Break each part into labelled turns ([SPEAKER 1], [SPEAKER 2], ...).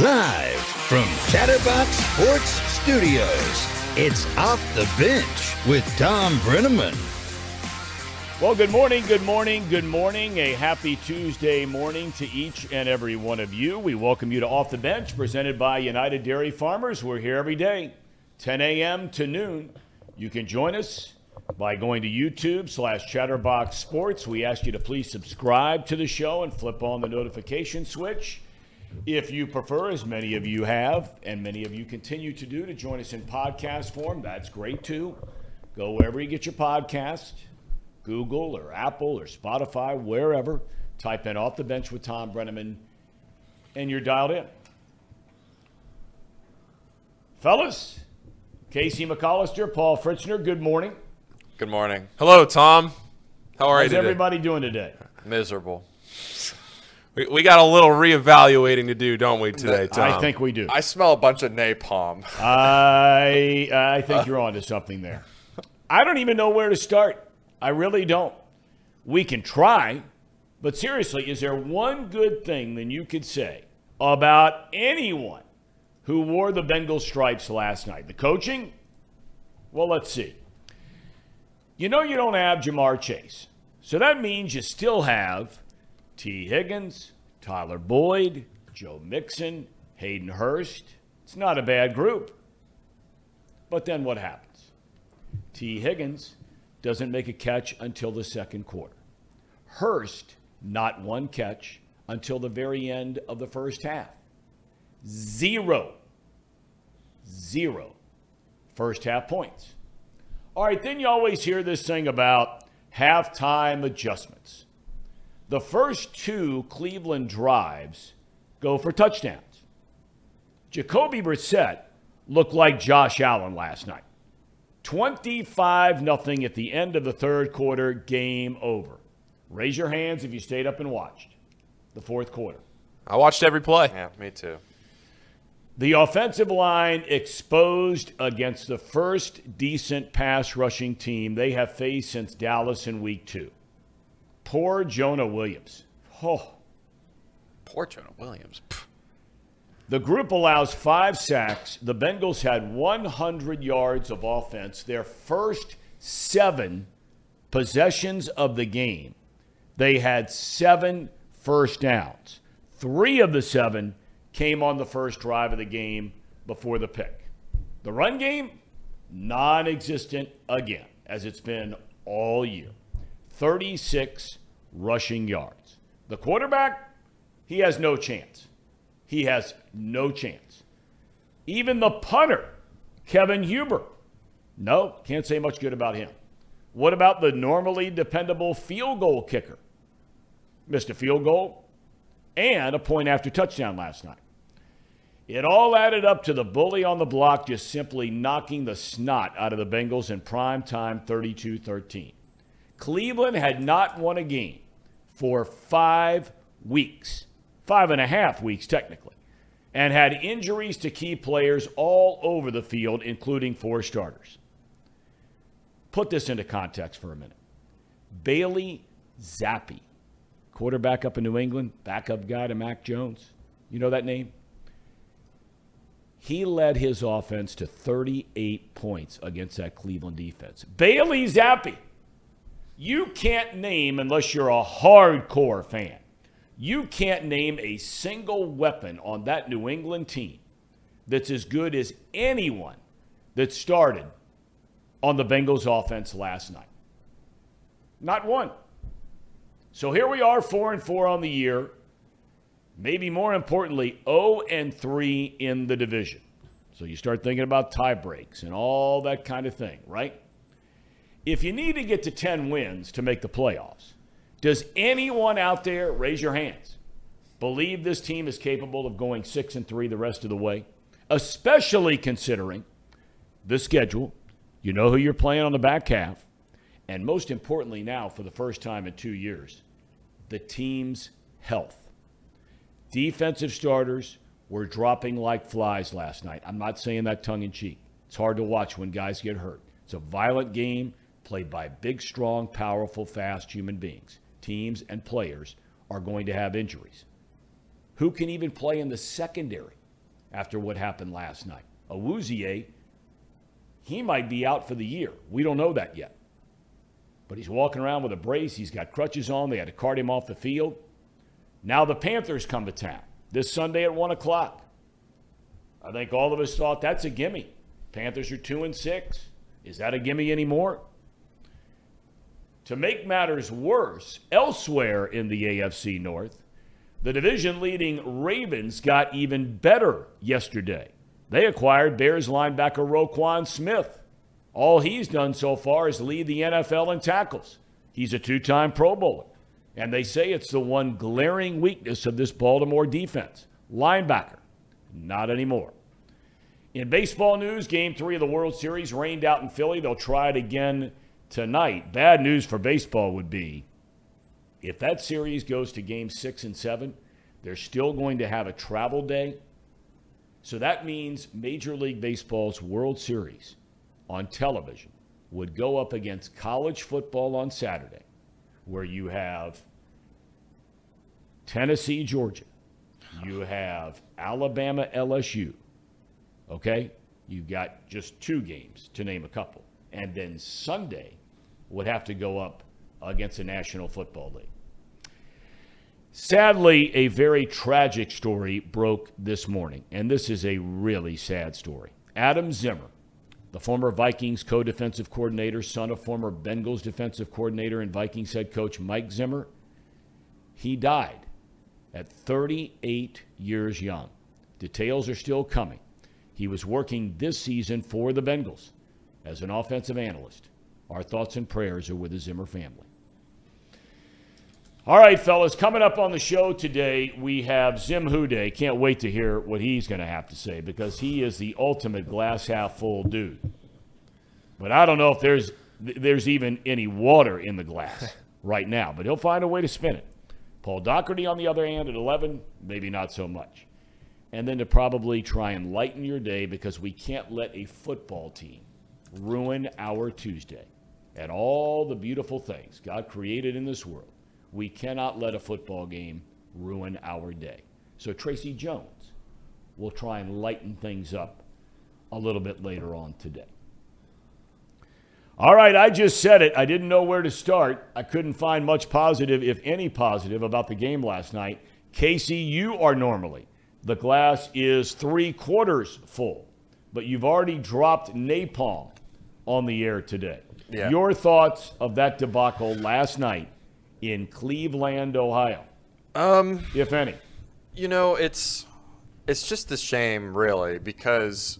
[SPEAKER 1] Live from Chatterbox Sports Studios, it's Off the Bench with Thom Brennaman.
[SPEAKER 2] Well, good morning, good morning, good morning. A happy Tuesday morning to each and every one of you. We welcome you to Off the Bench, presented by United Dairy Farmers. We're here every day, 10 a.m. to noon. You can join us by going to YouTube slash Chatterbox Sports. We ask you to please subscribe to the show and flip on the notification switch. If you prefer, as many of you have, and many of you continue to do, to join us in podcast form, that's great too. Go wherever you get your podcast Google or Apple or Spotify, wherever. Type in Off the Bench with Thom Brennaman, and you're dialed in. Fellas, Casey McAllister, Paul Fritzner, good morning.
[SPEAKER 3] Good morning. Hello, Thom.
[SPEAKER 2] How are How's you How's everybody doing today?
[SPEAKER 3] Miserable. We, we got a little reevaluating to do, don't we, today, Thom?
[SPEAKER 2] I think we do.
[SPEAKER 3] I smell a bunch of napalm.
[SPEAKER 2] I I think you're onto something there. I don't even know where to start. I really don't. We can try, but seriously, is there one good thing that you could say about anyone who wore the Bengal stripes last night? The coaching? Well, let's see. You know you don't have Ja'Marr Chase. So that means you still have Tee Higgins, Tyler Boyd, Joe Mixon, Hayden Hurst. It's not a bad group. But then what happens? Tee Higgins doesn't make a catch until the second quarter. Hurst, not one catch until the very end of the first half. Zero, zero first half points. All right, then you always hear this thing about halftime adjustments the first two Cleveland drives go for touchdowns. Jacoby Brissett looked like Josh Allen last night. 25 nothing at the end of the third quarter, game over. Raise your hands if you stayed up and watched the fourth quarter.
[SPEAKER 3] I watched every play.
[SPEAKER 4] Yeah, me too.
[SPEAKER 2] The offensive line exposed against the first decent pass rushing team they have faced since Dallas in week two. Poor Jonah Williams. Oh.
[SPEAKER 4] Poor Jonah Williams.
[SPEAKER 2] The group allows five sacks. The Bengals had 100 yards of offense, their first seven possessions of the game. They had seven first downs. Three of the seven came on the first drive of the game before the pick. The run game, non existent again, as it's been all year. 36 rushing yards. The quarterback, he has no chance. He has no chance. Even the punter, Kevin Huber, no, can't say much good about him. What about the normally dependable field goal kicker? Missed a field goal and a point after touchdown last night. It all added up to the bully on the block just simply knocking the snot out of the Bengals in prime time 32 13. Cleveland had not won a game for five weeks, five and a half weeks technically, and had injuries to key players all over the field, including four starters. Put this into context for a minute. Bailey Zappe, quarterback up in New England, backup guy to Mac Jones. You know that name? He led his offense to 38 points against that Cleveland defense. Bailey Zappe you can't name, unless you're a hardcore fan, you can't name a single weapon on that New England team that's as good as anyone that started on the Bengals offense last night. Not one. So here we are, four and four on the year. Maybe more importantly, 0 and 3 in the division. So you start thinking about tie breaks and all that kind of thing, right? If you need to get to 10 wins to make the playoffs, does anyone out there raise your hands? Believe this team is capable of going 6 and 3 the rest of the way, especially considering the schedule. You know who you're playing on the back half, and most importantly now for the first time in 2 years, the team's health. Defensive starters were dropping like flies last night. I'm not saying that tongue in cheek. It's hard to watch when guys get hurt. It's a violent game played by big, strong, powerful, fast human beings, teams and players are going to have injuries. Who can even play in the secondary after what happened last night? Awuzie, he might be out for the year. We don't know that yet. But he's walking around with a brace. He's got crutches on. They had to cart him off the field. Now the Panthers come to town this Sunday at 1 o'clock. I think all of us thought that's a gimme. Panthers are 2 and 6. Is that a gimme anymore? To make matters worse, elsewhere in the AFC North, the division leading Ravens got even better yesterday. They acquired Bears linebacker Roquan Smith. All he's done so far is lead the NFL in tackles. He's a two time Pro Bowler. And they say it's the one glaring weakness of this Baltimore defense linebacker. Not anymore. In baseball news, game three of the World Series rained out in Philly. They'll try it again tonight, bad news for baseball would be if that series goes to game six and seven, they're still going to have a travel day. So that means Major League Baseball's World Series on television would go up against college football on Saturday, where you have Tennessee, Georgia, you have Alabama, LSU, okay? You've got just two games, to name a couple. And then Sunday, would have to go up against the National Football League. Sadly, a very tragic story broke this morning, and this is a really sad story. Adam Zimmer, the former Vikings co defensive coordinator, son of former Bengals defensive coordinator and Vikings head coach Mike Zimmer, he died at 38 years young. Details are still coming. He was working this season for the Bengals as an offensive analyst. Our thoughts and prayers are with the Zimmer family. All right, fellas, coming up on the show today, we have Zim WhoDey. Can't wait to hear what he's going to have to say because he is the ultimate glass half full dude. But I don't know if there's there's even any water in the glass right now, but he'll find a way to spin it. Paul Daugherty, on the other hand, at 11, maybe not so much. And then to probably try and lighten your day because we can't let a football team ruin our Tuesday at all the beautiful things God created in this world, we cannot let a football game ruin our day. So Tracy Jones will try and lighten things up a little bit later on today. All right, I just said it. I didn't know where to start. I couldn't find much positive, if any positive, about the game last night. Casey, you are normally. The glass is three quarters full, but you've already dropped napalm on the air today. Yeah. Your thoughts of that debacle last night in Cleveland, Ohio,
[SPEAKER 3] um,
[SPEAKER 2] if any?
[SPEAKER 3] You know, it's it's just a shame, really, because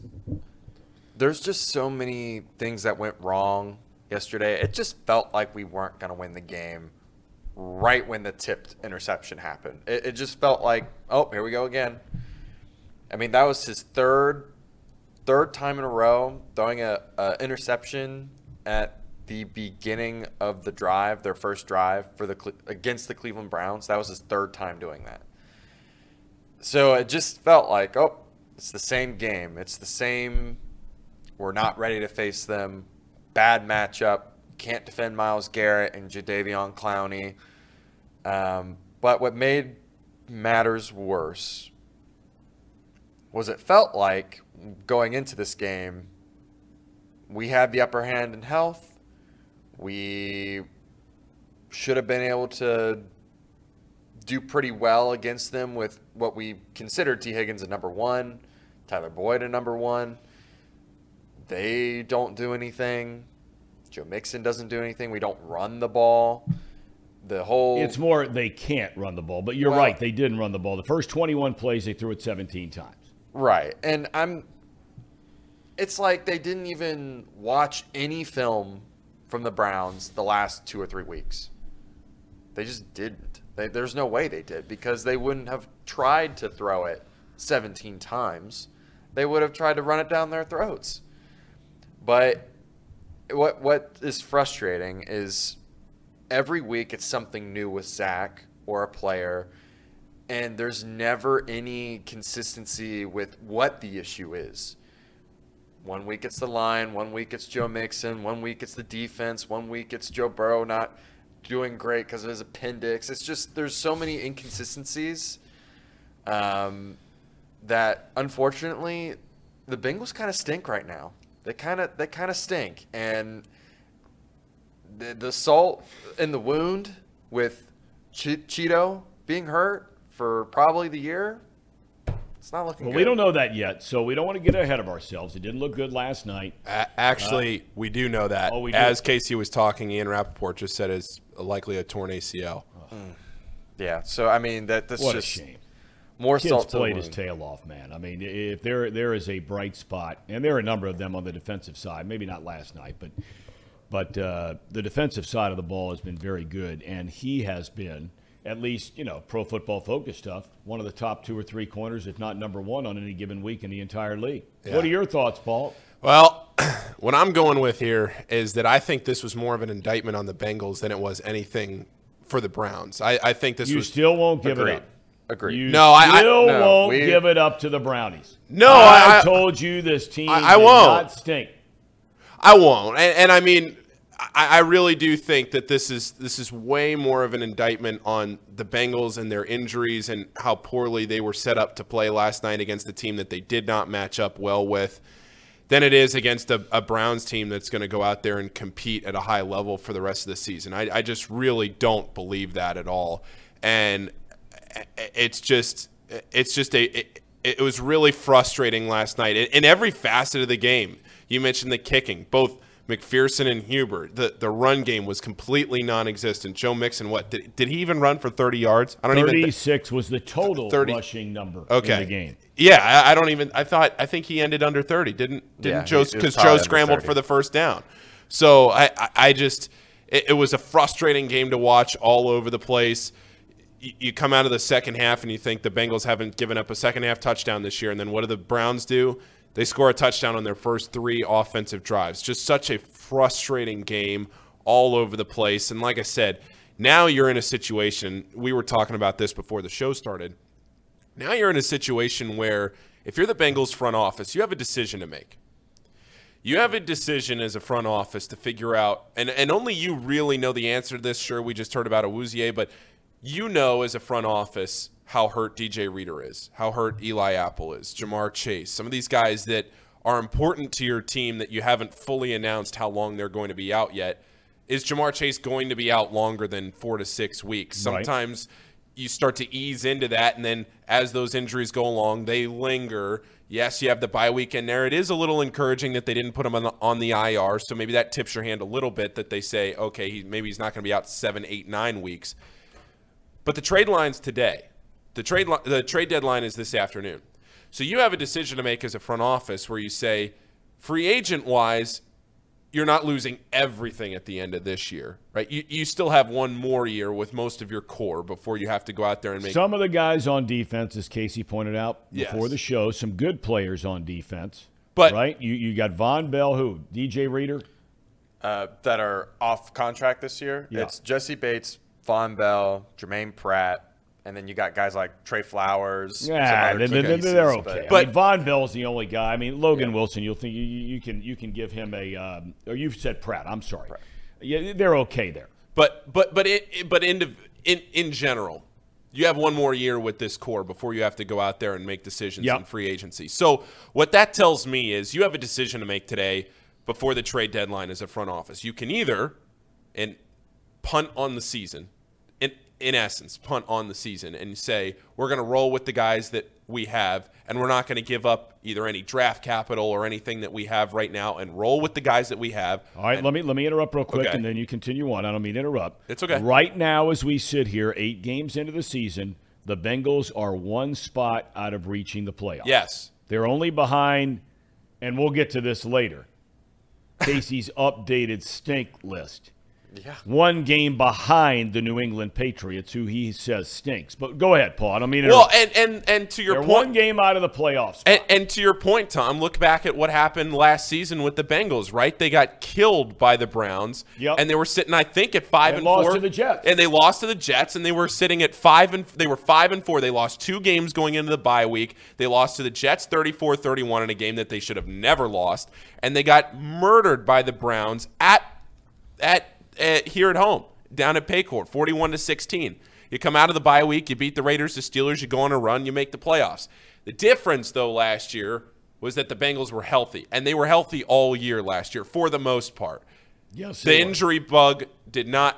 [SPEAKER 3] there's just so many things that went wrong yesterday. It just felt like we weren't going to win the game right when the tipped interception happened. It, it just felt like, oh, here we go again. I mean, that was his third third time in a row throwing a, a interception at the beginning of the drive, their first drive for the against the Cleveland Browns. That was his third time doing that. So it just felt like, oh, it's the same game. It's the same. We're not ready to face them. Bad matchup. Can't defend Myles Garrett and Jadeveon Clowney. Um, but what made matters worse was it felt like going into this game, we had the upper hand in health we should have been able to do pretty well against them with what we considered Tee Higgins at number one, Tyler Boyd at number one. They don't do anything. Joe Mixon doesn't do anything. We don't run the ball. The whole
[SPEAKER 2] it's more they can't run the ball, but you're well, right. They didn't run the ball. The first 21 plays, they threw it 17 times.
[SPEAKER 3] Right, and I'm. It's like they didn't even watch any film from the Browns the last two or three weeks. They just didn't. They, there's no way they did because they wouldn't have tried to throw it 17 times. They would have tried to run it down their throats. But what what is frustrating is every week it's something new with Zac or a player, and there's never any consistency with what the issue is. One week it's the line, one week it's Joe Mixon, one week it's the defense, one week it's Joe Burrow not doing great because of his appendix. It's just there's so many inconsistencies um, that unfortunately the Bengals kind of stink right now. They kind of they kind of stink, and the, the salt in the wound with Cheeto being hurt for probably the year it's not looking well, good. we
[SPEAKER 2] don't know that yet, so we don't want to get ahead of ourselves. It didn't look good last night.
[SPEAKER 4] A- actually, uh, we do know that. Oh, we do. As Casey was talking, Ian Rapoport just said it's likely a torn ACL. Mm.
[SPEAKER 3] Yeah, so, I mean, that that's
[SPEAKER 2] what just.
[SPEAKER 3] More Kid's salt played
[SPEAKER 2] his tail off, man. I mean, if there there is a bright spot, and there are a number of them on the defensive side, maybe not last night, but but uh, the defensive side of the ball has been very good, and he has been at least, you know, pro football focus stuff, one of the top two or three corners, if not number one on any given week in the entire league. Yeah. What are your thoughts, Paul?
[SPEAKER 4] Well, what I'm going with here is that I think this was more of an indictment on the Bengals than it was anything for the Browns. I, I think this
[SPEAKER 2] you
[SPEAKER 4] was.
[SPEAKER 2] still won't give agreed. it up.
[SPEAKER 3] Agreed.
[SPEAKER 2] You no, I still I, won't we, give it up to the Brownies.
[SPEAKER 4] No,
[SPEAKER 2] I, I told you this team I, I won't. not stink.
[SPEAKER 4] I won't. And, and I mean, I, I really do think that this is this is way more of an indictment on the Bengals and their injuries and how poorly they were set up to play last night against a team that they did not match up well with than it is against a, a Browns team that's going to go out there and compete at a high level for the rest of the season. I, I just really don't believe that at all, and eh, eh, it's just it's just a it, it was really frustrating last night in, in every facet of the game. You mentioned the kicking, both McPherson and Huber. The the run game was completely non-existent. Joe Mixon, what did, did he even run for thirty yards?
[SPEAKER 2] I don't even. Thirty-six was the total 30. rushing number. Okay. in the game.
[SPEAKER 4] Yeah, I, I, don't even. I thought I think he ended under thirty. Didn't didn't yeah, Joe because Joe scrambled for the first down. So I I, I just it, it, was a frustrating game to watch all over the place. you come out of the second half and you think the Bengals haven't given up a second half touchdown this year, and then what do the Browns do? They score a touchdown on their first three offensive drives. Just such a frustrating game all over the place. And like I said, now you're in a situation, we were talking about this before the show started. Now you're in a situation where if you're the Bengals front office, you have a decision to make. You have a decision as a front office to figure out, and, and only you really know the answer to this. Sure, we just heard about Awuzie, but you know as a front office how hurt DJ Reader is, how hurt Eli Apple is, Ja'Marr Chase, some of these guys that are important to your team that you haven't fully announced how long they're going to be out yet. Is Ja'Marr Chase going to be out longer than four to six weeks? Sometimes right. you start to ease into that, and then as those injuries go along, they linger. Yes, you have the bye week there. It is a little encouraging that they didn't put him on the, on the IR, so maybe that tips your hand a little bit that they say, okay, he, maybe he's not going to be out seven, eight, nine weeks. But the trade lines today, the trade li- the trade deadline is this afternoon. So you have a decision to make as a front office where you say free agent wise you're not losing everything at the end of this year, right? You, you still have one more year with most of your core before you have to go out there and make.
[SPEAKER 2] Some of the guys on defense, as Casey pointed out before yes. the show, some good players on defense. But right, you you got Vonn Bell, who DJ Reader, uh,
[SPEAKER 3] that are off contract this year. Yeah. It's Jessie Bates, Vonn Bell, Germaine Pratt, and then you got guys like Trey Flowers.
[SPEAKER 2] Yeah, they, are okay. But, but I mean, Vonn Bell's the only guy. I mean, Logan yeah. Wilson. You'll think you, you, can you can give him a um, or you've said Pratt. I'm sorry. Pratt. Yeah, they're okay there.
[SPEAKER 4] But but but it, but in, in in general, you have one more year with this core before you have to go out there and make decisions yep. in free agency. So what that tells me is you have a decision to make today before the trade deadline as a front office. You can either and punt on the season in essence, punt on the season and say, we're going to roll with the guys that we have, and we're not going to give up either any draft capital or anything that we have right now, and roll with the guys that we have.
[SPEAKER 2] All right, and, let me let me interrupt real quick, okay. and then you continue on. I don't mean interrupt.
[SPEAKER 4] It's okay.
[SPEAKER 2] Right now, as we sit here, eight games into the season, the Bengals are one spot out of reaching the playoffs.
[SPEAKER 4] Yes,
[SPEAKER 2] they're only behind, and we'll get to this later. Casey's updated stink list. Yeah. One game behind the New England Patriots, who he says stinks. But go ahead, Paul. I don't mean
[SPEAKER 4] Well, and, and, and to your point. One
[SPEAKER 2] game out of the playoffs.
[SPEAKER 4] And, and to your point, Thom, look back at what happened last season with the Bengals, right? They got killed by the Browns. Yep. And they were sitting, I think, at five they
[SPEAKER 2] and lost four. to the Jets.
[SPEAKER 4] And they lost to the Jets, and they were sitting at five and they were five and four. They lost two games going into the bye week. They lost to the Jets 34-31 in a game that they should have never lost. And they got murdered by the Browns at at at, here at home down at Paycor, 41 to 16. You come out of the bye week, you beat the Raiders, the Steelers, you go on a run, you make the playoffs. The difference though last year was that the Bengals were healthy, and they were healthy all year last year for the most part.
[SPEAKER 2] Yes,
[SPEAKER 4] the injury was. bug did not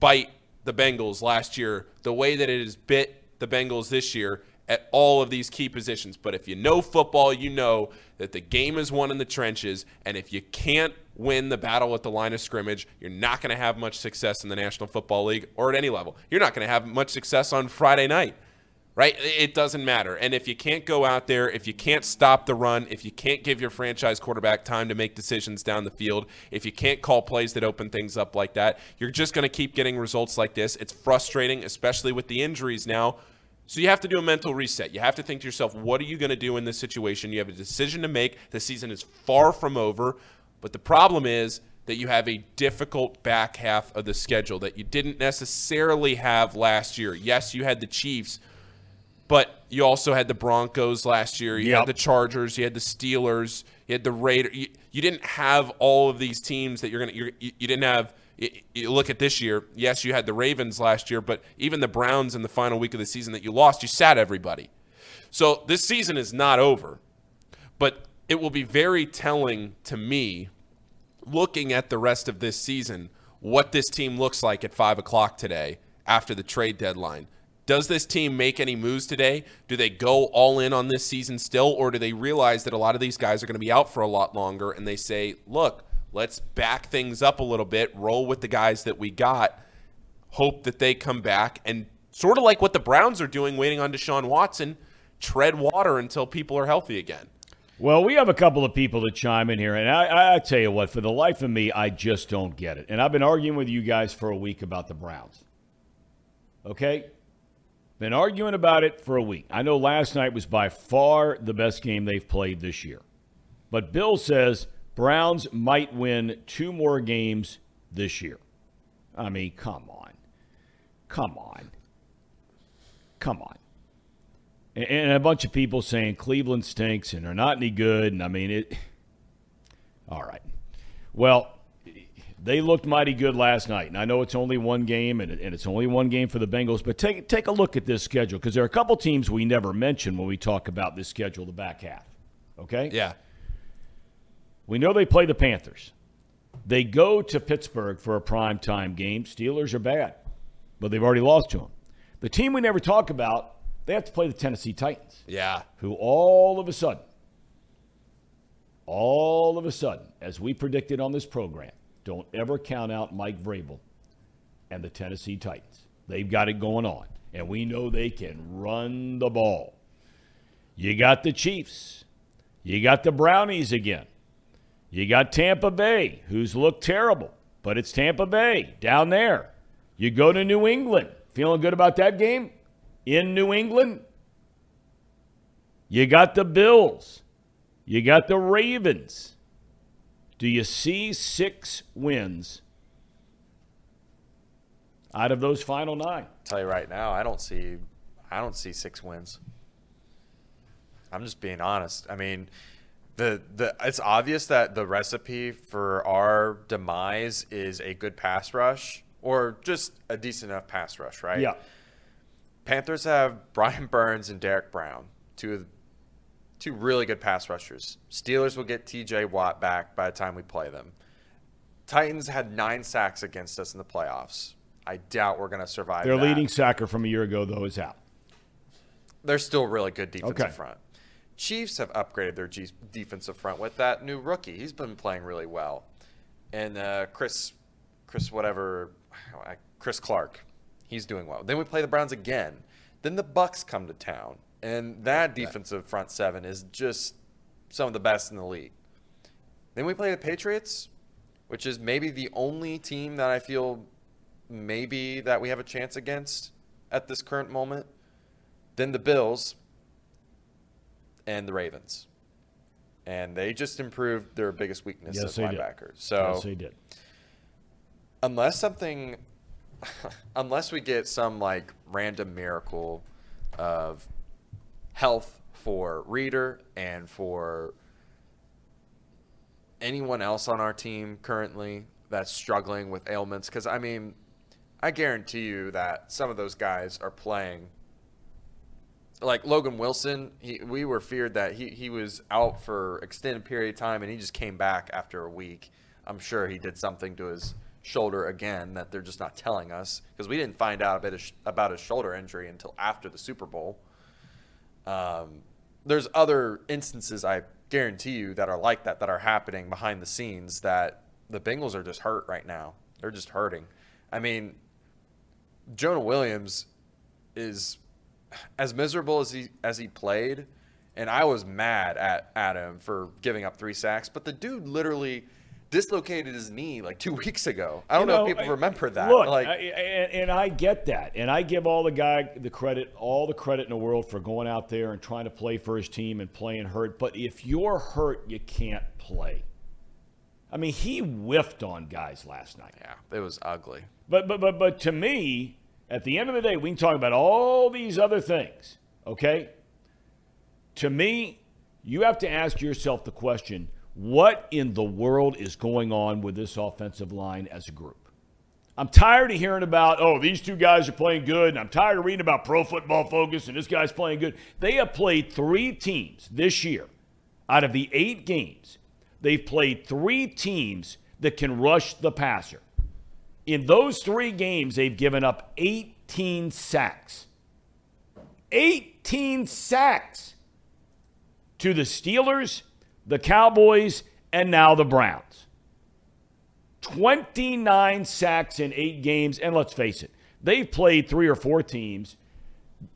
[SPEAKER 4] bite the Bengals last year the way that it has bit the Bengals this year at all of these key positions. But if you know football, you know that the game is won in the trenches, and if you can't win the battle at the line of scrimmage, you're not going to have much success in the National Football League or at any level. You're not going to have much success on Friday night, right? It doesn't matter. And if you can't go out there, if you can't stop the run, if you can't give your franchise quarterback time to make decisions down the field, if you can't call plays that open things up like that, you're just going to keep getting results like this. It's frustrating, especially with the injuries now. So you have to do a mental reset. You have to think to yourself, what are you going to do in this situation? You have a decision to make. The season is far from over. But the problem is that you have a difficult back half of the schedule that you didn't necessarily have last year. Yes, you had the Chiefs, but you also had the Broncos last year. You yep. had the Chargers. You had the Steelers. You had the Raiders. You, you didn't have all of these teams that you're going to, you, you didn't have. You, you look at this year. Yes, you had the Ravens last year, but even the Browns in the final week of the season that you lost, you sat everybody. So this season is not over. But it will be very telling to me looking at the rest of this season what this team looks like at five o'clock today after the trade deadline. Does this team make any moves today? Do they go all in on this season still, or do they realize that a lot of these guys are going to be out for a lot longer and they say, look, let's back things up a little bit, roll with the guys that we got, hope that they come back, and sort of like what the Browns are doing, waiting on Deshaun Watson, tread water until people are healthy again?
[SPEAKER 2] Well, we have a couple of people to chime in here, and I, I, tell you what, for the life of me, I just don't get it. And I've been arguing with you guys for a week about the Browns. Okay, been arguing about it for a week. I know last night was by far the best game they've played this year, but Bill says Browns might win two more games this year. I mean, come on, come on, come on and a bunch of people saying Cleveland stinks and they're not any good. And I mean, it. All right. Well, they looked mighty good last night. And I know it's only one game and, and it's only one game for the Bengals, but take, take a look at this schedule because there are a couple teams we never mention when we talk about this schedule, the back half. Okay?
[SPEAKER 4] Yeah.
[SPEAKER 2] We know they play the Panthers. They go to Pittsburgh for a prime time game. Steelers are bad, but they've already lost to them. The team we never talk about they have to play the Tennessee Titans.
[SPEAKER 4] Yeah.
[SPEAKER 2] Who all of a sudden, all of a sudden, as we predicted on this program, don't ever count out Mike Vrabel and the Tennessee Titans. They've got it going on, and we know they can run the ball. You got the Chiefs. You got the Brownies again. You got Tampa Bay, who's looked terrible, but it's Tampa Bay down there. You go to New England. Feeling good about that game? in New England. You got the Bills. You got the Ravens. Do you see six wins out of those final 9
[SPEAKER 3] tell you right now, I don't see I don't see six wins. I'm just being honest. I mean, the the it's obvious that the recipe for our demise is a good pass rush or just a decent enough pass rush, right?
[SPEAKER 2] Yeah.
[SPEAKER 3] Panthers have Brian Burns and Derrick Brown, two of the, two really good pass rushers. Steelers will get T.J. Watt back by the time we play them. Titans had nine sacks against us in the playoffs. I doubt we're going to survive. Their
[SPEAKER 2] that. leading sacker from a year ago, though, is out.
[SPEAKER 3] They're still really good defensive okay. front. Chiefs have upgraded their G- defensive front with that new rookie. He's been playing really well, and uh, Chris, Chris whatever, Chris Clark. He's doing well. Then we play the Browns again. Then the Bucks come to town, and that defensive front seven is just some of the best in the league. Then we play the Patriots, which is maybe the only team that I feel maybe that we have a chance against at this current moment. Then the Bills and the Ravens. And they just improved their biggest weakness yes, as linebackers.
[SPEAKER 2] So yes, they did.
[SPEAKER 3] Unless something unless we get some like random miracle of health for Reader and for anyone else on our team currently that's struggling with ailments, because I mean, I guarantee you that some of those guys are playing. Like Logan Wilson, he, we were feared that he, he was out for extended period of time and he just came back after a week. I'm sure he did something to his shoulder again that they're just not telling us because we didn't find out about his shoulder injury until after the Super Bowl. Um, there's other instances I guarantee you that are like that that are happening behind the scenes that the Bengals are just hurt right now. They're just hurting. I mean, Jonah Williams is as miserable as he as he played, and I was mad at, at him for giving up three sacks, but the dude literally – dislocated his knee like two weeks ago. I don't you know, know, if people I, remember that.
[SPEAKER 2] Look, like, I, and, and, I get that, and I give all the guy the credit, all the credit in the world for going out there and trying to play for his team and playing hurt. But if you're hurt, you can't play. I mean, he whiffed on guys last night.
[SPEAKER 3] Yeah, it was ugly.
[SPEAKER 2] But but but but to me, at the end of the day, we can talk about all these other things. Okay. To me, you have to ask yourself the question what in the world is going on with this offensive line as a group? I'm tired of hearing about, oh, these two guys are playing good, and I'm tired of reading about pro football focus and this guy's playing good. They have played three teams this year out of the eight games. They've played three teams that can rush the passer. In those three games, they've given up 18 sacks. 18 sacks to the Steelers the Cowboys, and now the Browns. 29 sacks in eight games. And let's face it, they've played three or four teams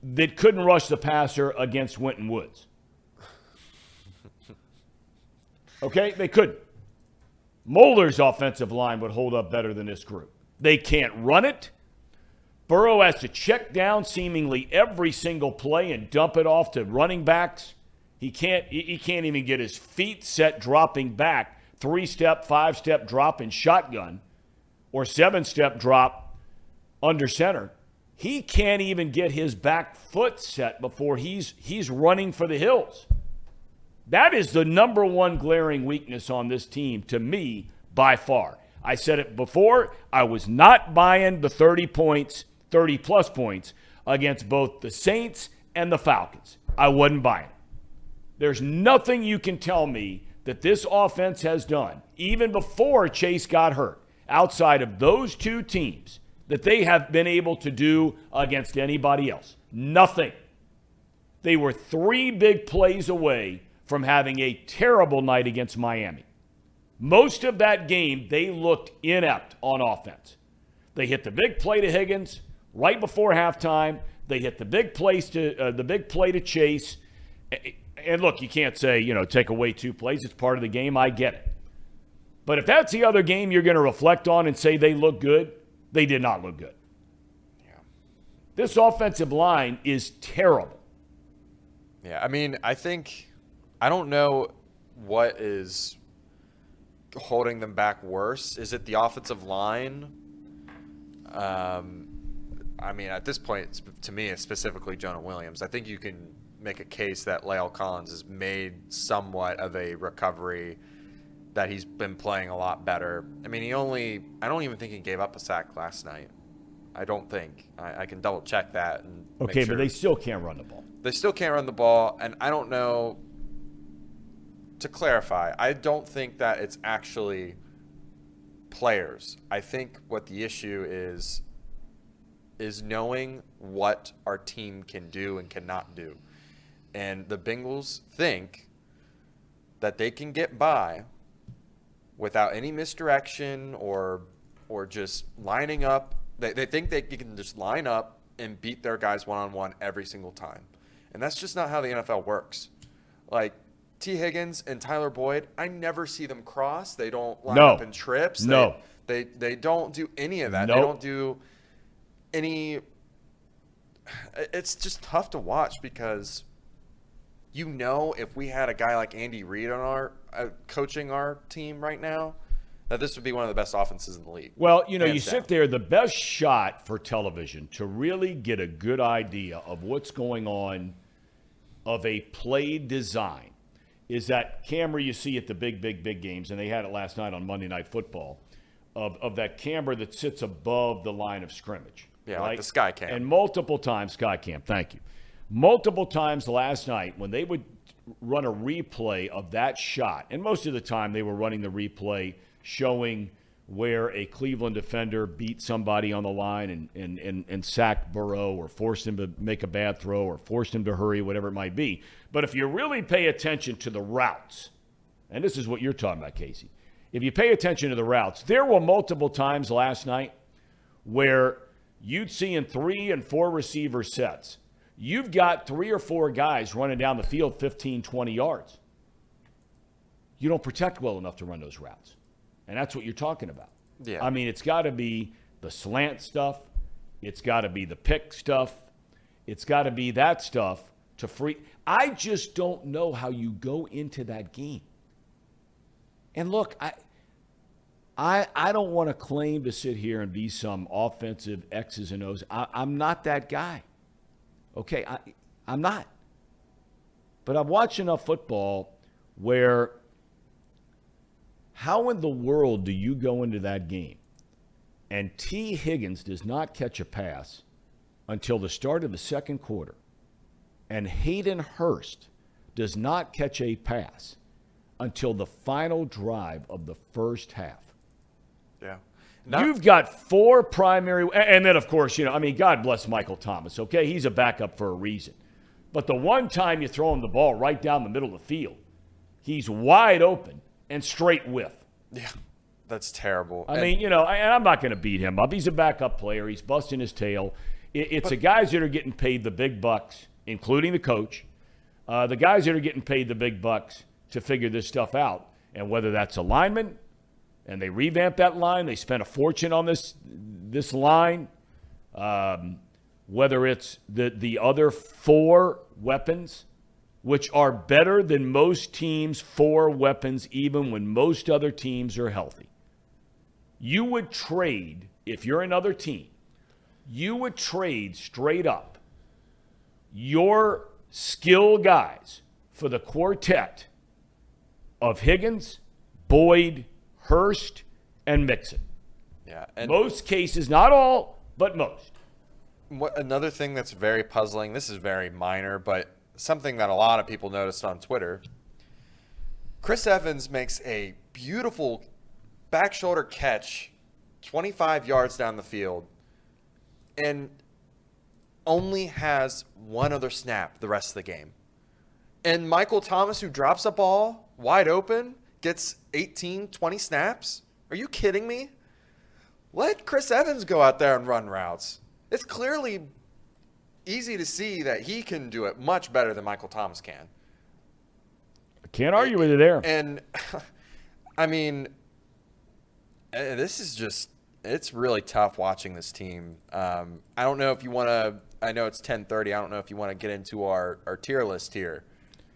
[SPEAKER 2] that couldn't rush the passer against Winton Woods. Okay, they couldn't. Moeller's offensive line would hold up better than this group. They can't run it. Burrow has to check down seemingly every single play and dump it off to running backs. He can't he can't even get his feet set dropping back, three step, five step drop in shotgun, or seven step drop under center. He can't even get his back foot set before he's he's running for the hills. That is the number one glaring weakness on this team to me by far. I said it before, I was not buying the 30 points, 30 plus points against both the Saints and the Falcons. I wasn't buying. There's nothing you can tell me that this offense has done, even before Chase got hurt, outside of those two teams, that they have been able to do against anybody else. Nothing. They were three big plays away from having a terrible night against Miami. Most of that game, they looked inept on offense. They hit the big play to Higgins right before halftime. They hit the big place to uh, the big play to Chase and look, you can't say, you know, take away two plays. It's part of the game. I get it. But if that's the other game you're going to reflect on and say they look good, they did not look good. Yeah. This offensive line is terrible.
[SPEAKER 3] Yeah, I mean, I think I don't know what is holding them back worse. Is it the offensive line? Um, I mean, at this point, to me, it's specifically Jonah Williams. I think you can make a case that La'el Collins has made somewhat of a recovery that he's been playing a lot better. I mean, he only, I don't even think he gave up a sack last night. I don't think. I, I can double check that.
[SPEAKER 2] okay, sure. but they still can't run the ball.
[SPEAKER 3] They still can't run the ball, and I don't know. To clarify, I don't think that it's actually players. I think what the issue is is knowing what our team can do and cannot do. And the Bengals think that they can get by without any misdirection or or just lining up. They, they think they can just line up and beat their guys one on one every single time. And that's just not how the NFL works. Like Tee Higgins and Tyler Boyd, I never see them cross. They don't line no. up in trips.
[SPEAKER 2] No.
[SPEAKER 3] They, they they don't do any of that. Nope. They don't do any it's just tough to watch because you know, if we had a guy like Andy Reid on our uh, coaching our team right now, that this would be one of the best offenses in the league.
[SPEAKER 2] Well, you know, you down. sit there, the best shot for television to really get a good idea of what's going on of a play design is that camera you see at the big, big, big games, and they had it last night on Monday Night Football, of, of that camera that sits above the line of scrimmage.
[SPEAKER 3] Yeah, right? like the sky cam.
[SPEAKER 2] And multiple times sky cam. Thank you multiple times last night when they would run a replay of that shot, and most of the time they were running the replay showing where a Cleveland defender beat somebody on the line and, and, and, and sacked Burrow or forced him to make a bad throw or forced him to hurry, whatever it might be. But if you really pay attention to the routes, and this is what you're talking about, Casey, if you pay attention to the routes, there were multiple times last night where you'd see in three and four receiver sets – you've got three or four guys running down the field 15, 20 yards. You don't protect well enough to run those routes. And that's what you're talking about. Yeah. I mean, it's got to be the slant stuff, it's got to be the pick stuff, it's got to be that stuff to free. I just don't know how you go into that game. And look, I. I, I don't want to claim to sit here and be some offensive X's and O's. I, I'm not that guy. Okay, I, I'm not. But I've watched enough football where how in the world do you go into that game and Tee Higgins does not catch a pass until the start of the second quarter and Hayden Hurst does not catch a pass until the final drive of the first half? Not- You've got four primary, and then of course, you know, I mean, God bless Michael Thomas. Okay, he's a backup for a reason. But the one time you throw him the ball right down the middle of the field, he's wide open and straight with.
[SPEAKER 3] Yeah, that's terrible.
[SPEAKER 2] I and- mean, you know, and I'm not going to beat him up. He's a backup player. He's busting his tail. It's but- the guys that are getting paid the big bucks, including the coach. Uh, the guys that are getting paid the big bucks to figure this stuff out, and whether that's alignment and they revamped that line. They spent a fortune on this this line. Um, whether it's the the other four weapons, which are better than most teams' four weapons, even when most other teams are healthy. You would trade if you're another team. You would trade straight up your skill guys for the quartet of Higgins, Boyd, Hurst, and Mixon.
[SPEAKER 3] Yeah.
[SPEAKER 2] And most cases, not all, but most.
[SPEAKER 3] What, another thing that's very puzzling, this is very minor, but something that a lot of people noticed on Twitter. Chris Evans makes a beautiful back shoulder catch 25 yards down the field and only has one other snap the rest of the game. And Michael Thomas, who drops a ball wide open, gets 18, 20 snaps. Are you kidding me? Let Chris Evans go out there and run routes. It's clearly easy to see that he can do it much better than Michael Thomas can.
[SPEAKER 2] I can't argue and, with you there.
[SPEAKER 3] And I mean, eh, this is just it's really tough watching this team. Um, I don't know if you want to. I know it's ten thirty. I don't know if you want to get into our our tier list here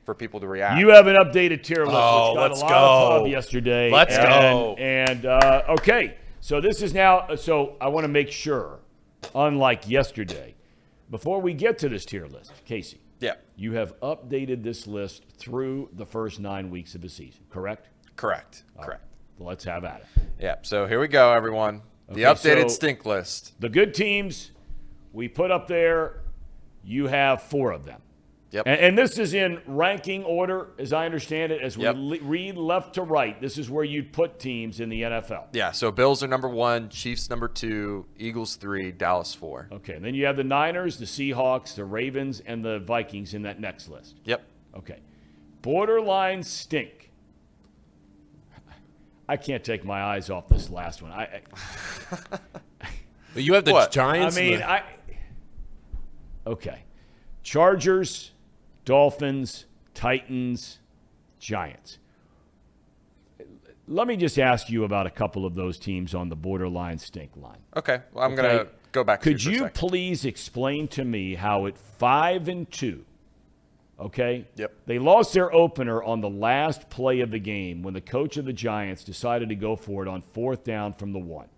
[SPEAKER 3] for people to react.
[SPEAKER 2] You have an updated tier list. Oh,
[SPEAKER 4] let's go.
[SPEAKER 2] yesterday.
[SPEAKER 4] Let's and, go.
[SPEAKER 2] And uh, okay, so this is now. So I want to make sure, unlike yesterday, before we get to this tier list, Casey.
[SPEAKER 3] Yeah.
[SPEAKER 2] You have updated this list through the first nine weeks of the season, correct?
[SPEAKER 3] Correct. All correct. Right. Well,
[SPEAKER 2] let's have at it.
[SPEAKER 3] Yeah. So here we go, everyone. Okay, the updated so stink list.
[SPEAKER 2] The good teams we put up there. You have four of them.
[SPEAKER 3] Yep.
[SPEAKER 2] And, and, this is in ranking order, as I understand it, as we yep. le- read left to right. This is where you'd put teams in the NFL.
[SPEAKER 3] Yeah. So Bills are number one, Chiefs number two, Eagles three, Dallas four.
[SPEAKER 2] Okay. And then you have the Niners, the Seahawks, the Ravens, and the Vikings in that next list.
[SPEAKER 3] Yep.
[SPEAKER 2] Okay. Borderline stink. I can't take my eyes off this last one. I.
[SPEAKER 4] I you have the what? Giants.
[SPEAKER 2] I mean,
[SPEAKER 4] the-
[SPEAKER 2] I. Okay. Chargers, Dolphins, Titans, Giants. Let me just ask you about a couple of those teams on the borderline stink line.
[SPEAKER 3] Okay. Well, I'm okay? going to go back
[SPEAKER 2] Could you,
[SPEAKER 3] you
[SPEAKER 2] please explain to me how at 5 and 2 okay?
[SPEAKER 3] Yep.
[SPEAKER 2] They lost their opener on the last play of the game when the coach of the Giants decided to go for it on fourth down from the one,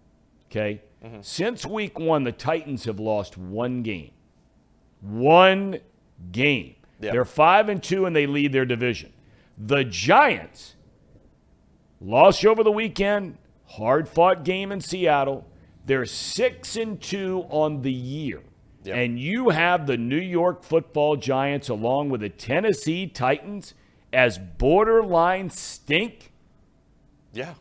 [SPEAKER 2] okay? Mm-hmm. Since week one, the Titans have lost one game. One game. Yep. They're 5 and 2 and they lead their division. The Giants lost over the weekend, hard-fought game in Seattle. They're 6 and 2 on the year. Yep. And you have the New York Football Giants along with the Tennessee Titans as borderline stink?
[SPEAKER 3] Yeah.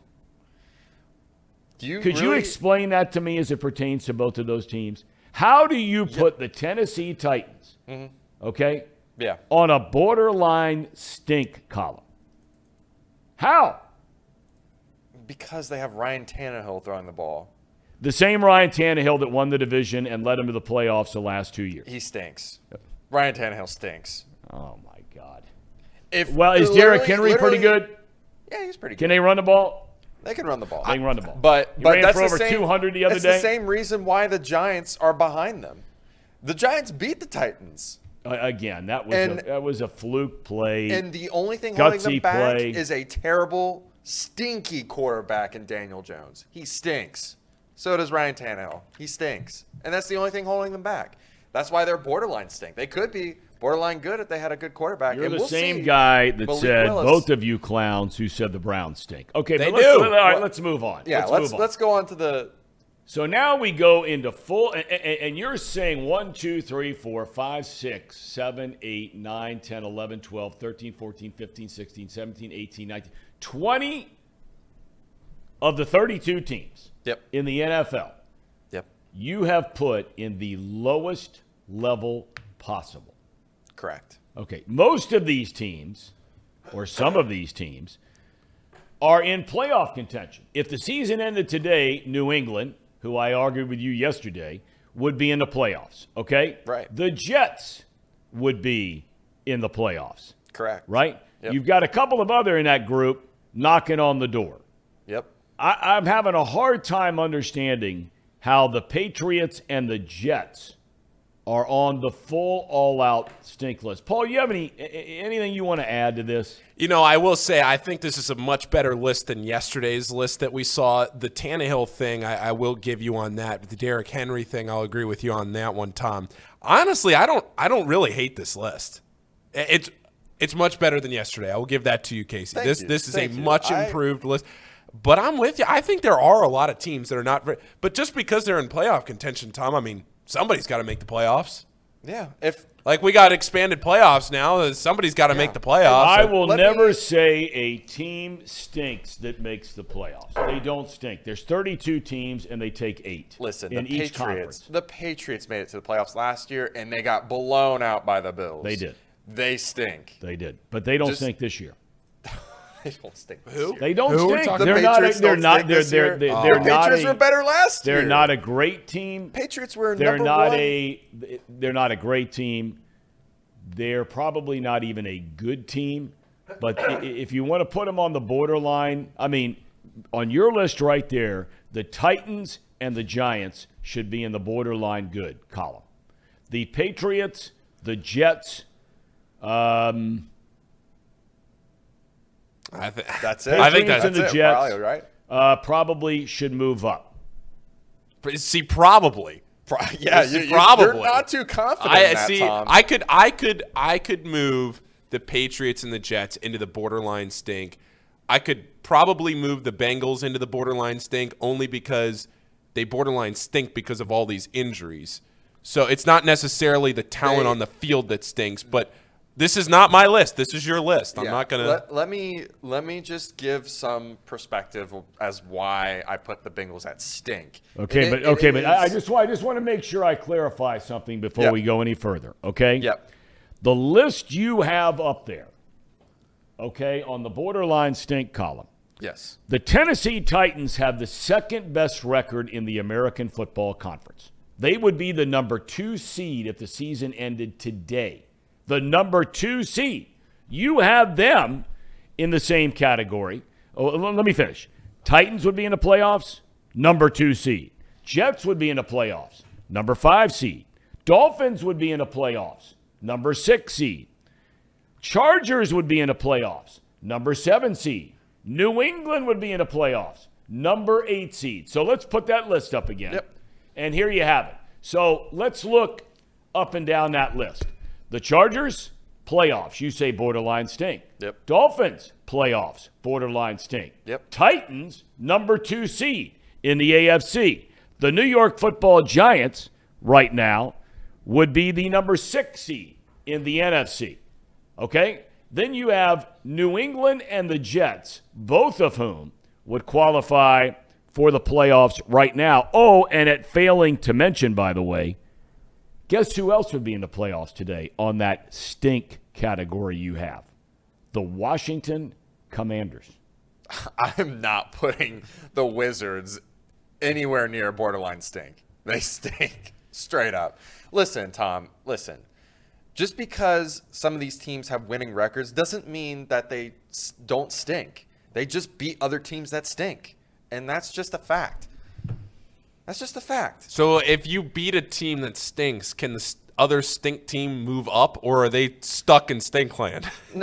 [SPEAKER 2] You Could really... you explain that to me as it pertains to both of those teams? How do you put yep. the Tennessee Titans, mm-hmm. okay,
[SPEAKER 3] yeah.
[SPEAKER 2] On a borderline stink column. How?
[SPEAKER 3] Because they have Ryan Tannehill throwing the ball.
[SPEAKER 2] The same Ryan Tannehill that won the division and led them to the playoffs the last two years.
[SPEAKER 3] He stinks. Ryan Tannehill stinks.
[SPEAKER 2] Oh my God. If well, is Derrick Henry pretty good?
[SPEAKER 3] Yeah, he's pretty
[SPEAKER 2] good. Can
[SPEAKER 3] they run
[SPEAKER 2] the ball? They can run the ball.
[SPEAKER 3] They can run the ball.
[SPEAKER 2] But he but that's for
[SPEAKER 3] over same, 200 the
[SPEAKER 2] other that's day. That's
[SPEAKER 3] the same reason why the Giants are behind them. The Giants beat the Titans.
[SPEAKER 2] Again, that was and, a, that was a fluke play.
[SPEAKER 3] And the only thing holding them back play. is a terrible, stinky quarterback in Daniel Jones. He stinks. So does Ryan Tannehill. He stinks, and that's the only thing holding them back. That's why they're borderline stink. They could be borderline good if they had a good quarterback.
[SPEAKER 2] You're and the we'll same guy that Malik said Willis. both of you clowns who said the Browns stink. Okay, they but do. Let's, all right, well, let's move on.
[SPEAKER 3] Yeah, let's let's, let's, on. let's go on to the
[SPEAKER 2] so now we go into full, and, and, you're saying 1, 2, 3, 4, 5, 6, 7, 8, 9, 10, 11, 12, 13, 14, 15, 16, 17, 18, 19, 20 of the 32 teams
[SPEAKER 3] yep.
[SPEAKER 2] in the NFL.
[SPEAKER 3] Yep.
[SPEAKER 2] You have put in the lowest level possible.
[SPEAKER 3] Correct.
[SPEAKER 2] Okay. Most of these teams, or some of these teams, are in playoff contention. If the season ended today, New England, who I argued with you yesterday, would be in the playoffs. Okay?
[SPEAKER 3] Right.
[SPEAKER 2] The Jets would be in the playoffs.
[SPEAKER 3] Correct.
[SPEAKER 2] Right? Yep. You've got a couple of other in that group knocking on the door.
[SPEAKER 3] Yep.
[SPEAKER 2] I, I'm having a hard time understanding how the Patriots and the Jets are on the full all-out stink list. Paul, you have any anything you want to add to this?
[SPEAKER 5] You know, I will say I think this is a much better list than yesterday's list that we saw. The Tannehill thing, I, I will give you on that. The Derrick Henry thing, I'll agree with you on that one, Tom. Honestly, I don't I don't really hate this list. It's it's much better than yesterday. I will give that to you, Casey. Thank this you. this is Thank a you. much improved I... list. But I'm with you. I think there are a lot of teams that are not. But just because they're in playoff contention, Tom, I mean, somebody's got to make the playoffs.
[SPEAKER 3] Yeah. If
[SPEAKER 5] like we got expanded playoffs now, uh, somebody's got to yeah. make the playoffs.
[SPEAKER 2] I will Let never me... say a team stinks that makes the playoffs. They don't stink. There's 32 teams and they take 8.
[SPEAKER 3] Listen, in the each Patriots, conference. the Patriots made it to the playoffs last year and they got blown out by the Bills.
[SPEAKER 2] They did.
[SPEAKER 3] They stink.
[SPEAKER 2] They did. But they don't Just, stink this year.
[SPEAKER 3] They don't stink. Who? They don't Who?
[SPEAKER 2] stink. The they're Patriots not. A, they're not. They're they're they're, oh. they're the not. Patriots a, were
[SPEAKER 3] better last
[SPEAKER 2] they're year. They're not a great team.
[SPEAKER 3] Patriots were. They're not one. a.
[SPEAKER 2] They're not a great team. They're probably not even a good team. But if you want to put them on the borderline, I mean, on your list right there, the Titans and the Giants should be in the borderline good column. The Patriots, the Jets. Um,
[SPEAKER 3] I th- that's it. I
[SPEAKER 2] think
[SPEAKER 3] that's,
[SPEAKER 2] in the it. Jets, probably, right? Uh, probably should move up.
[SPEAKER 5] See, probably.
[SPEAKER 3] Pro- yeah, you, probably. You're not too confident. I that, see. Tom. I
[SPEAKER 5] could, I could, I could move the Patriots and the Jets into the borderline stink. I could probably move the Bengals into the borderline stink only because they borderline stink because of all these injuries. So it's not necessarily the talent they, on the field that stinks, but this is not my list. This is your list. I'm yeah. not gonna.
[SPEAKER 3] Let, let, me let me just give some perspective as why I put the Bengals at stink.
[SPEAKER 2] Okay, it, but okay, but is... I just I just want to make sure I clarify something before yep. we go any further. Okay.
[SPEAKER 3] Yep.
[SPEAKER 2] The list you have up there, okay, on the borderline stink column.
[SPEAKER 3] Yes.
[SPEAKER 2] The Tennessee Titans have the second best record in the American Football Conference. They would be the number two seed if the season ended today the number two seed. You have them in the same category. Oh, let me finish. Titans would be in the playoffs, number two seed. Jets would be in the playoffs, number five seed. Dolphins would be in the playoffs, number six seed. Chargers would be in the playoffs, number seven seed. New England would be in the playoffs, number eight seed. So let's put that list up again. Yep. And here you have it. So let's look up and down that list. The Chargers, playoffs. You say borderline stink.
[SPEAKER 3] Yep.
[SPEAKER 2] Dolphins, playoffs. Borderline stink.
[SPEAKER 3] Yep.
[SPEAKER 2] Titans, number two seed in the AFC. The New York football Giants, right now, would be the number six seed in the NFC. Okay? Then you have New England and the Jets, both of whom would qualify for the playoffs right now. Oh, and at failing to mention, by the way, Guess who else would be in the playoffs today on that stink category you have? The Washington Commanders.
[SPEAKER 3] I'm not putting the Wizards anywhere near borderline stink. They stink straight up. Listen, Tom, listen. Just because some of these teams have winning records doesn't mean that they don't stink. They just beat other teams that stink. And that's just a fact. That's just a fact.
[SPEAKER 5] So if you beat a team that stinks, can the other stink team move up, or are they stuck in stink land?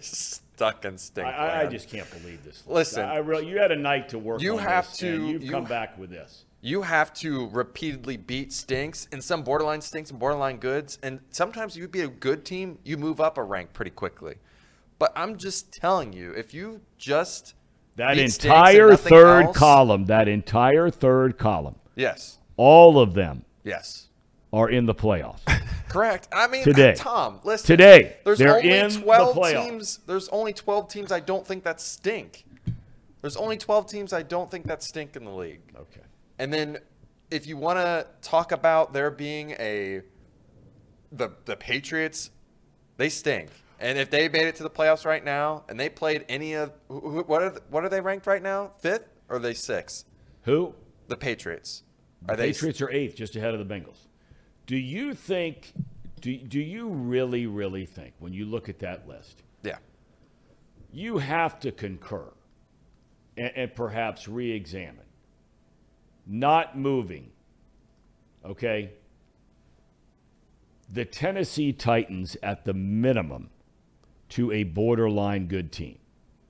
[SPEAKER 3] stuck in stink.
[SPEAKER 2] I, I, just can't believe this. List.
[SPEAKER 3] Listen, I,
[SPEAKER 2] I really, you had a night to work. You have to. You've you, come back with this.
[SPEAKER 3] You have to repeatedly beat stinks and some borderline stinks and borderline goods, and sometimes you beat a good team, you move up a rank pretty quickly. But I'm just telling you, if you just
[SPEAKER 2] that entire third else? column, that entire third column.
[SPEAKER 3] Yes.
[SPEAKER 2] All of them.
[SPEAKER 3] Yes.
[SPEAKER 2] Are in the playoffs.
[SPEAKER 3] Correct. I mean, today, uh, Tom, listen.
[SPEAKER 2] Today, there's they're only in 12 the teams.
[SPEAKER 3] There's only 12 teams I don't think that stink. There's only 12 teams I don't think that stink in the league.
[SPEAKER 2] Okay.
[SPEAKER 3] And then if you want to talk about there being a the the Patriots, they stink. And if they made it to the playoffs right now, and they played any of who, what are what are they ranked right now? Fifth or are they sixth?
[SPEAKER 2] Who?
[SPEAKER 3] The Patriots.
[SPEAKER 2] Are the they Patriots are eighth, just ahead of the Bengals. Do you think? Do do you really really think when you look at that list?
[SPEAKER 3] Yeah.
[SPEAKER 2] You have to concur, and, and perhaps re-examine. Not moving. Okay. The Tennessee Titans at the minimum to a borderline good team.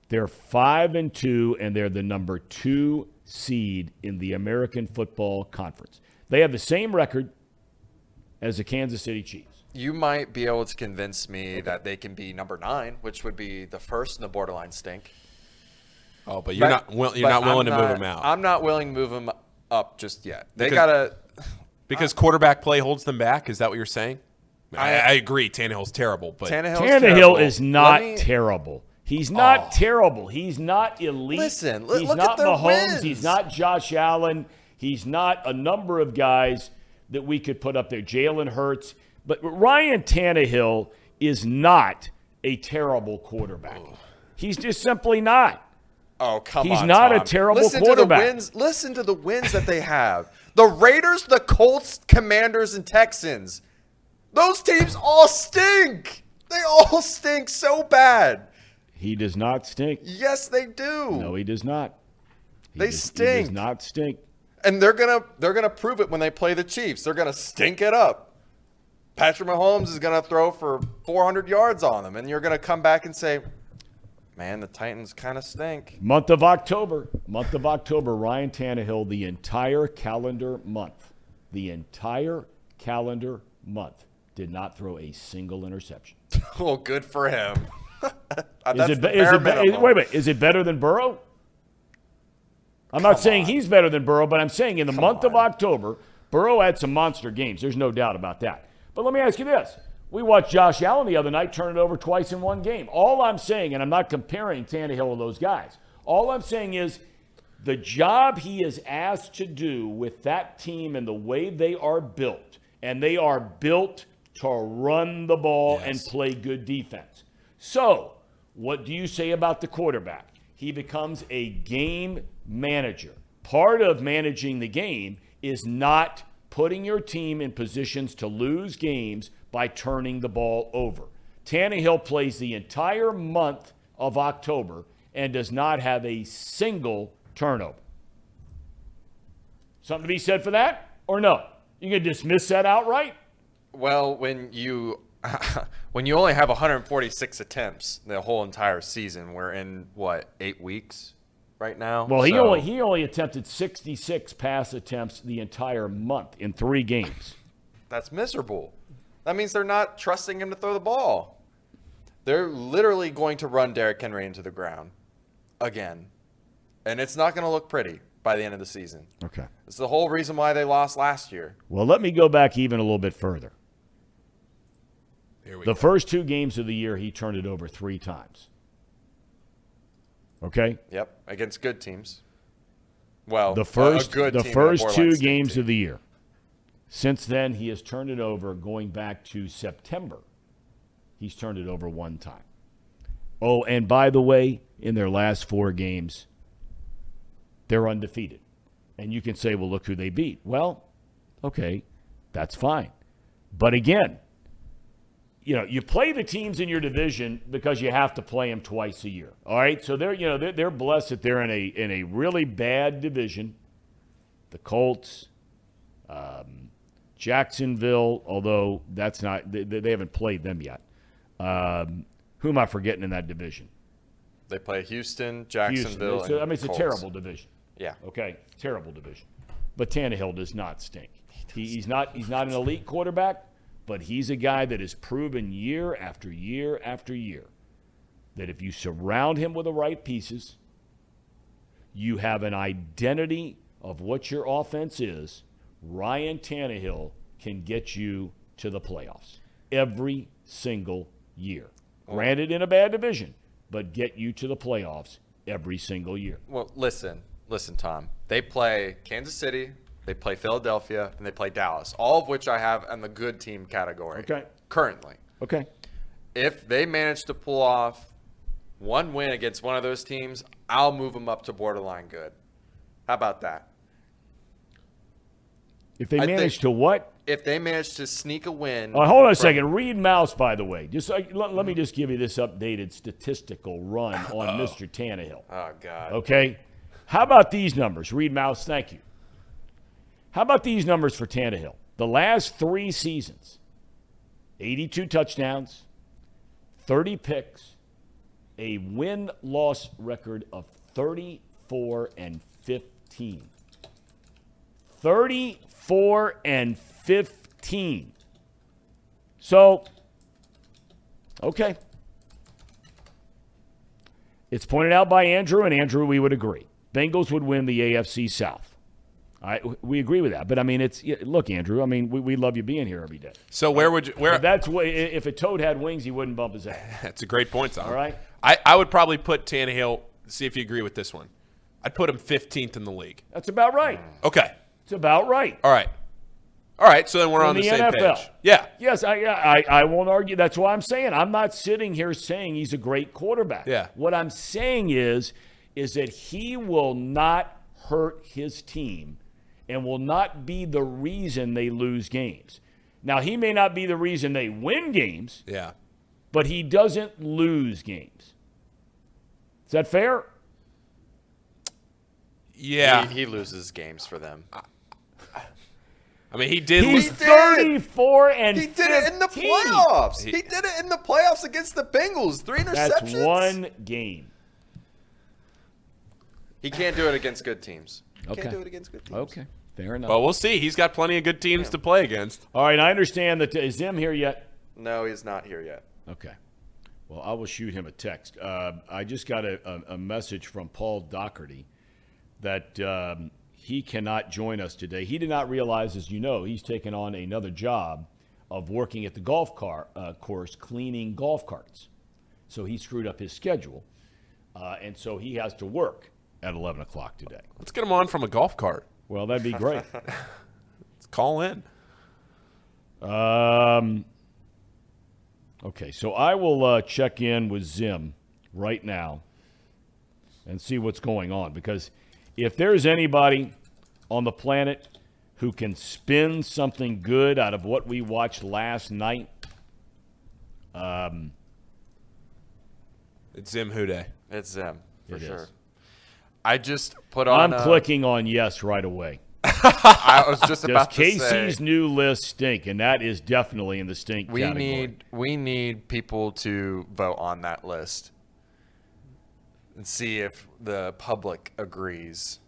[SPEAKER 2] They're 5 and 2 and they're the number 2 seed in the American Football Conference. They have the same record as the Kansas City Chiefs.
[SPEAKER 3] You might be able to convince me that they can be number 9, which would be the first in the borderline stink.
[SPEAKER 5] Oh, but you're but, not will, you're not willing I'm to not, move them out.
[SPEAKER 3] I'm not willing to move them up just yet. They got to
[SPEAKER 5] because quarterback play holds them back. Is that what you're saying? I, I agree. Tannehill's terrible, but Tannehill's
[SPEAKER 2] Tannehill terrible. is not me, terrible. He's not oh. terrible. He's not elite.
[SPEAKER 3] Listen, l- he's look not at the Mahomes. Wins.
[SPEAKER 2] He's not Josh Allen. He's not a number of guys that we could put up there. Jalen Hurts, but Ryan Tannehill is not a terrible quarterback. He's just simply not.
[SPEAKER 3] Oh come
[SPEAKER 2] He's on! He's not
[SPEAKER 3] Tom.
[SPEAKER 2] a terrible listen quarterback. To the
[SPEAKER 3] wins, listen to the wins that they have: the Raiders, the Colts, Commanders, and Texans. Those teams all stink. They all stink so bad.
[SPEAKER 2] He does not stink.
[SPEAKER 3] Yes, they do.
[SPEAKER 2] No, he does not. He
[SPEAKER 3] they does, stink. He
[SPEAKER 2] does not stink.
[SPEAKER 3] And they're gonna they're gonna prove it when they play the Chiefs. They're gonna stink it up. Patrick Mahomes is gonna throw for 400 yards on them, and you're gonna come back and say, man, the Titans kind of stink.
[SPEAKER 2] Month of October, month of October, Ryan Tannehill, the entire calendar month, the entire calendar month did not throw a single interception.
[SPEAKER 3] well, good for him.
[SPEAKER 2] is it, is it, is, wait a minute. Is it better than Burrow? I'm Come not saying on. he's better than Burrow, but I'm saying in the Come month on. of October, Burrow had some monster games. There's no doubt about that. But let me ask you this. We watched Josh Allen the other night turn it over twice in one game. All I'm saying, and I'm not comparing Tannehill to those guys, all I'm saying is the job he is asked to do with that team and the way they are built, and they are built – to run the ball yes. and play good defense. So, what do you say about the quarterback? He becomes a game manager. Part of managing the game is not putting your team in positions to lose games by turning the ball over. Tannehill plays the entire month of October and does not have a single turnover. Something to be said for that or no? You can dismiss that outright.
[SPEAKER 3] Well, when you when you only have 146 attempts the whole entire season, we're in what eight weeks right now.
[SPEAKER 2] Well, he only he only attempted 66 pass attempts the entire month in three games.
[SPEAKER 3] That's miserable. That means they're not trusting him to throw the ball. They're literally going to run Derrick Henry into the ground again, and it's not going to look pretty by the end of the season.
[SPEAKER 2] Okay,
[SPEAKER 3] it's the whole reason why they lost last year.
[SPEAKER 2] Well, let me go back even a little bit further the go. first two games of the year, he turned it over three times. Okay.
[SPEAKER 3] Yep, against good teams. Well,
[SPEAKER 2] the first the first two games team. of the year. Since then, he has turned it over. Going back to September, he's turned it over one time. Oh, and by the way, in their last four games, they're undefeated. And you can say, well, look who they beat. Well, okay, that's fine. But again, you know, you play the teams in your division because you have to play them twice a year. All right, so they're you know they're, they're blessed that they're in a in a really bad division. The Colts, um, Jacksonville, although that's not they, they haven't played them yet. Um, who am I forgetting in that division?
[SPEAKER 3] They play Houston, Jacksonville. Houston.
[SPEAKER 2] mean, it's Colts. a terrible division.
[SPEAKER 3] Yeah.
[SPEAKER 2] Okay, terrible division. But Tannehill does not stink. He he, he's not he's not an elite quarterback but he's a guy that has proven year after year after year that if you surround him with the right pieces, you have an identity of what your offense is. Ryan Tannehill can get you to the playoffs every single year. Oh. Granted, in a bad division, but get you to the playoffs every single year.
[SPEAKER 3] Well, listen, listen, Tom. They play Kansas City, they play Philadelphia and they play Dallas, all of which I have in the good team category.
[SPEAKER 2] Okay.
[SPEAKER 3] Currently.
[SPEAKER 2] Okay.
[SPEAKER 3] If they manage to pull off one win against one of those teams, I'll move them up to borderline good. How about that?
[SPEAKER 2] If they I manage think, to what?
[SPEAKER 3] If they manage to sneak a win.
[SPEAKER 2] Uh, hold on a from, second. Reed Mouse, by the way, just uh, l- mm-hmm. let me just give you this updated statistical run on oh. Mr. Tannehill.
[SPEAKER 3] Oh God.
[SPEAKER 2] Okay. How about these numbers? Reed Mouse, thank you. How about these numbers for Tannehill? The last three seasons 82 touchdowns, 30 picks, a win loss record of 34 and 15. 34 and 15. So, okay. It's pointed out by Andrew, and Andrew, we would agree. Bengals would win the AFC South. I, we agree with that, but I mean, it's look, Andrew. I mean, we, we love you being here every day.
[SPEAKER 5] So where would you? Where that's what,
[SPEAKER 2] if a toad had wings, he wouldn't bump his head.
[SPEAKER 5] That's a great point, Tom.
[SPEAKER 2] All right,
[SPEAKER 5] I, I would probably put Tannehill. See if you agree with this one. I'd put him 15th in the league.
[SPEAKER 2] That's about right.
[SPEAKER 5] Okay,
[SPEAKER 2] it's about right.
[SPEAKER 5] All right, all right. So then we're in on the, the same NFL. page.
[SPEAKER 2] Yeah. Yes, I, I I won't argue. That's why I'm saying I'm not sitting here saying he's a great quarterback.
[SPEAKER 5] Yeah.
[SPEAKER 2] What I'm saying is, is that he will not hurt his team and will not be the reason they lose games. Now, he may not be the reason they win games.
[SPEAKER 5] Yeah.
[SPEAKER 2] But he doesn't lose games. Is that fair?
[SPEAKER 3] Yeah. He, he loses games for them.
[SPEAKER 5] I mean, he did.
[SPEAKER 2] He's lose. 34 and he 15. did
[SPEAKER 3] it in the playoffs. He, he, did it in the playoffs against the Bengals. Three interceptions.
[SPEAKER 2] That's one game.
[SPEAKER 3] He can't do it against good teams. Okay. Can't do it against good teams. Okay.
[SPEAKER 2] Fair enough.
[SPEAKER 5] Well, we'll see. He's got plenty of good teams yeah. to play against.
[SPEAKER 2] All right, I understand that. Is Zim here yet?
[SPEAKER 3] No, he's not here yet.
[SPEAKER 2] Okay. Well, I will shoot him a text. Uh, I just got a, a, a, message from Paul Daugherty that um, he cannot join us today. He did not realize, as you know, he's taken on another job of working at the golf car uh, course, cleaning golf carts. So he screwed up his schedule, uh, and so he has to work at 11 o'clock today.
[SPEAKER 5] Let's get him on from a golf cart.
[SPEAKER 2] Well, that'd be great. Let's
[SPEAKER 5] call in.
[SPEAKER 2] Um, okay, so I will uh, check in with Zim right now and see what's going on because if there's anybody on the planet who can spin something good out of what we watched last night, um,
[SPEAKER 5] it's Zim WhoDey.
[SPEAKER 3] It's Zim for it sure. Is. I just put on. I'm
[SPEAKER 2] clicking on yes right away.
[SPEAKER 3] I was just about
[SPEAKER 2] Does to Casey's say, new list stink, and that is definitely in the stink. We category.
[SPEAKER 3] need we need people to vote on that list and see if the public agrees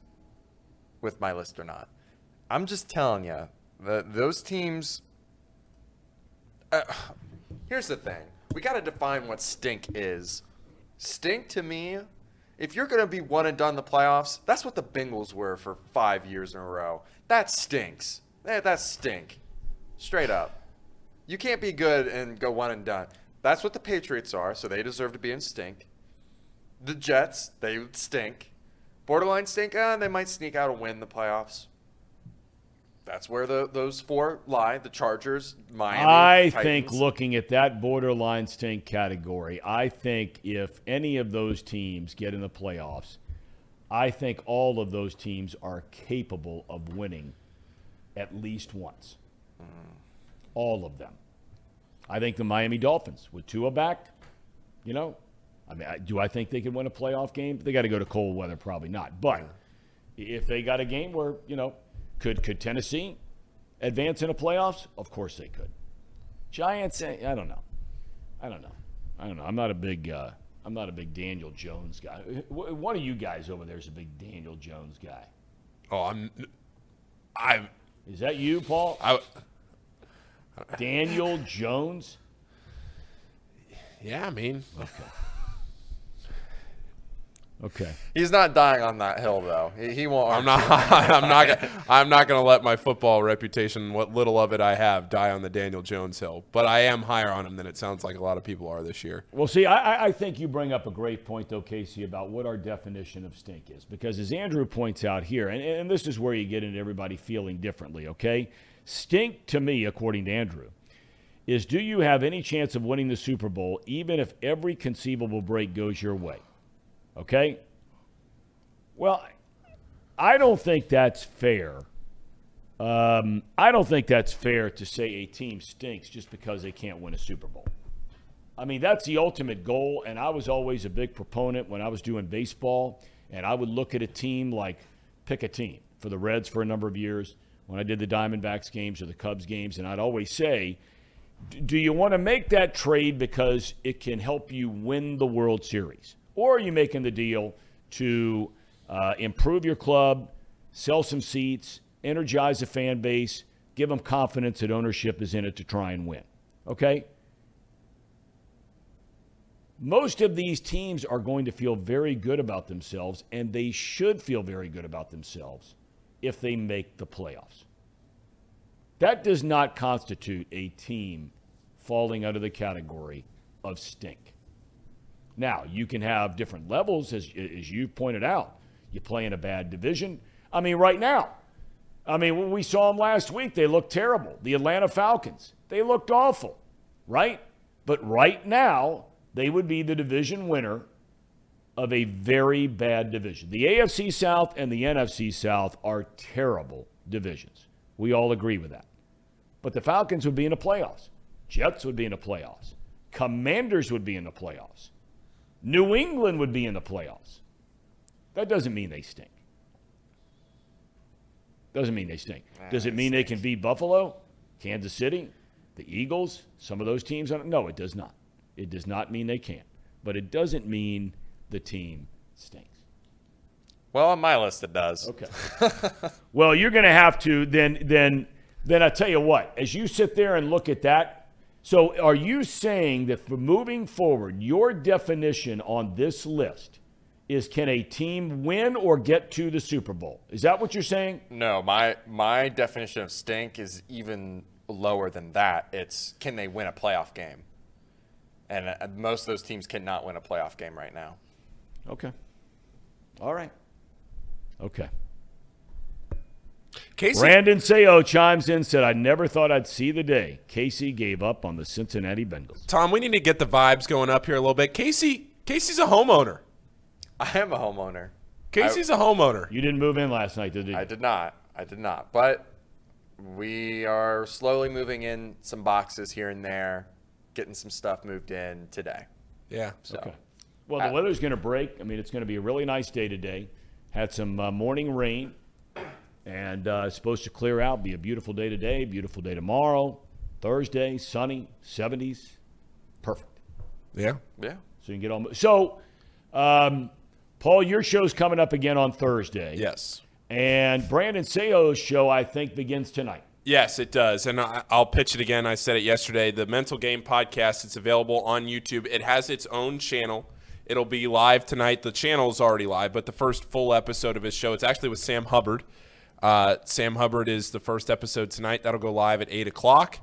[SPEAKER 3] with my list or not. I'm just telling you that those teams. Uh, here's the thing: we got to define what stink is. Stink to me if you're going to be one and done the playoffs, that's what the Bengals were for five years in a row. That stinks. That, that stink. Straight up. You can't be good and go one and done. That's what the Patriots are, so they deserve to be in stink. The Jets, they stink. Borderline stink, uh, they might sneak out a win the playoffs that's where the, those four lie the Chargers, Miami. I
[SPEAKER 2] Titans. think looking at that borderline stink category, I think if any of those teams get in the playoffs, I think all of those teams are capable of winning at least once. Mm. All of them. I think the Miami Dolphins with Tua back, you know, I mean, do I think they can win a playoff game? They got to go to cold weather, probably not. But if they got a game where you know could could Tennessee advance in the playoffs? Of course they could. Giants, eh, I don't know. I don't know. I don't know. I'm not a big uh, I'm not a big Daniel Jones guy. One of you guys over there is a big Daniel Jones guy.
[SPEAKER 5] Oh, I'm. I'm.
[SPEAKER 2] Is that you, Paul? I, Daniel Jones.
[SPEAKER 5] Yeah, I mean.
[SPEAKER 2] Okay. Okay.
[SPEAKER 3] He's not dying on that hill though. He, he won't.
[SPEAKER 5] I'm not. I'm not. Gonna, I'm not going to let my football reputation, what little of it I have, die on the Daniel Jones hill. But I am higher on him than it sounds like a lot of people are this year.
[SPEAKER 2] Well, see, I, I think you bring up a great point though, Casey, about what our definition of stink is, because as Andrew points out here, and, and this is where you get into everybody feeling differently. Okay, stink to me, according to Andrew, is do you have any chance of winning the Super Bowl even if every conceivable break goes your way? Okay? Well, I don't think that's fair. Um, I don't think that's fair to say a team stinks just because they can't win a Super Bowl. I mean, that's the ultimate goal. And I was always a big proponent when I was doing baseball. And I would look at a team like pick a team for the Reds for a number of years when I did the Diamondbacks games or the Cubs games. And I'd always say, do you want to make that trade because it can help you win the World Series? or are you making the deal to uh, improve your club, sell some seats, energize the fan base, give them confidence that ownership is in it to try and win? Okay? Most of these teams are going to feel very good about themselves, and they should feel very good about themselves if they make the playoffs. That does not constitute a team falling under the category of stink. Now, you can have different levels, as, as you pointed out. You play in a bad division. I mean, right now, I mean, we saw them last week. They looked terrible. The Atlanta Falcons, they looked awful, right? But right now, they would be the division winner of a very bad division. The AFC South and the NFC South are terrible divisions. We all agree with that. But the Falcons would be in the playoffs. Jets would be in the playoffs. Commanders would be in the playoffs. New England would be in the playoffs. That doesn't mean they stink. Doesn't mean they stink. Ah, Does it mean stinks. they can beat Buffalo, Kansas City, the Eagles, some of those teams? No, it does not. It does not mean they can't. But it doesn't mean the team stinks.
[SPEAKER 3] Well, on my list, it does.
[SPEAKER 2] Okay. well, you're going to have to then then then I tell you what. As you sit there and look at that, so, are you saying that for moving forward, your definition on this list is can a team win or get to the Super Bowl? Is that what you're saying?
[SPEAKER 3] No, my my definition of stink is even lower than that. It's can they win a playoff game? And uh, most of those teams cannot win a playoff game right now.
[SPEAKER 2] Okay. All right. Okay. Casey. Brandon Sayo chimes in, said, I never thought I'd see the day. Casey gave up on the Cincinnati Bengals.
[SPEAKER 5] Tom, we need to get the vibes going up here a little bit. Casey, Casey's a homeowner.
[SPEAKER 3] I am a homeowner.
[SPEAKER 5] Casey's I, a homeowner.
[SPEAKER 2] You didn't move in last night, did you?
[SPEAKER 3] I did not. I did not. But we are slowly moving in some boxes here and there, getting some stuff moved in today.
[SPEAKER 2] Yeah. So, okay. Well, the weather's going to break. I mean, it's going to be a really nice day today. Had some uh, morning rain. And uh, it's supposed to clear out, be a beautiful day today, beautiful day tomorrow, Thursday, sunny, 70s. Perfect.
[SPEAKER 5] Yeah.
[SPEAKER 3] Yeah.
[SPEAKER 2] So you can get on. So, um, Paul, your show's coming up again on Thursday.
[SPEAKER 5] Yes.
[SPEAKER 2] And Brandon Sayo's show, I think, begins tonight.
[SPEAKER 5] Yes, it does. And I'll pitch it again. I said it yesterday. The Mental Game podcast, it's available on YouTube. It has its own channel. It'll be live tonight. The channel is already live, but the first full episode of his show, it's actually with Sam Hubbard. Uh, Sam Hubbard is the first episode tonight. That'll go live at 8 o'clock.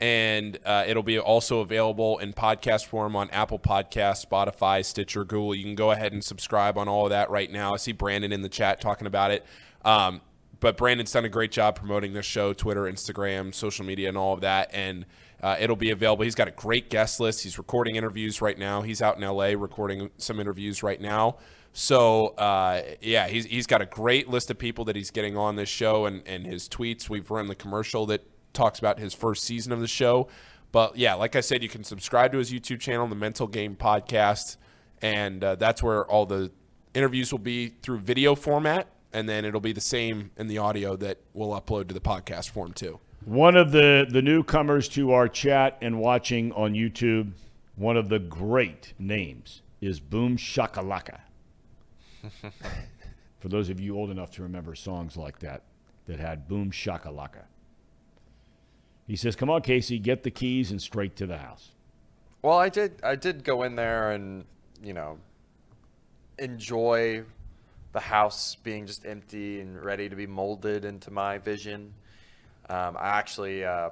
[SPEAKER 5] And uh, it'll be also available in podcast form on Apple
[SPEAKER 3] Podcasts, Spotify, Stitcher, Google. You can go ahead and subscribe on all of that right now. I see Brandon in the chat talking about it. Um, but Brandon's done a great job promoting this show, Twitter, Instagram, social media, and all of that. And uh, it'll be available. He's got a great guest list. He's recording interviews right now. He's out in LA recording some interviews right now. So uh, yeah, he's he's got a great list of people that he's getting on this show and and his tweets. We've run the commercial that talks about his first season of the show. But yeah, like I said, you can subscribe to his YouTube channel, the Mental Game Podcast, and uh, that's where all the interviews will be through video format, and then it'll be the same in the audio that we'll upload to the podcast form too.
[SPEAKER 2] One of the the newcomers to our chat and watching on YouTube, one of the great names is Boom Shakalaka. For those of you old enough to remember songs like that, that had boom shakalaka. He says, "Come on, Casey, get the keys and straight to the house."
[SPEAKER 3] Well, I did. I did go in there and you know enjoy the house being just empty and ready to be molded into my vision. Um, I actually uh,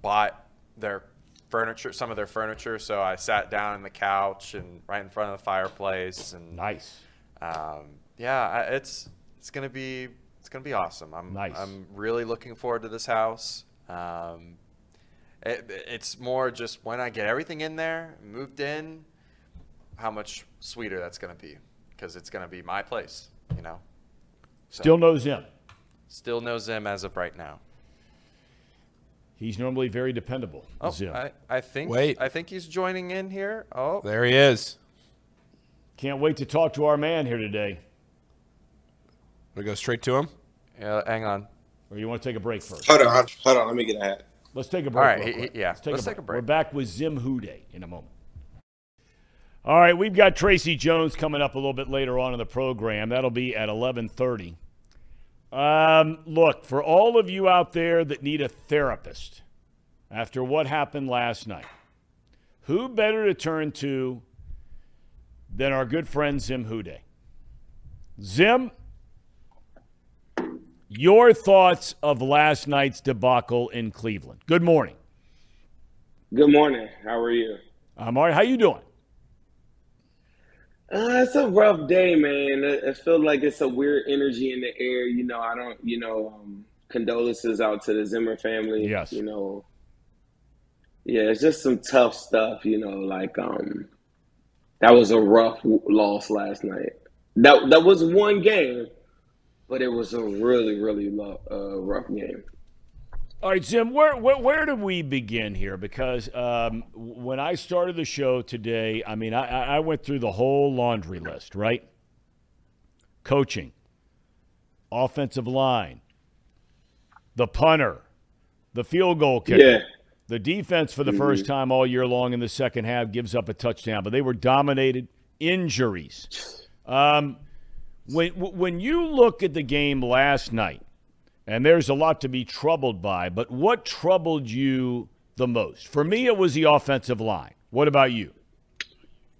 [SPEAKER 3] bought their furniture, some of their furniture. So I sat down on the couch and right in front of the fireplace. And
[SPEAKER 2] nice
[SPEAKER 3] um, yeah, it's it's gonna be it's gonna be awesome. I'm nice. I'm really looking forward to this house. Um, it, it's more just when I get everything in there, moved in, how much sweeter that's gonna be because it's gonna be my place, you know.
[SPEAKER 2] So, still knows him.
[SPEAKER 3] Still knows him as of right now.
[SPEAKER 2] He's normally very dependable. Oh,
[SPEAKER 3] Zim. I, I think. Wait. I think he's joining in here. Oh,
[SPEAKER 2] there he is. Can't wait to talk to our man here today.
[SPEAKER 3] We go straight to him. Yeah, hang on.
[SPEAKER 2] Or you want to take a break first?
[SPEAKER 6] Hold on, hold on. Let me get a hat.
[SPEAKER 2] Let's take a break. All
[SPEAKER 3] right, he, he, yeah.
[SPEAKER 2] Let's, take, Let's a take, a break. We're back with Zim WhoDey in a moment. All right, we've got Tracy Jones coming up a little bit later on in the program. That'll be at 11:30. Um, look, for all of you out there that need a therapist after what happened last night, who better to turn to than our good friend Zim WhoDey. Zim, your thoughts of last night's debacle in Cleveland. Good morning.
[SPEAKER 6] Good morning. How are you?
[SPEAKER 2] I'm all right. How you doing?
[SPEAKER 6] Uh, it's a rough day, man. It I like it's a weird energy in the air. You know, I don't, you know, um, condolences out to the Zimmer family.
[SPEAKER 2] Yes.
[SPEAKER 6] You know, yeah, it's just some tough stuff, you know, like, um, that was a rough loss last night. That that was one game, but it was a really really lo- uh, rough game.
[SPEAKER 2] All right, Zim, where, where, where do we begin here? Because um, when I started the show today, I mean, I, I went through the whole laundry list, right? Coaching, offensive line, the punter, the field goal kicker.
[SPEAKER 6] Yeah.
[SPEAKER 2] The defense, for the mm-hmm. first time all year long in the second half, gives up a touchdown, but they were dominated. Injuries. Um, when when you look at the game last night, and there's a lot to be troubled by, but what troubled you the most? For me, it was the offensive line. What about you?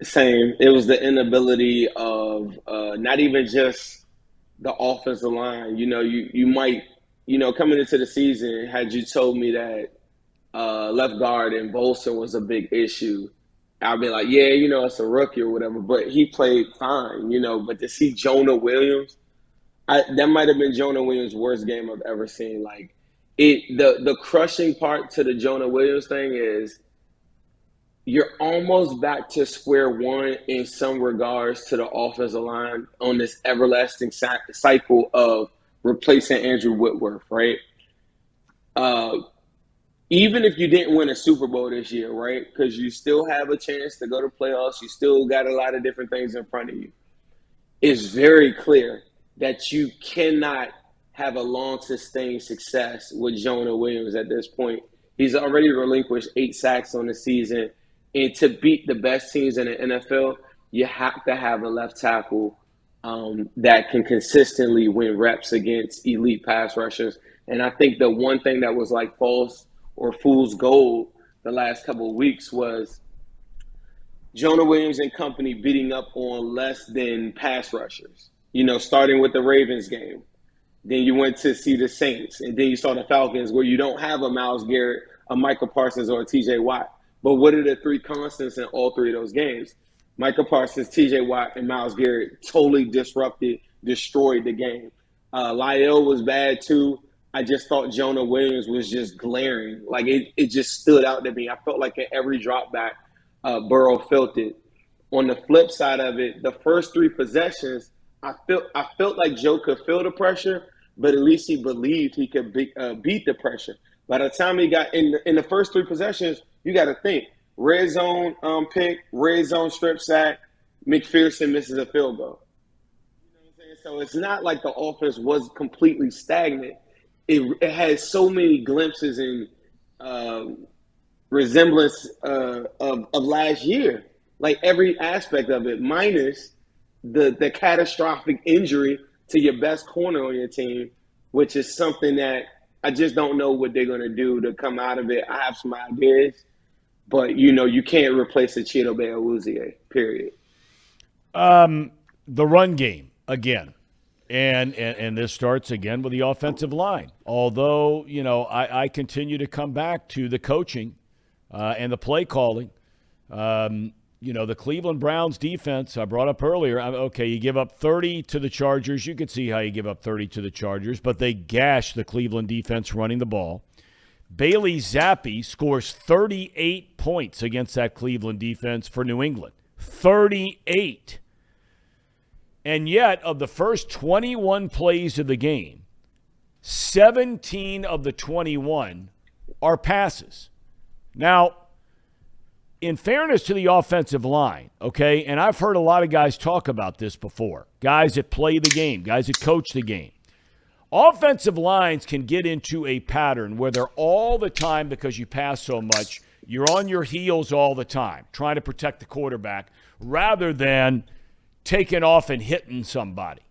[SPEAKER 6] Same. It was the inability of uh, not even just the offensive line. You know, you you might you know coming into the season, had you told me that uh, left guard and Volson was a big issue. I'd be like, yeah, you know, it's a rookie or whatever, but he played fine, you know. But to see Jonah Williams, I, that might have been Jonah Williams' worst game I've ever seen. Like it, the the crushing part to the Jonah Williams thing is you're almost back to square one in some regards to the offensive line on this everlasting cycle of replacing Andrew Whitworth, right? Uh, even if you didn't win a Super Bowl this year, right? Because you still have a chance to go to playoffs. You still got a lot of different things in front of you. It's very clear that you cannot have a long sustained success with Jonah Williams at this point. He's already relinquished eight sacks on the season. And to beat the best teams in the NFL, you have to have a left tackle um, that can consistently win reps against elite pass rushers. And I think the one thing that was like false or fool's gold the last couple of weeks was Jonah Williams and company beating up on less than pass rushers. You know, starting with the Ravens game, then you went to see the Saints, and then you saw the Falcons, where you don't have a Myles Garrett, a Micah Parsons, or a T.J. Watt. But what are the three constants in all three of those games? Micah Parsons, T.J. Watt, and Myles Garrett totally disrupted, destroyed the game. Uh, La'el was bad too. I just thought Jonah Williams was just glaring. Like it, it just stood out to me. I felt like at every drop back, uh, Burrow felt it. On the flip side of it, the first three possessions, I felt I felt like Joe could feel the pressure, but at least he believed he could be, uh, beat the pressure. By the time he got in the, in the first three possessions, you got to think red zone um, pick, red zone strip sack, McPherson misses a field goal. You know what I'm saying? So it's not like the offense was completely stagnant it, it has so many glimpses and uh, resemblance uh, of, of last year. Like every aspect of it, minus the the catastrophic injury to your best corner on your team, which is something that I just don't know what they're gonna do to come out of it. I have some ideas, but you know you can't replace a Chidobe period. Um,
[SPEAKER 2] the run game again. And, and, and this starts again with the offensive line. Although you know I, I continue to come back to the coaching uh, and the play calling. Um, you know the Cleveland Browns defense I brought up earlier. I'm, okay, you give up 30 to the Chargers. You can see how you give up 30 to the Chargers, but they gash the Cleveland defense running the ball. Bailey Zappe scores 38 points against that Cleveland defense for New England. 38. And yet, of the first 21 plays of the game, 17 of the 21 are passes. Now, in fairness to the offensive line, okay, and I've heard a lot of guys talk about this before guys that play the game, guys that coach the game. Offensive lines can get into a pattern where they're all the time because you pass so much, you're on your heels all the time trying to protect the quarterback rather than taking off and hitting somebody.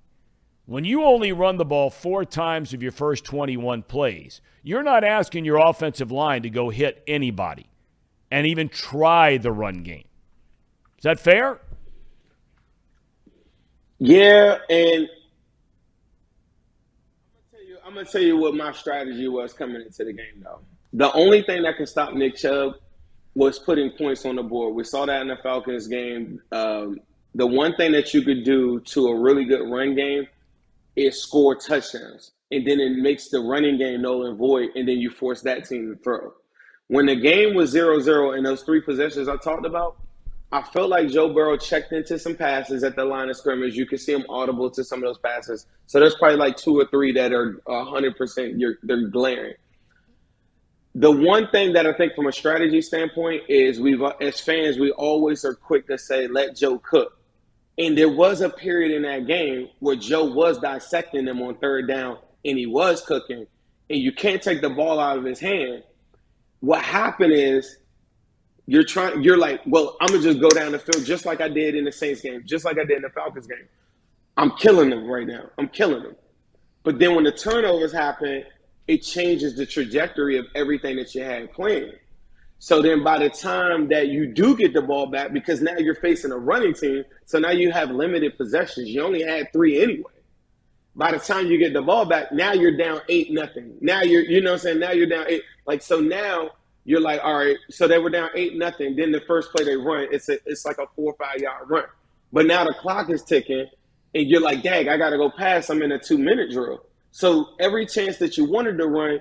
[SPEAKER 2] When you only run the ball four times of your first 21 plays, you're not asking your offensive line to go hit anybody and even try the run game. Is that fair?
[SPEAKER 6] Yeah, and I'm gonna tell you what my strategy was coming into the game, though. The only thing that can stop Nick Chubb was putting points on the board. We saw that in the Falcons game. Um, the one thing that you could do to a really good run game is score touchdowns. And then it makes the running game null and void, and then you force that team to throw. When the game was 0 0 in those three possessions I talked about, I felt like Joe Burrow checked into some passes at the line of scrimmage. You could see him audible to some of those passes. So there's probably like two or three that are 100% you're, they're glaring. The one thing that I think from a strategy standpoint is we've as fans we always are quick to say let Joe cook. And there was a period in that game where Joe was dissecting them on third down and he was cooking, and you can't take the ball out of his hand. What happened is you're trying you're like, well, I'm gonna just go down the field just like I did in the Saints game, just like I did in the Falcons game. I'm killing them right now. I'm killing them. But then when the turnovers happen, it changes the trajectory of everything that you had planned. So then by the time that you do get the ball back, because now you're facing a running team, so now you have limited possessions. You only had three anyway. By the time you get the ball back, now you're down eight nothing. Now you're you know I'm saying? Now you're down eight. Like so now you're like, all right, so they were down eight nothing. Then the first play they run, it's a it's like a four or five yard run. But now the clock is ticking and you're like, dang, I gotta go pass. I'm in a two minute drill. So every chance that you wanted to run,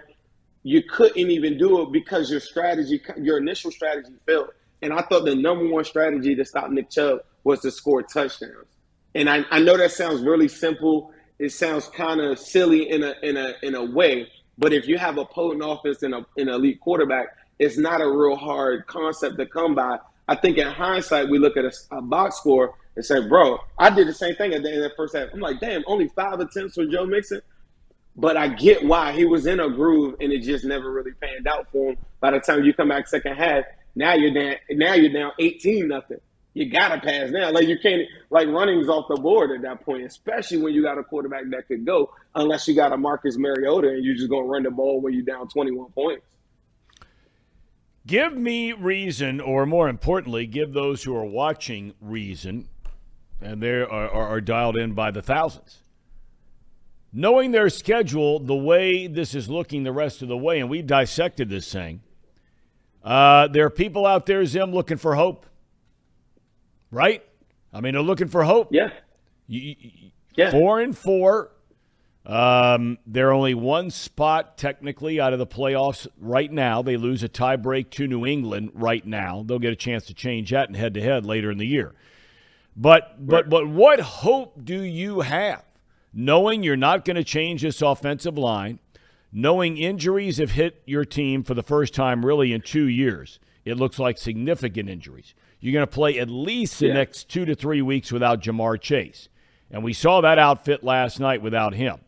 [SPEAKER 6] you couldn't even do it because your strategy, your initial strategy failed. And I thought the number one strategy to stop Nick Chubb was to score touchdowns. And I, I know that sounds really simple. It sounds kind of silly in a in a in a way, but if you have a potent offense and a, an elite quarterback, it's not a real hard concept to come by. I think in hindsight, we look at a, a box score and say, "Bro, I did the same thing at the end of first half." I'm like, "Damn, only five attempts for Joe Mixon." But I get why he was in a groove and it just never really panned out for him. By the time you come back second half, now you're down. Now you're down eighteen nothing. You gotta pass now. Like you can't like running's off the board at that point, especially when you got a quarterback that could go. Unless you got a Marcus Mariota and you're just gonna run the ball when you're down twenty one points.
[SPEAKER 2] Give me reason, or more importantly, give those who are watching reason, and they are, are, are dialed in by the thousands knowing their schedule the way this is looking the rest of the way, and we dissected this thing, uh, there are people out there, Zim, looking for hope, right? I mean, they're looking for hope. Yeah.
[SPEAKER 6] You, you,
[SPEAKER 2] yeah. Four and four. Um, they're only one spot technically out of the playoffs right now. They lose a tiebreak to New England right now. They'll get a chance to change that and head to head later in the year. But but but what hope do you have? knowing you're not going to change this offensive line, knowing injuries have hit your team for the first time really in two years, it looks like significant injuries. You're going to play at least the yeah. next two to three weeks without Ja'Marr Chase. And we saw that outfit last night without him.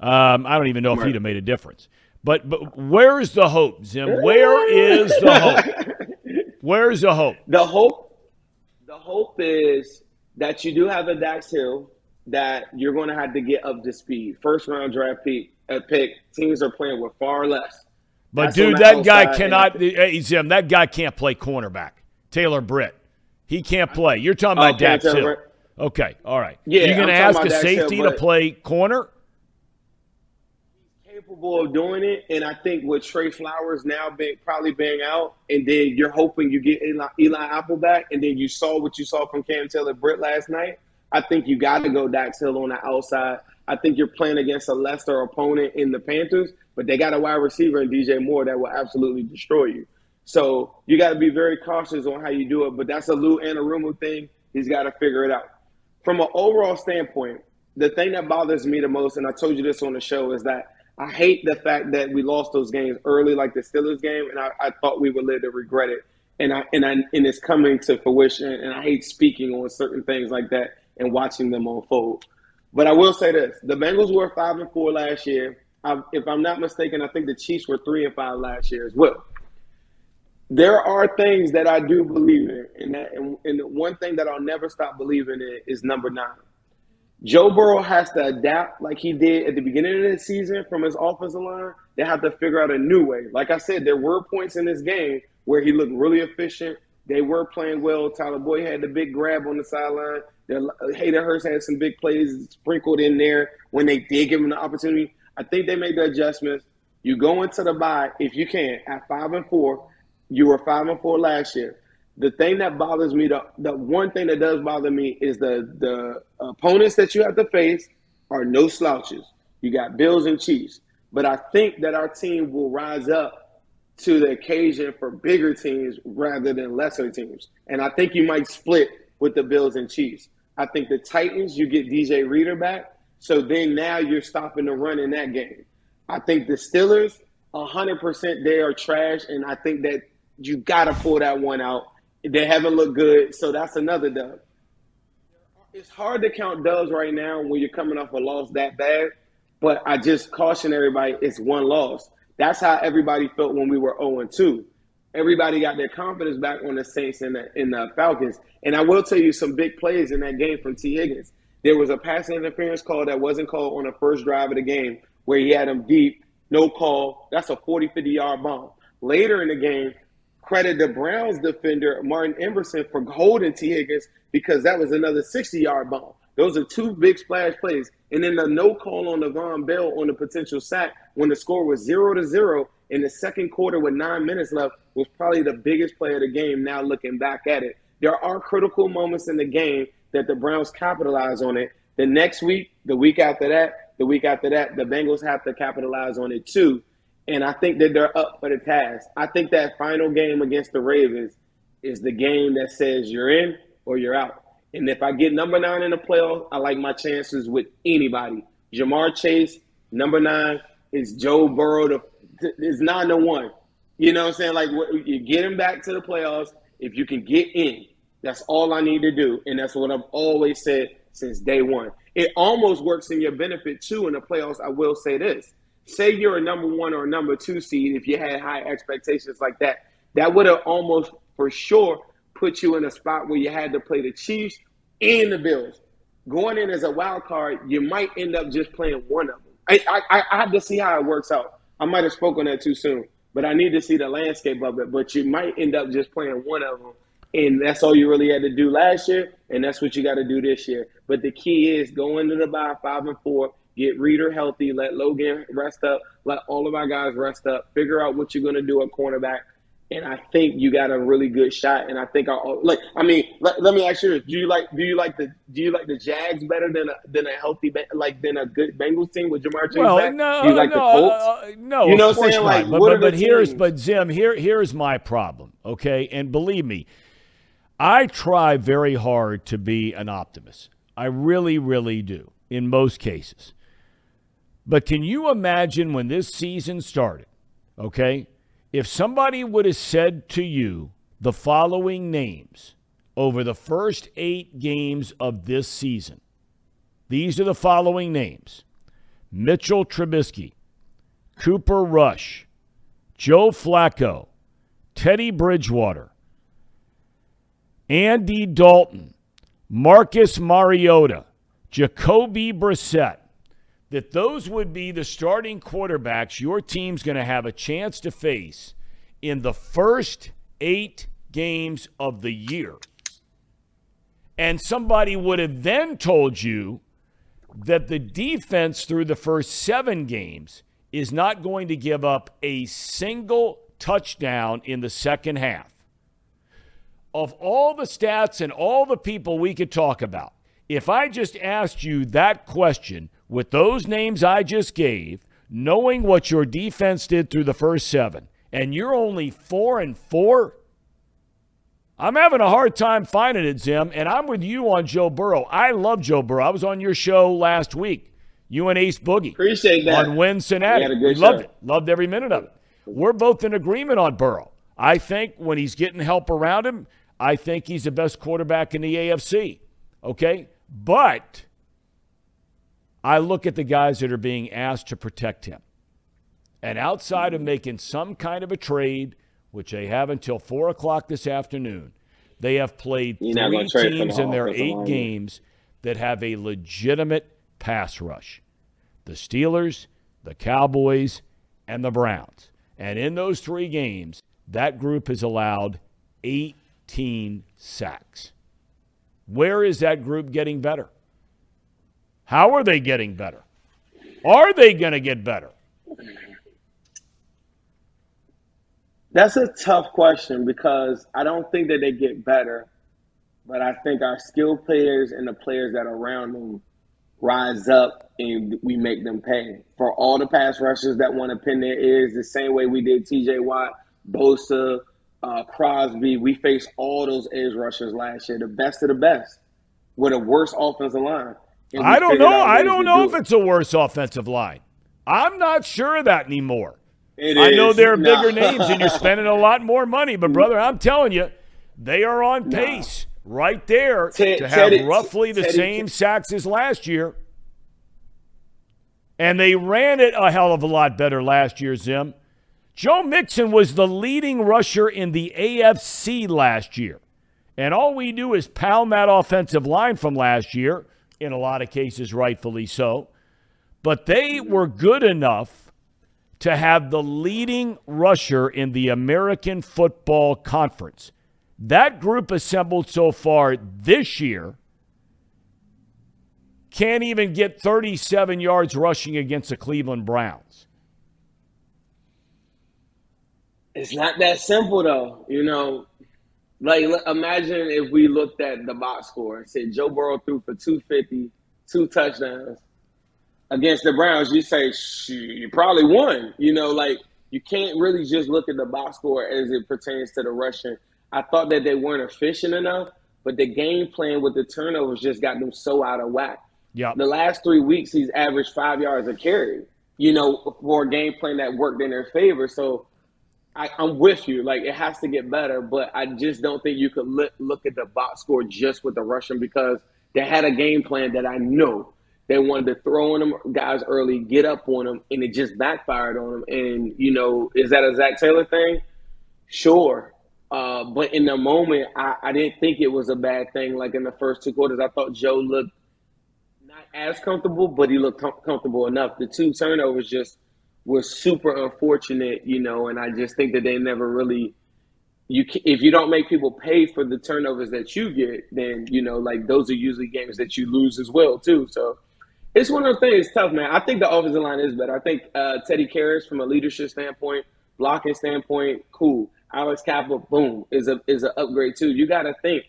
[SPEAKER 2] Um, I don't even know if he'd have made a difference. But, but where's the hope, Zim? Where is the hope? Where's the hope?
[SPEAKER 6] The hope, the hope is that you do have a Dax Hill that you're going to have to get up to speed. First round draft pick, a uh, pick teams are playing with far less.
[SPEAKER 2] But That's dude, that guy cannot. He's him. that guy can't play cornerback. Taylor Britt, he can't play. You're talking about okay, Dax Hill. Okay, all right.
[SPEAKER 6] Yeah,
[SPEAKER 2] you're going to ask a safety Hill, to play corner.
[SPEAKER 6] Capable of doing it, and I think with Tre Flowers now being probably being out, and then you're hoping you get Eli, Eli Apple back, and then you saw what you saw from Cam Taylor Britt last night I think you got to go Dax Hill on the outside. I think you're playing against a lesser opponent in the Panthers, but they got a wide receiver in DJ Moore that will absolutely destroy you. So you got to be very cautious on how you do it. But that's a Lou Anarumo thing. He's got to figure it out. From an overall standpoint, the thing that bothers me the most, and I told you this on the show, is that I hate the fact that we lost those games early, like the Steelers game, and I, I thought we would live to regret it. And I and I and it's coming to fruition. And I hate speaking on certain things like that and watching them unfold. But I will say this: the Bengals were five and four last year. I, if I'm not mistaken, I think the Chiefs were three and five last year as well. There are things that I do believe in, and, that, and, and one thing that I'll never stop believing in is number nine. Joe Burrow has to adapt like he did at the beginning of the season from his offensive line. They have to figure out a new way. Like I said, there were points in this game where he looked really efficient. They were playing well. Tyler Boyd had the big grab on the sideline. Uh, Hayden Hurst had some big plays sprinkled in there when they did give him the opportunity. I think they made the adjustments. You go into the bye if you can at five and four. You were five and four last year. The thing that bothers me, the, the one thing that does bother me is the the opponents that you have to face are no slouches. You got Bills and Chiefs, but I think that our team will rise up to the occasion for bigger teams rather than lesser teams. And I think you might split with the Bills and Chiefs. I think the Titans, you get DJ Reader back. So then now you're stopping the run in that game. I think the Steelers, 100% they are trash. And I think that you got to pull that one out. They haven't looked good. So that's another dub. It's hard to count dubs right now when you're coming off a loss that bad. But I just caution everybody it's one loss. That's how everybody felt when we were 0 2 everybody got their confidence back on the Saints and the, and the Falcons. And I will tell you some big plays in that game from Tee Higgins. There was a pass interference call that wasn't called on the first drive of the game where he had him deep, no call. That's a 40, 50 yard bomb. Later in the game, credit the Browns defender, Martin Emerson, for holding Tee Higgins because that was another 60 yard bomb. Those are two big splash plays. And then the no call on Vonn Bell on the potential sack when the score was zero to zero in the second quarter with nine minutes left was probably the biggest play of the game. Now looking back at it, there are critical moments in the game that the Browns capitalize on it. The next week, the week after that, the week after that, the Bengals have to capitalize on it too. And I think that they're up for the task. I think that final game against the Ravens is the game that says you're in or you're out. And if I get number nine in the playoff, I like my chances with anybody. Ja'Marr Chase, number nine, is Joe Burrow. To, is nine to one. You know what I'm saying? Like you get him back to the playoffs if you can get in. That's all I need to do, and that's what I've always said since day one. It almost works in your benefit too in the playoffs. I will say this: say you're a number one or a number two seed, if you had high expectations like that, that would have almost for sure put you in a spot where you had to play the Chiefs and the Bills. Going in as a wild card, you might end up just playing one of them. I, I, I have to see how it works out. I might have spoken that too soon, but I need to see the landscape of it. But you might end up just playing one of them, and that's all you really had to do last year, and that's what you got to do this year. But the key is go into the bye five and four, get Reader healthy, let Logan rest up, let all of our guys rest up, figure out what you're going to do at cornerback, and I think you got a really good shot. And I think I like. I mean, let, let me ask you: Do you like? Do you like the? Do you like the Jags better than a than a healthy like than a good Bengals team with Ja'Marr Chase?
[SPEAKER 2] Well,
[SPEAKER 6] back?
[SPEAKER 2] no,
[SPEAKER 6] do you
[SPEAKER 2] like no, the uh, Colts? Uh, no, you know what I'm saying? Not. Like, but, what but, are but the here's teams? but Jim, here here's my problem. Okay, and believe me, I try very hard to be an optimist. I really, really do in most cases. But can you imagine when this season started? Okay, if somebody would have said to you the following names over the first eight games of this season, these are the following names Mitchell Trubisky, Cooper Rush, Joe Flacco, Teddy Bridgewater, Andy Dalton, Marcus Mariota, Jacoby Brissett, that those would be the starting quarterbacks your team's going to have a chance to face in the first eight games of the year. And somebody would have then told you that the defense through the first seven games is not going to give up a single touchdown in the second half. Of all the stats and all the people we could talk about, if I just asked you that question, with those names I just gave, knowing what your defense did through the first seven, and you're only four and four. I'm having a hard time finding it, Zim, and I'm with you on Joe Burrow. I love Joe Burrow. I was on your show last week, you and Ace Boogie.
[SPEAKER 6] Appreciate
[SPEAKER 2] that. Wincinnati. We, we loved it. Loved every minute of it. We're both in agreement on Burrow. I think when he's getting help around him, I think he's the best quarterback in the AFC. Okay? But I look at the guys that are being asked to protect him. And outside of making some kind of a trade, which they have until 4 o'clock this afternoon, they have played You're three teams in their eight line. games that have a legitimate pass rush the Steelers, the Cowboys, and the Browns. And in those three games, that group has allowed 18 sacks. Where is that group getting better? How are they getting better? Are they going to get better?
[SPEAKER 6] That's a tough question because I don't think that they get better, but I think our skilled players and the players that are around them rise up and we make them pay. For all the pass rushers that want to pin their ears, the same way we did TJ Watt, Bosa, uh, Crosby, we faced all those edge rushers last year, the best of the best, with a worse offensive line.
[SPEAKER 2] I don't know. I don't know do if it's a worse offensive line. I'm not sure of that anymore. It I is. know there are no. bigger names and you're spending a lot more money, but brother, I'm telling you, they are on pace right there to have Teddy, roughly the Teddy, same sacks as last year. And they ran it a hell of a lot better last year, Zim. Joe Mixon was the leading rusher in the AFC last year. And all we do is pound that offensive line from last year in a lot of cases, rightfully so. But they were good enough to have the leading rusher in the American Football Conference. That group assembled so far this year can't even get 37 yards rushing against the Cleveland Browns.
[SPEAKER 6] It's not that simple, though. You know, like, imagine if we looked at the box score and said Joe Burrow threw for 250, two touchdowns against the Browns. You say, you probably won. You know, like, you can't really just look at the box score as it pertains to the rushing. I thought that they weren't efficient enough, but the game plan with the turnovers just got them so out of whack.
[SPEAKER 2] Yeah.
[SPEAKER 6] The last three weeks, he's averaged five yards a carry, you know, for a game plan that worked in their favor. So, I, am with you. Like it has to get better, but I just don't think you could look look at the box score just with the Russian because they had a game plan that I know they wanted to throw on them guys early, get up on them, and it just backfired on them. And you know, is that a Zac Taylor thing? Sure. Uh, but in the moment, I, I didn't think it was a bad thing. Like in the first two quarters, I thought Joe looked not as comfortable, but he looked com- comfortable enough. The two turnovers just was super unfortunate, you know, and I just think that they never really you if you don't make people pay for the turnovers that you get, then you know like those are usually games that you lose as well too. So it's one of the things. It's tough, man. I think the offensive line is better. I think uh, Teddy Karras, from a leadership standpoint, blocking standpoint, cool. Alex Cappa, boom, is a is an upgrade too. You got to think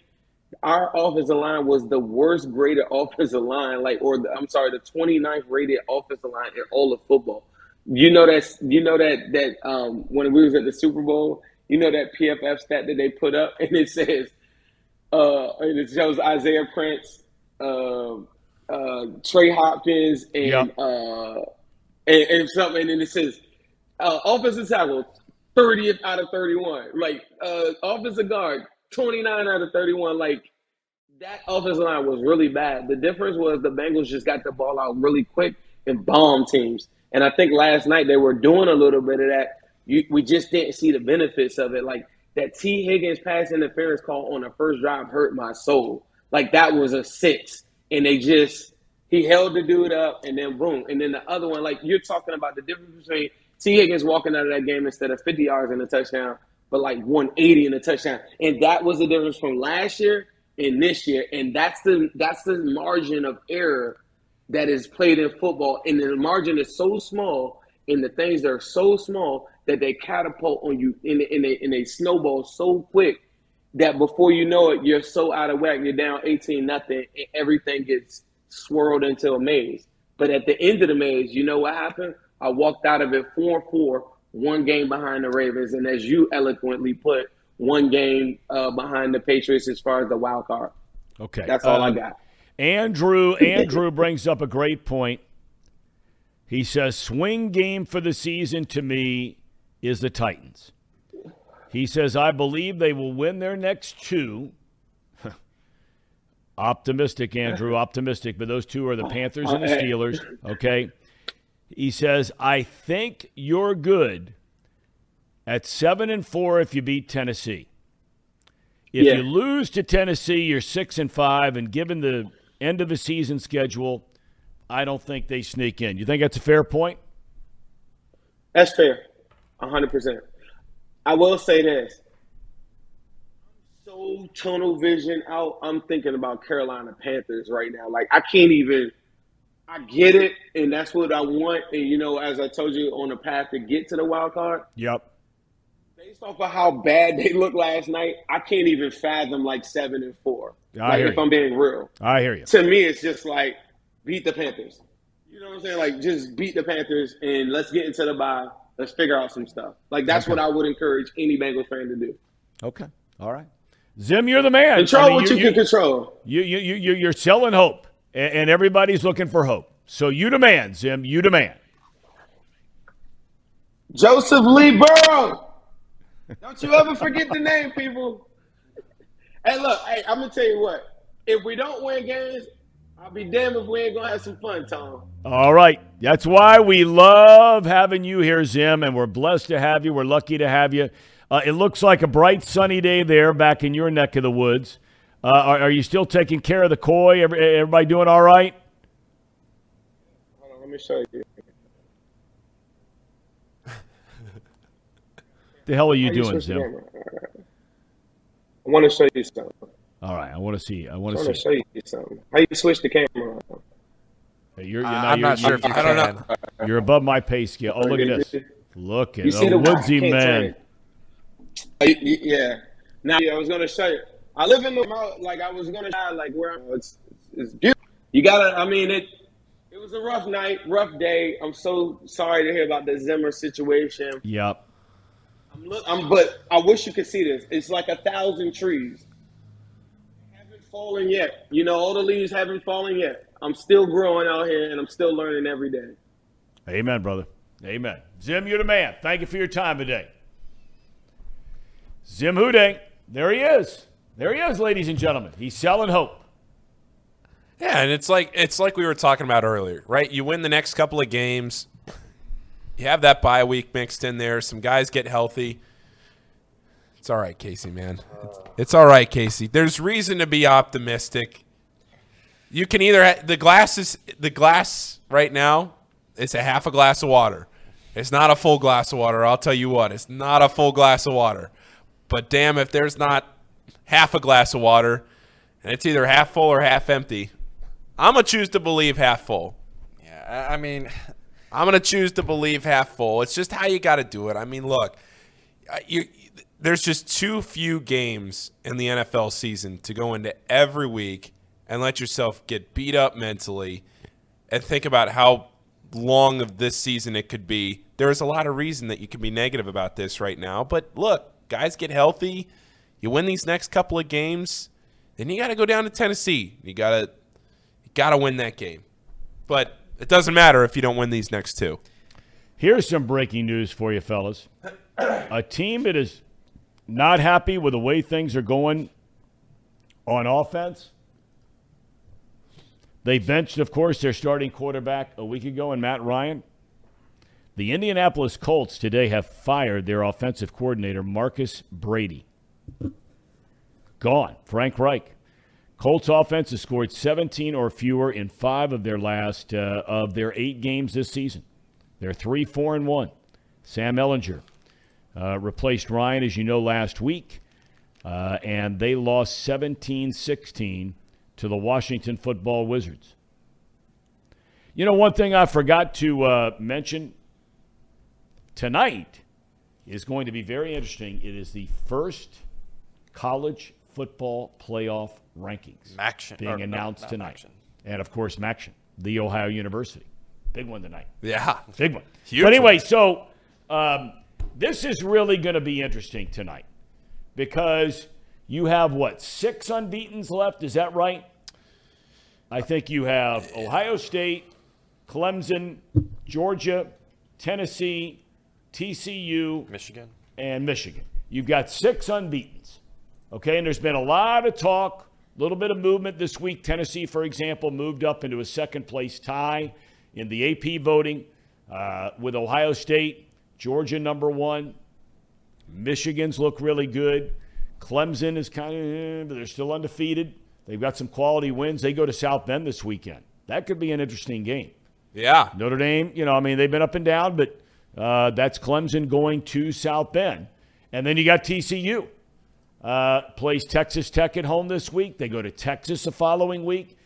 [SPEAKER 6] our offensive line was the worst graded offensive line, like or the, I'm sorry, the 29th rated offensive line in all of football. You know that's you know that that um, when we was at the Super Bowl, you know that PFF stat that they put up, and it says, uh, and it shows Isaiah Prince, uh, uh, Trey Hopkins, and, yep. uh, and and something, and it says uh, offensive tackle thirtieth out of thirty one, like uh, offensive guard twenty nine out of thirty one, like that offensive line was really bad. The difference was the Bengals just got the ball out really quick and bomb teams. And I think last night they were doing a little bit of that. You, we just didn't see the benefits of it. Like that Tee Higgins pass interference call on the first drive hurt my soul. Like that was a six, and they just he held the dude up, and then boom, and then the other one. Like you're talking about the difference between Tee Higgins walking out of that game instead of 50 yards in a touchdown, but like 180 in a touchdown, and that was the difference from last year and this year, and that's the that's the margin of error that is played in football, and the margin is so small, and the things that are so small that they catapult on you, and, and, they, snowball so quick that before you know it, you're so out of whack, you're down 18 nothing, and everything gets swirled into a maze. But at the end of the maze, you know what happened? I walked out of it 4 4, one game behind the Ravens, and as you eloquently put, one game uh, behind the Patriots as far as the wild card.
[SPEAKER 2] Okay.
[SPEAKER 6] That's all I um, got.
[SPEAKER 2] Andrew Andrew brings up a great point. He says swing game for the season to me is the Titans. He says I believe they will win their next two. optimistic Andrew, optimistic, but those two are the Panthers and the Steelers, okay? He says I think you're good at 7 and 4 if you beat Tennessee. If yeah. you lose to Tennessee, you're 6 and 5 and given the end of the season schedule, I don't think they sneak in. You think that's a fair point?
[SPEAKER 6] That's fair, hundred percent. I will say this: so tunnel vision out. I'm thinking about Carolina Panthers right now. Like I can't even. I get it, and that's what I want. And you know, as I told you on the path to get to the wild card.
[SPEAKER 2] Yep
[SPEAKER 6] based off of how bad they looked last night, I can't even fathom like seven and four. I like, hear if you. I'm being real,
[SPEAKER 2] I hear you.
[SPEAKER 6] To me, it's just like beat the Panthers. You know what I'm saying? Like just beat the Panthers and let's get into the bye. Let's figure out some stuff. Like that's okay. what I would encourage any Bengals fan to do.
[SPEAKER 2] Okay. All right. Zim, you're the man.
[SPEAKER 6] Control I mean, what you, you, you, can control.
[SPEAKER 2] You you you you're selling hope, and, and everybody's looking for hope. So you demand, Zim. You demand.
[SPEAKER 6] Joseph Lee Burrow. Don't you ever forget the name, people. Hey, look, hey, I'm gonna tell you what. If we don't win games, I'll be damned if we ain't gonna have some fun, Thom. All
[SPEAKER 2] right. That's why we love having you here, Zim, and we're blessed to have you. We're lucky to have you. Uh, it looks like a bright sunny day there back in your neck of the woods. Uh, are, are, you still taking care of the koi? Everybody doing all right?
[SPEAKER 6] Hold on, let me show you.
[SPEAKER 2] The hell are you are doing, you Zim? I
[SPEAKER 6] want to show you something.
[SPEAKER 2] All right, I want to see. I want
[SPEAKER 6] to
[SPEAKER 2] show
[SPEAKER 6] you something. How you switch the camera?
[SPEAKER 2] Hey, you're, uh, you're, uh, not, I'm you're, not sure if you I don't know. You're above my pay scale. Oh, look at this. Look at the woodsy man.
[SPEAKER 6] I, yeah. Now yeah, I was gonna show you. I live in the like I was gonna show like where I'm, it's it's beautiful. You gotta. I mean it. It was a rough night, rough day. I'm so sorry to hear about the Zimmer situation.
[SPEAKER 2] Yep.
[SPEAKER 6] I'm look, I'm, but I wish you could see this. It's like a thousand trees. They haven't fallen yet. You know, all the leaves haven't fallen yet. I'm still growing out here and I'm still learning every day.
[SPEAKER 2] Amen, brother. Amen. Jim, you're the man. Thank you for your time today. Zim WhoDey. There he is. There he is, ladies and gentlemen. He's selling hope.
[SPEAKER 7] Yeah, and it's like it's like we were talking about earlier, right? You win the next couple of games, you have that bye week mixed in there. Some guys get healthy. It's all right, Casey, man. It's, it's all right, Casey. There's reason to be optimistic. You can either the glass is the glass right now. It's a half a glass of water. It's not a full glass of water. I'll tell you what. It's not a full glass of water. But damn, if there's not half a glass of water, and it's either half full or half empty, I'm gonna choose to believe half full. Yeah, I mean, I'm gonna choose to believe half full. It's just how you got to do it. I mean, look, you, there's just too few games in the NFL season to go into every week and let yourself get beat up mentally and think about how long of this season it could be. There is a lot of reason that you can be negative about this right now, but look, guys get healthy. You win these next couple of games, then you got to go down to Tennessee. You got to got to win that game. But it doesn't matter if you don't win these next two.
[SPEAKER 2] Here's some breaking news for you, fellas. A team that is not happy with the way things are going on offense. They benched, of course, their starting quarterback a week ago and Matt Ryan. The Indianapolis Colts today have fired their offensive coordinator, Marcus Brady. Gone. Frank Reich. Colts offense has scored 17 or fewer in five of their last uh, of their eight games this season. They're three, four, and one. Sam Ehlinger uh, replaced Ryan, as you know, last week, uh, and they lost 17 16 to the Washington football Wizards. You know, one thing I forgot to uh, mention tonight is going to be very interesting. It is the first college football playoff rankings Maction, being announced no, tonight. Maction. And of course, Maction, the Ohio University. Big one tonight.
[SPEAKER 7] Yeah.
[SPEAKER 2] Big one. Huge but anyway, one. so um, this is really going to be interesting tonight because you have what, six unbeatens left? Is that right? I think you have Ohio State, Clemson, Georgia, Tennessee, TCU,
[SPEAKER 7] Michigan,
[SPEAKER 2] and Michigan. You've got six unbeaten. Okay, and there's been a lot of talk, a little bit of movement this week. Tennessee, for example, moved up into a second place tie in the AP voting uh, with Ohio State, Georgia number one. Michigan's look really good. Clemson is kind of, eh, but they're still undefeated. They've got some quality wins. They go to South Bend this weekend. That could be an interesting game.
[SPEAKER 7] Yeah.
[SPEAKER 2] Notre Dame, you know, I mean, they've been up and down, but uh, that's Clemson going to South Bend. And then you got TCU. Uh, plays Texas Tech at home this week. They go to Texas the following week.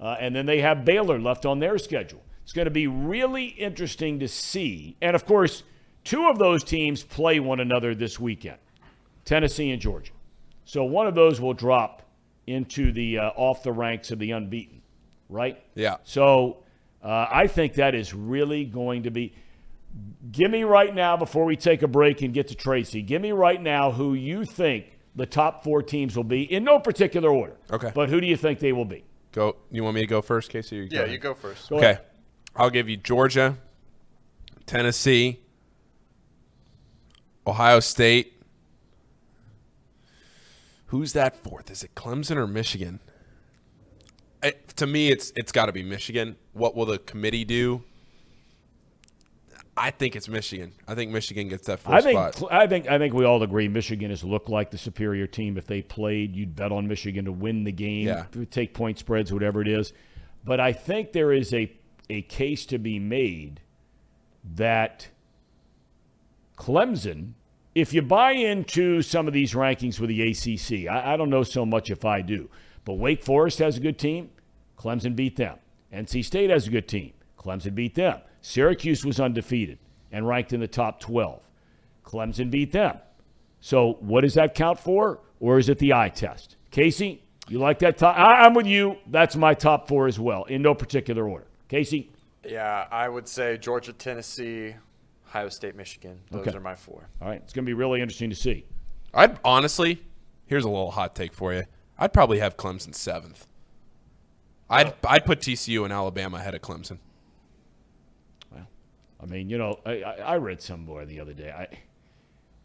[SPEAKER 2] Uh, and then they have Baylor left on their schedule. It's going to be really interesting to see. And of course, two of those teams play one another this weekend Tennessee and Georgia. So one of those will drop into the uh, off the ranks of the unbeaten, right?
[SPEAKER 7] Yeah.
[SPEAKER 2] So uh, I think that is really going to be. Give me right now, before we take a break and get to Tracy, give me right now who you think the top four teams will be in no particular order.
[SPEAKER 7] Okay.
[SPEAKER 2] But who do you think they will be?
[SPEAKER 7] Go. You want me to go first, Casey?
[SPEAKER 8] You go yeah, you go first. Go
[SPEAKER 7] okay. Ahead. I'll give you Georgia, Tennessee, Ohio State. Who's that fourth? Is it Clemson or Michigan? It, to me, it's it's got to be Michigan. What will the committee do? I think it's Michigan. I think Michigan gets that first I think, spot.
[SPEAKER 2] I think I think we all agree Michigan has looked like the superior team. If they played, you'd bet on Michigan to win the game, yeah. take point spreads, whatever it is. But I think there is a a case to be made that Clemson, if you buy into some of these rankings with the ACC, I, I don't know so much if I do, but Wake Forest has a good team. Clemson beat them. NC State has a good team. Clemson beat them. Syracuse was undefeated and ranked in the top 12. Clemson beat them. So, what does that count for? Or is it the eye test? Casey, you like that top? I, am with you. That's my top four as well, in no particular order. Casey?
[SPEAKER 7] Yeah, I would say Georgia, Tennessee, Ohio State, Michigan. Those okay. are my four.
[SPEAKER 2] All right. It's going to be really interesting to see.
[SPEAKER 7] I'd honestly, here's a little hot take for you. I'd probably have Clemson seventh. I'd, I'd put TCU and Alabama ahead of Clemson.
[SPEAKER 2] I mean, you know, I, I read somewhere the other day. I,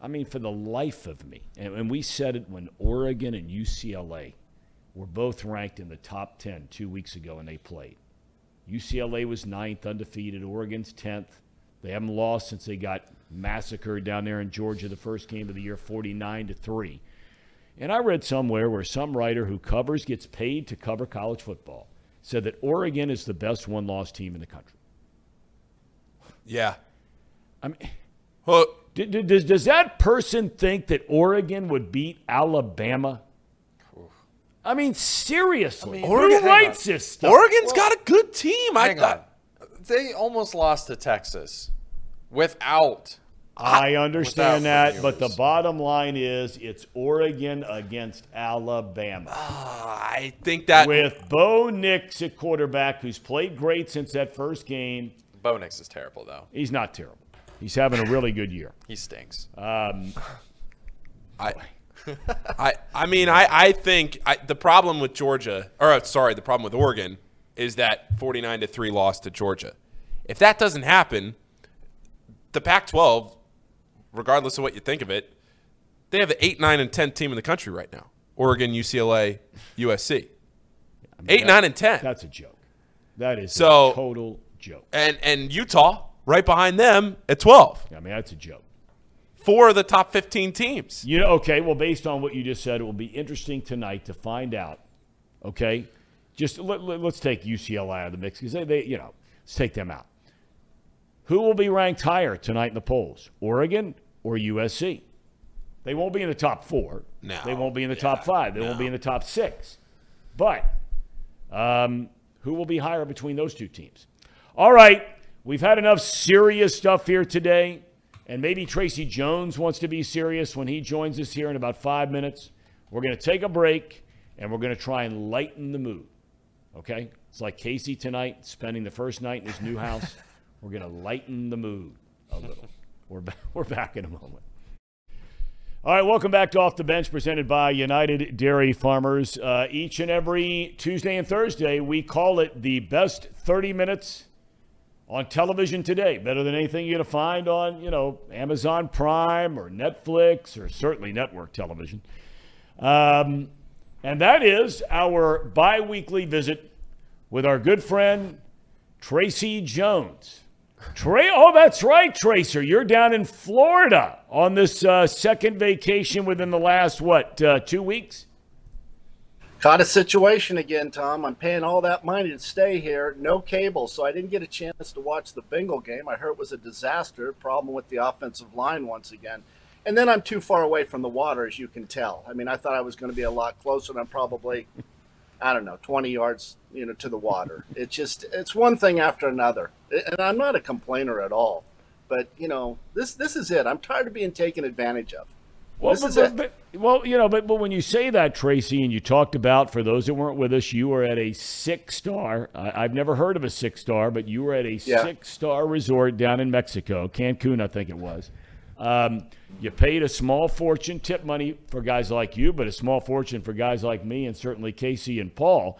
[SPEAKER 2] I mean, for the life of me, and, and we said it when Oregon and UCLA were both ranked in the top 10 two weeks ago and they played. UCLA was ninth, undefeated. Oregon's 10th. They haven't lost since they got massacred down there in Georgia the first game of the year, 49 to 3. And I read somewhere where some writer who covers gets paid to cover college football said that Oregon is the best one loss team in the country.
[SPEAKER 7] Yeah.
[SPEAKER 2] I mean, well, does, does that person think that Oregon would beat Alabama? I mean, seriously, I mean, Oregon,
[SPEAKER 7] who writes this stuff? Oregon's well, got a good team. I thought they almost lost to Texas without.
[SPEAKER 2] I understand without that, but the bottom line is it's Oregon against Alabama. Uh,
[SPEAKER 7] I think that
[SPEAKER 2] with Bo Nix at quarterback, who's played great since that first game.
[SPEAKER 7] Bo Nix is terrible, though.
[SPEAKER 2] He's not terrible. He's having a really good year.
[SPEAKER 7] he stinks. Um, I, I, I mean, I, I think I, the problem with Georgia, or uh, sorry, the problem with Oregon is that 49 to 3 loss to Georgia. If that doesn't happen, the Pac 12, regardless of what you think of it, they have the 8, 9, and 10 team in the country right now Oregon, UCLA, USC. I mean, 8, that, 9, and 10.
[SPEAKER 2] That's a joke. That is so, total joke.
[SPEAKER 7] And and Utah right behind them at 12.
[SPEAKER 2] Yeah, I mean, that's a joke.
[SPEAKER 7] Four of the top 15 teams.
[SPEAKER 2] You know, okay, well, based on what you just said, it will be interesting tonight to find out, okay? Just let, us let, take UCLA out of the mix because they, they, you know, let's take them out. Who will be ranked higher tonight in the polls, Oregon or USC? They won't be in the top four. No. They won't be in the yeah, top five. They no. won't be in the top six. But um, who will be higher between those two teams? All right, we've had enough serious stuff here today. And maybe Tracy Jones wants to be serious when he joins us here in about five minutes. We're going to take a break and we're going to try and lighten the mood. Okay? It's like Casey tonight, spending the first night in his new house. we're going to lighten the mood a little. We're, we're back in a moment. All right, welcome back to Off the Bench, presented by United Dairy Farmers. Uh, each and every Tuesday and Thursday, we call it the best 30 minutes on television today, better than anything you're going to find on, you know, Amazon Prime or Netflix or certainly network television. Um, and that is our bi weekly visit with our good friend, Tracy Jones. Trey, oh, that's right, Tracer. You're down in Florida on this uh, second vacation within the last, what, uh, two weeks?
[SPEAKER 8] Caught a situation again, Thom. I'm paying all that money to stay here. No cable, so I didn't get a chance to watch the Bengal game. I heard it was a disaster. Problem with the offensive line once again. And then I'm too far away from the water, as you can tell. I mean, I thought I was going to be a lot closer, I'm probably, I don't know, 20 yards, you know, to the water. It's just, it's one thing after another. And I'm not a complainer at all, but you know, this this is it. I'm tired of being taken advantage of. Well, but, but,
[SPEAKER 2] but, well, you know, but, but when you say that, Tracy, and you talked about, for those that weren't with us, you were at a six star. I, have never heard of a six star, but you were at a yeah. six star resort down in Mexico, Cancun, I think it was. Um, you paid a small fortune tip money for guys like you, but a small fortune for guys like me, and certainly Casey and Paul.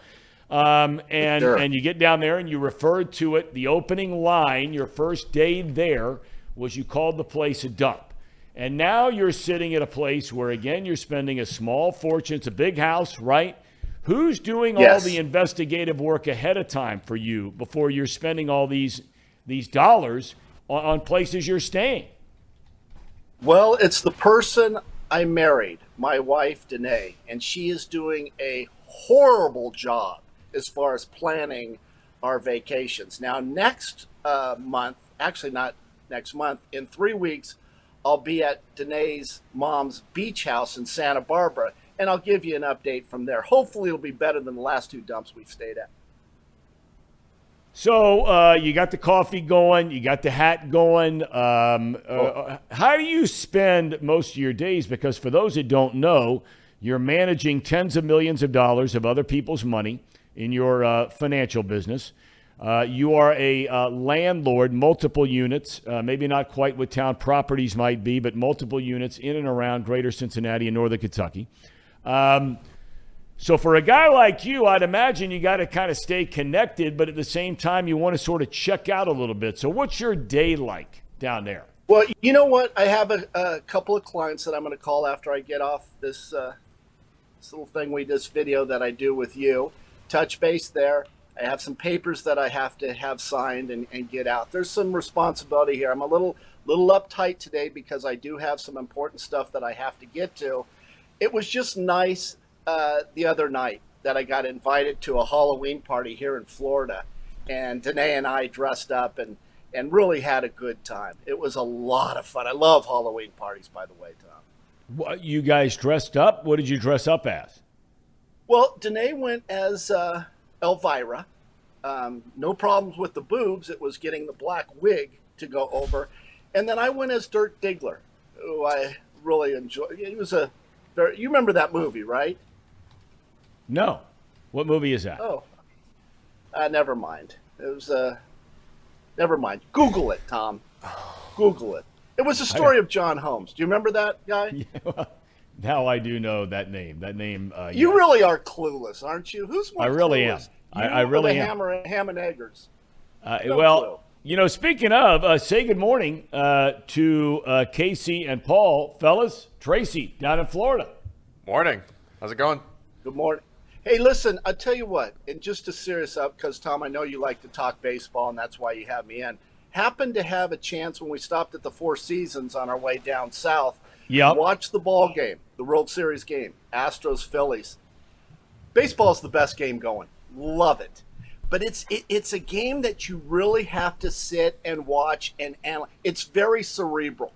[SPEAKER 2] Um, and sure. and you get down there and you referred to it. The opening line, your first day there, was you called the place a dump. And now you're sitting at a place where, again, you're spending a small fortune. It's a big house, right? Who's doing yes. all the investigative work ahead of time for you before you're spending all these these dollars on, on places you're staying?
[SPEAKER 8] Well, it's the person I married, my wife Danae, and she is doing a horrible job as far as planning our vacations. Now, next uh, month, actually not next month, in three weeks, I'll be at Danae's mom's beach house in Santa Barbara, and I'll give you an update from there. Hopefully, it'll be better than the last two dumps we've stayed at.
[SPEAKER 2] So uh, you got the coffee going, you got the hat going. Um, uh, oh. uh, how do you spend most of your days? Because for those that don't know, you're managing tens of millions of dollars of other people's money in your uh, financial business. Uh, you are a uh, landlord, multiple units, uh, maybe not quite what Towne Properties might be, but multiple units in and around greater Cincinnati and northern Kentucky. Um, so, for a guy like you, I'd imagine you got to kind of stay connected, but at the same time, you want to sort of check out a little bit. So, what's your day like down there?
[SPEAKER 8] Well, you know what? I have a, a couple of clients that I'm going to call after I get off this, uh, this little thing we this video that I do with you. Touch base there I have some papers that I have to have signed and, and get out. There's some responsibility here. I'm a little little uptight today because I do have some important stuff that I have to get to. It was just nice uh, the other night that I got invited to a Halloween party here in Florida, and Danae and I dressed up and and really had a good time. It was a lot of fun. I love Halloween parties, by the way, Thom.
[SPEAKER 2] What you guys dressed up? What did you dress up as?
[SPEAKER 8] Well, Danae went as uh, Elvira, um, no problems with the boobs. It was getting the black wig to go over. And then I went as Dirk Diggler, who I really enjoyed. He was a very, you remember that movie, right?
[SPEAKER 2] No. What movie is that?
[SPEAKER 8] Oh, uh, never mind. It was, uh, never mind. Google it, Thom. Google it. It was the story of John Holmes. Do you remember that guy?
[SPEAKER 2] Yeah, well, now I do know that name. That name. Uh,
[SPEAKER 8] yeah. You really are clueless, aren't you? Who's more I
[SPEAKER 2] really
[SPEAKER 8] clueless?
[SPEAKER 2] am. I, I, really
[SPEAKER 8] am. Hammer
[SPEAKER 2] and,
[SPEAKER 8] ham and eggers.
[SPEAKER 2] Uh, well, clue. you know, speaking of, uh, say good morning uh, to uh, Casey and Paul, fellas. Tracy down in Florida.
[SPEAKER 7] Morning. How's it going?
[SPEAKER 8] Good morning. Hey, listen, I'll tell you what, and just to serious up, because Thom, I know you like to talk baseball, and that's why you have me in. Happened to have a chance when we stopped at the Four Seasons on our way down south.
[SPEAKER 2] Yeah.
[SPEAKER 8] Watch the ball game, the World Series game, Astros Phillies. Baseball's the best game going love it. But it's it, it's a game that you really have to sit and watch and analyze. It's very cerebral,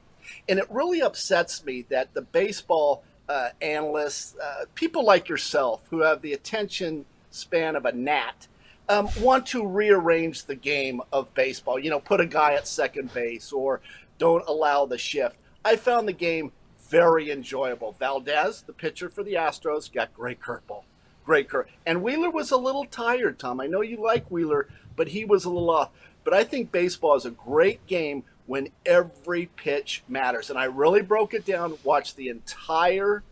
[SPEAKER 8] and it really upsets me that the baseball uh, analysts, uh, people like yourself who have the attention span of a gnat, um, want to rearrange the game of baseball. You know, put a guy at second base or don't allow the shift. I found the game very enjoyable. Valdez, the pitcher for the Astros, got great curveball great curve. And Wheeler was a little tired, Thom. I know you like Wheeler, but he was a little off. But I think baseball is a great game when every pitch matters. And I really broke it down, watched the entire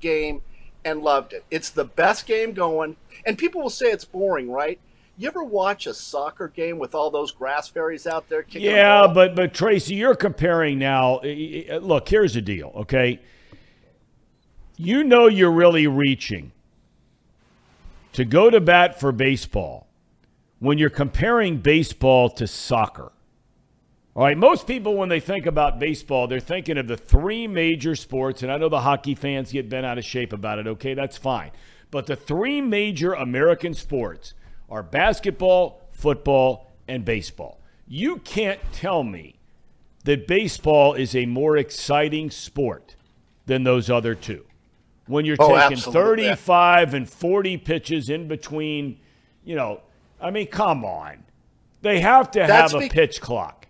[SPEAKER 8] game, and loved it. It's the best game going. And people will say it's boring, right? You ever watch a soccer game with all those grass fairies out there
[SPEAKER 2] kicking? Yeah, but but Tracy, you're comparing now. Look, here's the deal, okay? You know you're really reaching to go to bat for baseball when you're comparing baseball to soccer. All right, most people, when they think about baseball, they're thinking of the three major sports, and I know the hockey fans get bent out of shape about it. Okay, that's fine. But the three major American sports are basketball, football, and baseball. You can't tell me that baseball is a more exciting sport than those other two when you're oh, taking absolutely. 35 yeah. and 40 pitches in between, you know, I mean, come on. They have to that's have be- a pitch clock.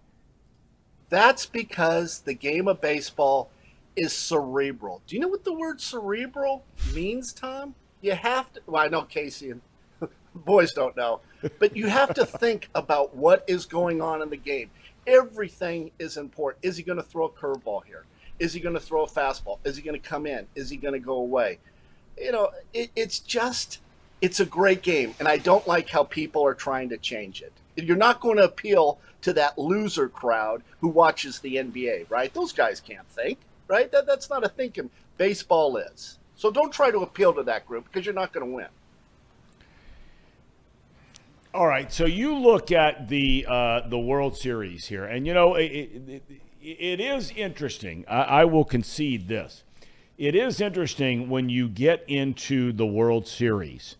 [SPEAKER 8] That's because the game of baseball is cerebral. Do you know what the word cerebral means, Thom? You have to, well, I know Casey and boys don't know, but you have to think about what is going on in the game. Everything is important. Is he going to throw a curveball here? Is he going to throw a fastball? Is he going to come in? Is he going to go away? You know, it, it's just, it's a great game. And I don't like how people are trying to change it. You're not going to appeal to that loser crowd who watches the NBA, right? Those guys can't think, right? That, that's not a thinking. Baseball is. So don't try to appeal to that group because you're not going to win.
[SPEAKER 2] All right, so you look at the uh, the World Series here, and you know it, it, it is interesting. I, I will concede this. It is interesting when you get into the World Series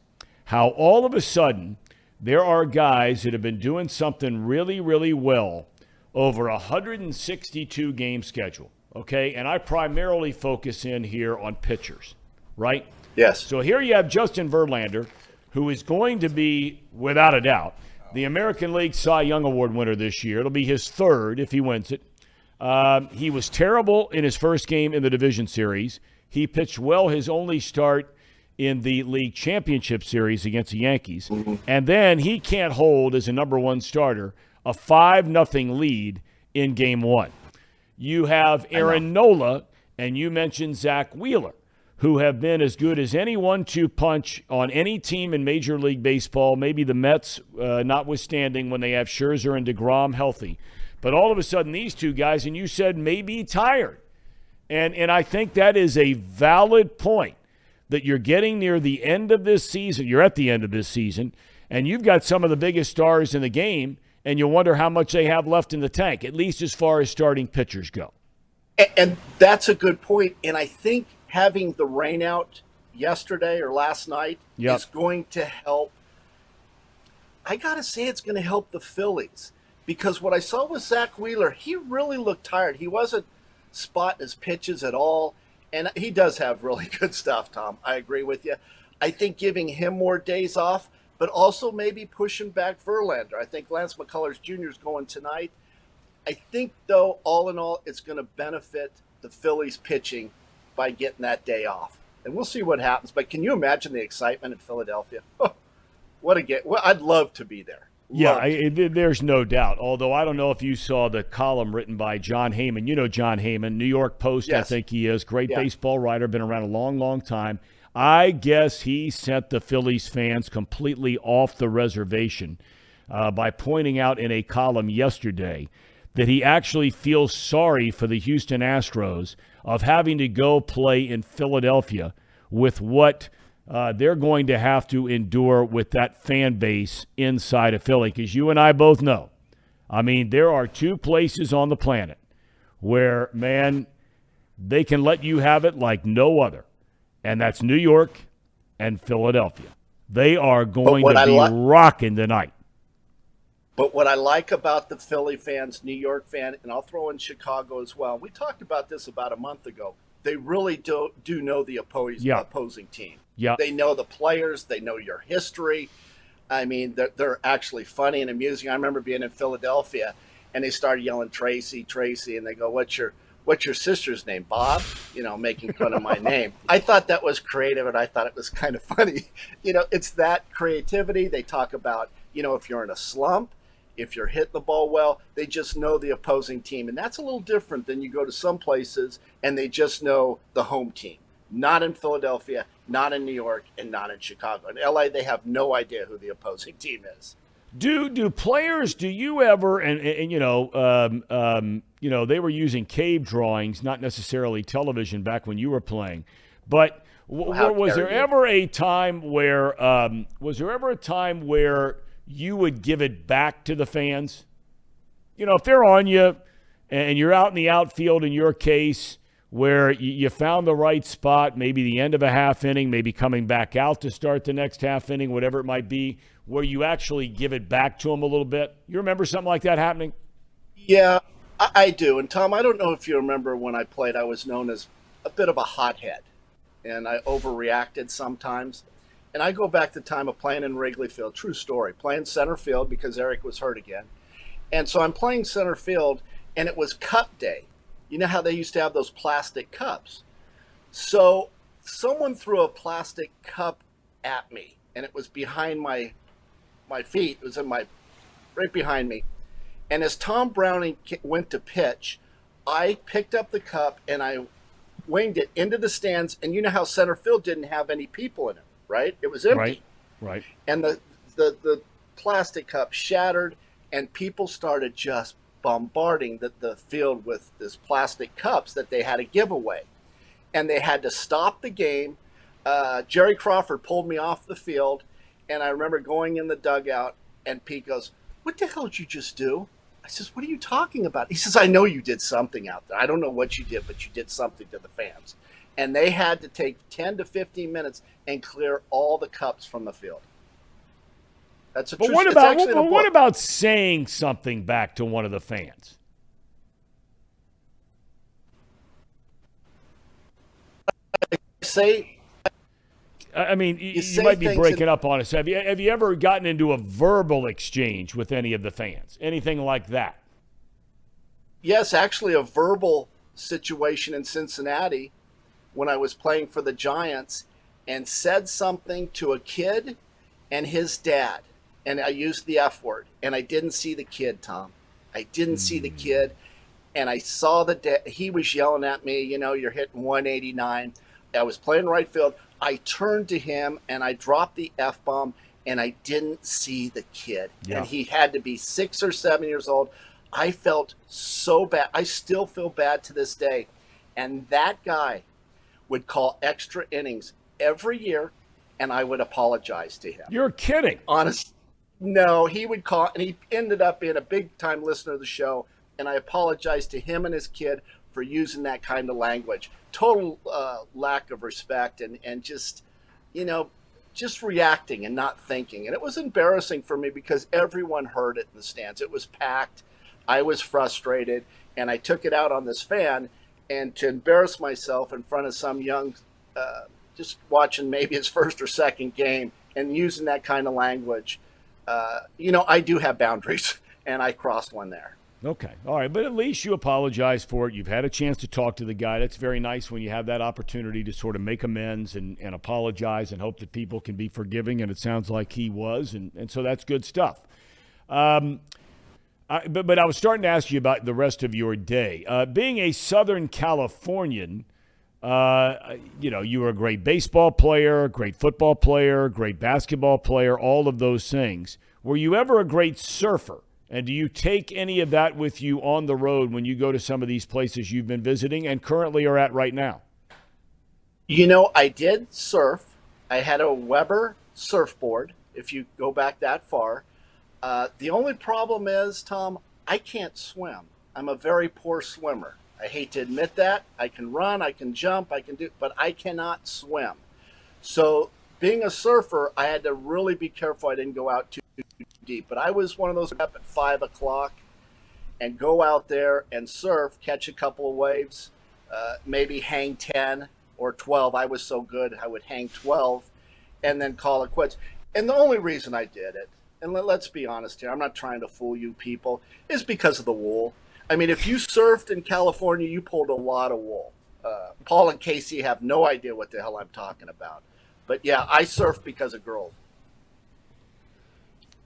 [SPEAKER 2] how all of a sudden there are guys that have been doing something really, really well over a 162 game schedule. Okay. And I primarily focus in here on pitchers, right?
[SPEAKER 6] Yes.
[SPEAKER 2] So here you have Justin Verlander, who is going to be, without a doubt, the American League Cy Young Award winner this year. It'll be his third if he wins it. Um, he was terrible in his first game in the division series. He pitched well his only start in the league championship series against the Yankees. Mm-hmm. And then he can't hold as a number one starter a 5 nothing lead in game one. You have Aaron Nola, and you mentioned Zack Wheeler, who have been as good as any one two punch on any team in Major League Baseball, maybe the Mets, uh, notwithstanding when they have Scherzer and DeGrom healthy. But all of a sudden, these two guys, and you said maybe tired. And, and I think that is a valid point that you're getting near the end of this season. You're at the end of this season, and you've got some of the biggest stars in the game, and you wonder how much they have left in the tank, at least as far as starting pitchers go.
[SPEAKER 8] And, and that's a good point. And I think having the rain out yesterday or last night yep. is going to help. I got to say, it's going to help the Phillies because what I saw with Zack Wheeler, he really looked tired. He wasn't spotting his pitches at all. And he does have really good stuff, Thom. I agree with you. I think giving him more days off, but also maybe pushing back Verlander. I think Lance McCullers Jr. is going tonight. I think, though, all in all, it's going to benefit the Phillies pitching by getting that day off. And we'll see what happens. But can you imagine the excitement in Philadelphia? what a game. Well, I'd love to be there.
[SPEAKER 2] Yeah, I, there's no doubt. Although I don't know if you saw the column written by Jon Heyman. You know Jon Heyman, New York Post, yes. I think he is. Great yeah. baseball writer, been around a long, long time. I guess he sent the Phillies fans completely off the reservation uh, by pointing out in a column yesterday that he actually feels sorry for the Houston Astros of having to go play in Philadelphia with what – uh, they're going to have to endure with that fan base inside of Philly. Because you and I both know, I mean, there are two places on the planet where, man, they can let you have it like no other, and that's New York and Philadelphia. They are going to be li- rocking tonight.
[SPEAKER 8] But what I like about the Philly fans, New York fan, and I'll throw in Chicago as well. We talked about this about a month ago. They really do do know the opposing yeah. opposing team. Yeah. They know the players, they know your history. I mean, they're, they're actually funny and amusing. I remember being in Philadelphia and they started yelling Tracy, Tracy, and they go, What's your what's your sister's name? Bob? You know, making fun of my name. I thought that was creative and I thought it was kind of funny. You know, it's that creativity. They talk about, you know, if you're in a slump, if you're hitting the ball well, they just know the opposing team. And that's a little different than you go to some places and they just know the home team. Not in Philadelphia not in New York, and not in Chicago. In LA, they have no idea who the opposing team is.
[SPEAKER 2] Do do players? Do you ever and and, and you know um, um, you know they were using cave drawings, not necessarily television back when you were playing, but w- well, was there you? ever a time where um, was there ever a time where you would give it back to the fans? You know, if they're on you and you're out in the outfield in your case where you found the right spot, maybe the end of a half inning, maybe coming back out to start the next half inning, whatever it might be, where you actually give it back to them a little bit. You remember something like that happening?
[SPEAKER 8] Yeah, I, I do. And Thom, I don't know if you remember when I played, I was known as a bit of a hothead, and I overreacted sometimes. And I go back to time of playing in Wrigley Field, true story, playing center field because Eric was hurt again. And so I'm playing center field, and it was cup day you know how they used to have those plastic cups? So someone threw a plastic cup at me and it was behind my my feet. It was in my right behind me. And as Tom Browning went to pitch, I picked up the cup and I winged it into the stands. And you know how center field didn't have any people in it, right? It was
[SPEAKER 2] empty. Right. Right.
[SPEAKER 8] And the the the plastic cup shattered, and people started just bombarding the, the field with this plastic cups that they had a giveaway. And they had to stop the game. Uh, Jerry Crawford pulled me off the field, and I remember going in the dugout, and Pete goes, What the hell did you just do? I says, What are you talking about? He says, I know you did something out there. I don't know what you did, but you did something to the fans. And they had to take 10 to 15 minutes and clear all the cups from the field.
[SPEAKER 2] That's a but true, what about but what, about saying something back to one of the fans? Say, I mean, you, you might be breaking up on us. Have you have you ever gotten into a verbal exchange with any of the fans? Anything like that?
[SPEAKER 8] Yes, actually, a verbal situation in Cincinnati when I was playing for the Giants, and said something to a kid and his dad and I used the F word, and I didn't see the kid, Thom. I didn't mm. see the hmm. kid, and I saw the dad. he was yelling at me. You know, you're hitting 189. I was playing right field. I turned to him and I dropped the F bomb and I didn't see the kid. Yeah. And he had to be six or seven years old. I felt so bad. I still feel bad to this day. And that guy would call extra innings every year and I would apologize to him.
[SPEAKER 2] You're kidding.
[SPEAKER 8] honestly. No, he would call, and he ended up being a big time listener of the show. And I apologize to him and his kid for using that kind of language. Total uh, lack of respect, and and just, you know, just reacting and not thinking. And it was embarrassing for me because everyone heard it in the stands. It was packed. I was frustrated and I took it out on this fan. And to embarrass myself in front of some young, uh, just watching maybe his first or second game and using that kind of language uh, you know, I do have boundaries, and I crossed one there.
[SPEAKER 2] Okay. All right. But at least you apologize for it. You've had a chance to talk to the guy. That's very nice when you have that opportunity to sort of make amends and, and apologize and hope that people can be forgiving. And it sounds like he was. And, and so that's good stuff. Um, I, but, but I was starting to ask you about the rest of your day. Uh, being a Southern Californian, uh, you know, you were a great baseball player, great football player, great basketball player, all of those things. Were you ever a great surfer? And do you take any of that with you on the road when you go to some of these places you've been visiting and currently are at right now?
[SPEAKER 8] You know, I did surf. I had a Weber surfboard, if you go back that far. Uh, the only problem is, Thom, I can't swim. I'm a very poor swimmer. I hate to admit that. I can run, I can jump, I can do, but I cannot swim. So, being a surfer, I had to really be careful I didn't go out too deep. But I was one of those up at five o'clock and go out there and surf, catch a couple of waves, uh, maybe hang 10 or 12. I was so good, I would hang 12 and then call it quits. And the only reason I did it, and let, us be honest here, I'm not trying to fool you people, is because of the wool. I mean, if you surfed in California, you pulled a lot of wool. Uh, Paul and Casey have no idea what the hell I'm talking about. But yeah, I surfed because of girls.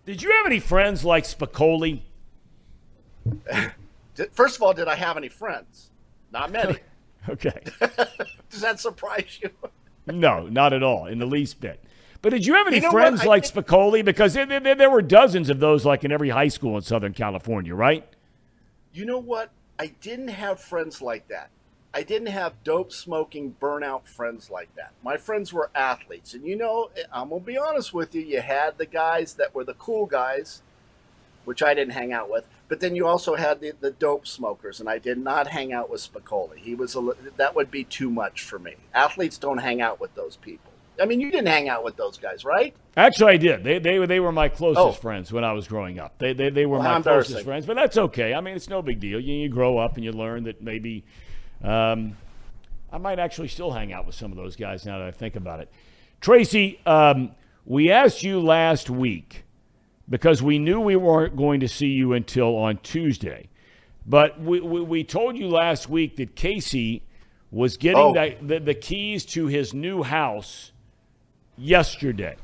[SPEAKER 2] Did you have any friends like Spicoli?
[SPEAKER 8] First of all, did I have any friends? Not many.
[SPEAKER 2] okay.
[SPEAKER 8] Does that surprise you?
[SPEAKER 2] no, not at all, in the least bit. But did you have any you know friends like think... Spicoli? Because there, there, there were dozens of those, like in every high school in Southern California, right?
[SPEAKER 8] you know what? I didn't have friends like that. I didn't have dope smoking, burnout friends like that. My friends were athletes. And you know, I'm going to be honest with you, you had the guys that were the cool guys, which I didn't hang out with. But then you also had the, the dope smokers, and I did not hang out with Spicoli. He was a, that would be too much for me. Athletes don't hang out with those people. I mean, you didn't hang out with those guys, right?
[SPEAKER 2] Actually, I did. They they, they were my closest oh. friends when I was growing up. They they, they were well, my closest friends, but that's okay. I mean, it's no big deal. You, you grow up and you learn that maybe um, I might actually still hang out with some of those guys now that I think about it. Tracy, um, we asked you last week because we knew we weren't going to see you until on Tuesday, but we, we, we told you last week that Casey was getting oh. the, the, the keys to his new house yesterday.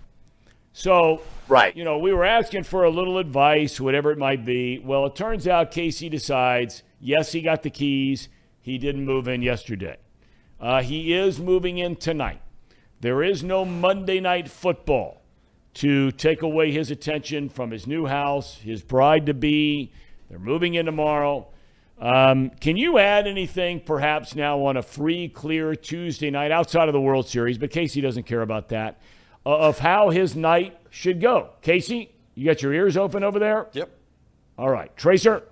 [SPEAKER 2] So, right. you know, we were asking for a little advice, whatever it might be. Well, it turns out Casey decides, yes, he got the keys. He didn't move in yesterday. Uh, he is moving in tonight. There is no Monday night football to take away his attention from his new house, his bride to be. They're moving in tomorrow. Um, can you add anything perhaps now on a free, clear Tuesday night outside of the World Series? But Casey doesn't care about that, uh, of how his night should go. Casey, you got your ears open over there?
[SPEAKER 7] Yep.
[SPEAKER 2] All right. Tracer?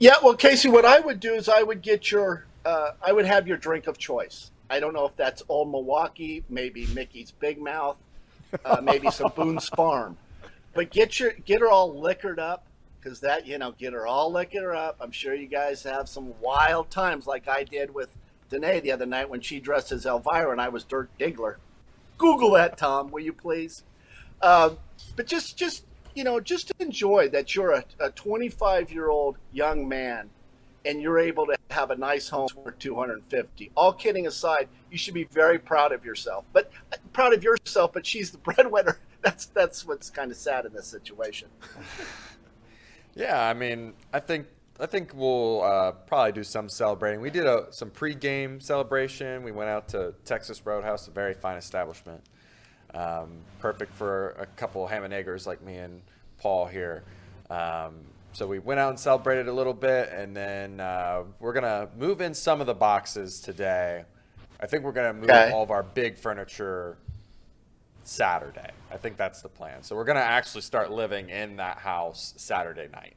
[SPEAKER 8] Yeah, well, Casey, what I would do is I would get your, uh, I would have your drink of choice. I don't know if that's Old Milwaukee, maybe Mickey's Big Mouth, uh, maybe some Boone's Farm, but get your get her all liquored up because that you know get her all licking her up. I'm sure you guys have some wild times like I did with Danae the other night when she dressed as Elvira and I was Dirk Diggler. Google that, Thom, will you please? Um, but just just you know just enjoy that you're a, a 25 year old young man and you're able to have a nice home for 250 all kidding aside you should be very proud of yourself but uh, proud of yourself but she's the breadwinner that's that's what's kind of sad in this situation
[SPEAKER 7] Yeah, I mean, I think I think we'll uh, probably do some celebrating. We did a, some pre-game celebration. We went out to Texas Roadhouse, a very fine establishment, um, perfect for a couple ham and eggers like me and Paul here. Um, so we went out and celebrated a little bit, and then uh, we're gonna move in some of the boxes today. I think we're gonna move okay. all of our big furniture Saturday. I think that's the plan. So we're going to actually start living in that house Saturday night.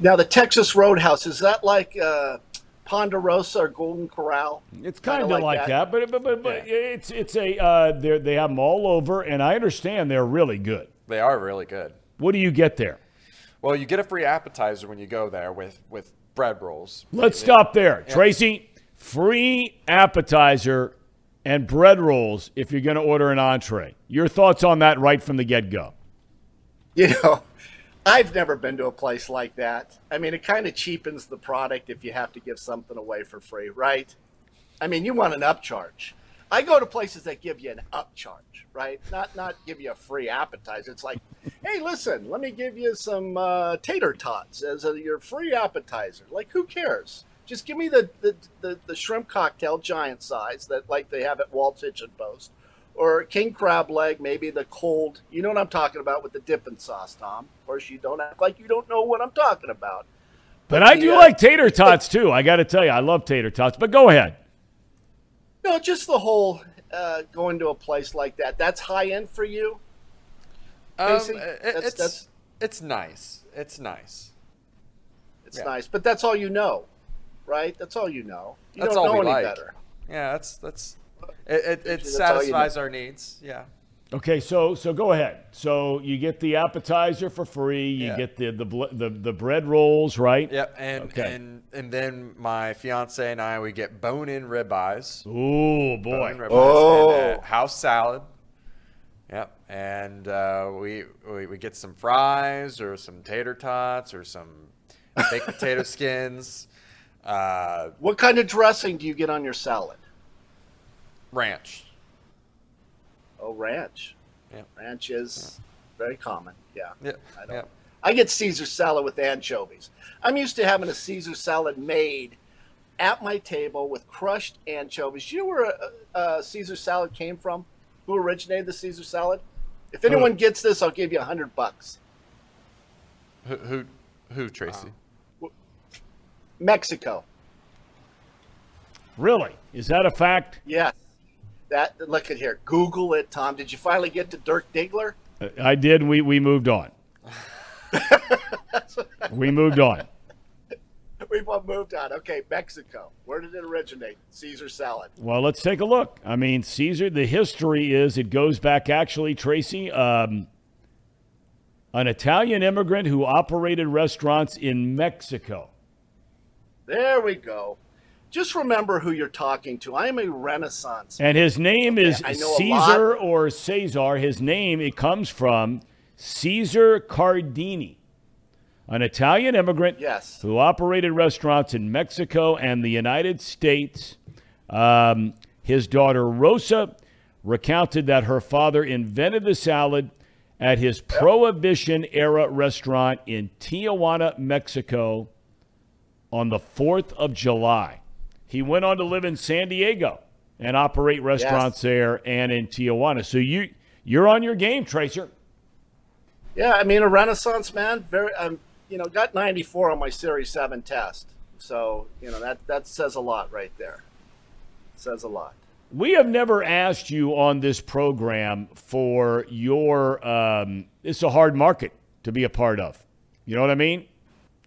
[SPEAKER 8] Now, the Texas Roadhouse, is that like uh, Ponderosa or Golden Corral?
[SPEAKER 2] It's kind of like, like that. that. but, but, but, but yeah. it's, it's a, uh, they have them all over, and I understand they're really good.
[SPEAKER 7] They are really good.
[SPEAKER 2] What do you get there?
[SPEAKER 7] Well, you get a free appetizer when you go there with, with bread rolls.
[SPEAKER 2] Let's stop there. Yeah. Tracy, free appetizer and bread rolls if you're going to order an entree. Your thoughts on that right from the get go?
[SPEAKER 8] You know, I've never been to a place like that. I mean, it kind of cheapens the product if you have to give something away for free, right? I mean, you want an upcharge. I go to places that give you an upcharge, right? Not not give you a free appetizer. It's like, hey, listen, let me give you some uh, tater tots as a, your free appetizer. Like, who cares? Just give me the, the, the, the shrimp cocktail, giant size, that like they have at Walt's Hitching Post, or king crab leg, maybe the cold. You know what I'm talking about with the dipping sauce, Thom. Of course, you don't act like you don't know what I'm talking about.
[SPEAKER 2] But, but I do uh, like tater tots too. I got to tell you, I love tater tots. But go ahead.
[SPEAKER 8] No, just the whole uh, going to a place like that. That's high end for you. Um, uh,
[SPEAKER 7] that's, it's that's, it's nice. It's nice.
[SPEAKER 8] It's yeah. nice, but that's all you know right? That's all you know. You that's all know we like. Better.
[SPEAKER 7] Yeah, that's that's it. It, it satisfies our needs. Yeah.
[SPEAKER 2] Okay, so so go ahead. So you get the appetizer for free. You yeah. get the, the the the bread rolls, right?
[SPEAKER 7] Yep. And okay. and and then my fiance and I we get bone-in ribeyes.
[SPEAKER 2] Ooh boy! Ribeyes uh, oh,
[SPEAKER 7] house salad. Yep. And uh, we, we we get some fries or some tater tots or some baked potato skins.
[SPEAKER 8] Uh, what kind of dressing do you get on your salad?
[SPEAKER 7] Ranch.
[SPEAKER 8] Oh, ranch. Yeah. Ranch is yeah. very common. Yeah. Yeah. I don't. Yeah. I get Caesar salad with anchovies. I'm used to having a Caesar salad made at my table with crushed anchovies. You know where a, uh, a uh, Caesar salad came from? Who originated the Caesar salad? If anyone gets this, I'll give you a hundred bucks.
[SPEAKER 7] Who, who, who, Tracy? Um,
[SPEAKER 8] Mexico.
[SPEAKER 2] Really? Is that a fact?
[SPEAKER 8] Yes. That look at here. Google it, Thom. Did you finally get to Dirk Diggler?
[SPEAKER 2] I did. We we moved on. we moved on.
[SPEAKER 8] We've all moved on. Okay, Mexico. Where did it originate? Caesar salad.
[SPEAKER 2] Well, let's take a look. I mean, Caesar. The history is it goes back actually, Tracy. Um, an Italian immigrant who operated restaurants in Mexico.
[SPEAKER 8] There we go. Just remember who you're talking to. I am a Renaissance.
[SPEAKER 2] And his name is Caesar or Caesar. His name it comes from Caesar Cardini, an Italian immigrant yes. who operated restaurants in Mexico and the United States. Um, his daughter Rosa recounted that her father invented the salad at his Prohibition era restaurant in Tijuana, Mexico, on the 4th of July. He went on to live in San Diego and operate restaurants yes. there and in Tijuana. So you you're on your game, Tracer.
[SPEAKER 8] Yeah, I mean a Renaissance man. Very, um, you know, got 94 on my Series Seven test. So you know that that says a lot right there. says a lot.
[SPEAKER 2] We have never asked you on this program for your. Um, it's a hard market to be a part of. You know what I mean?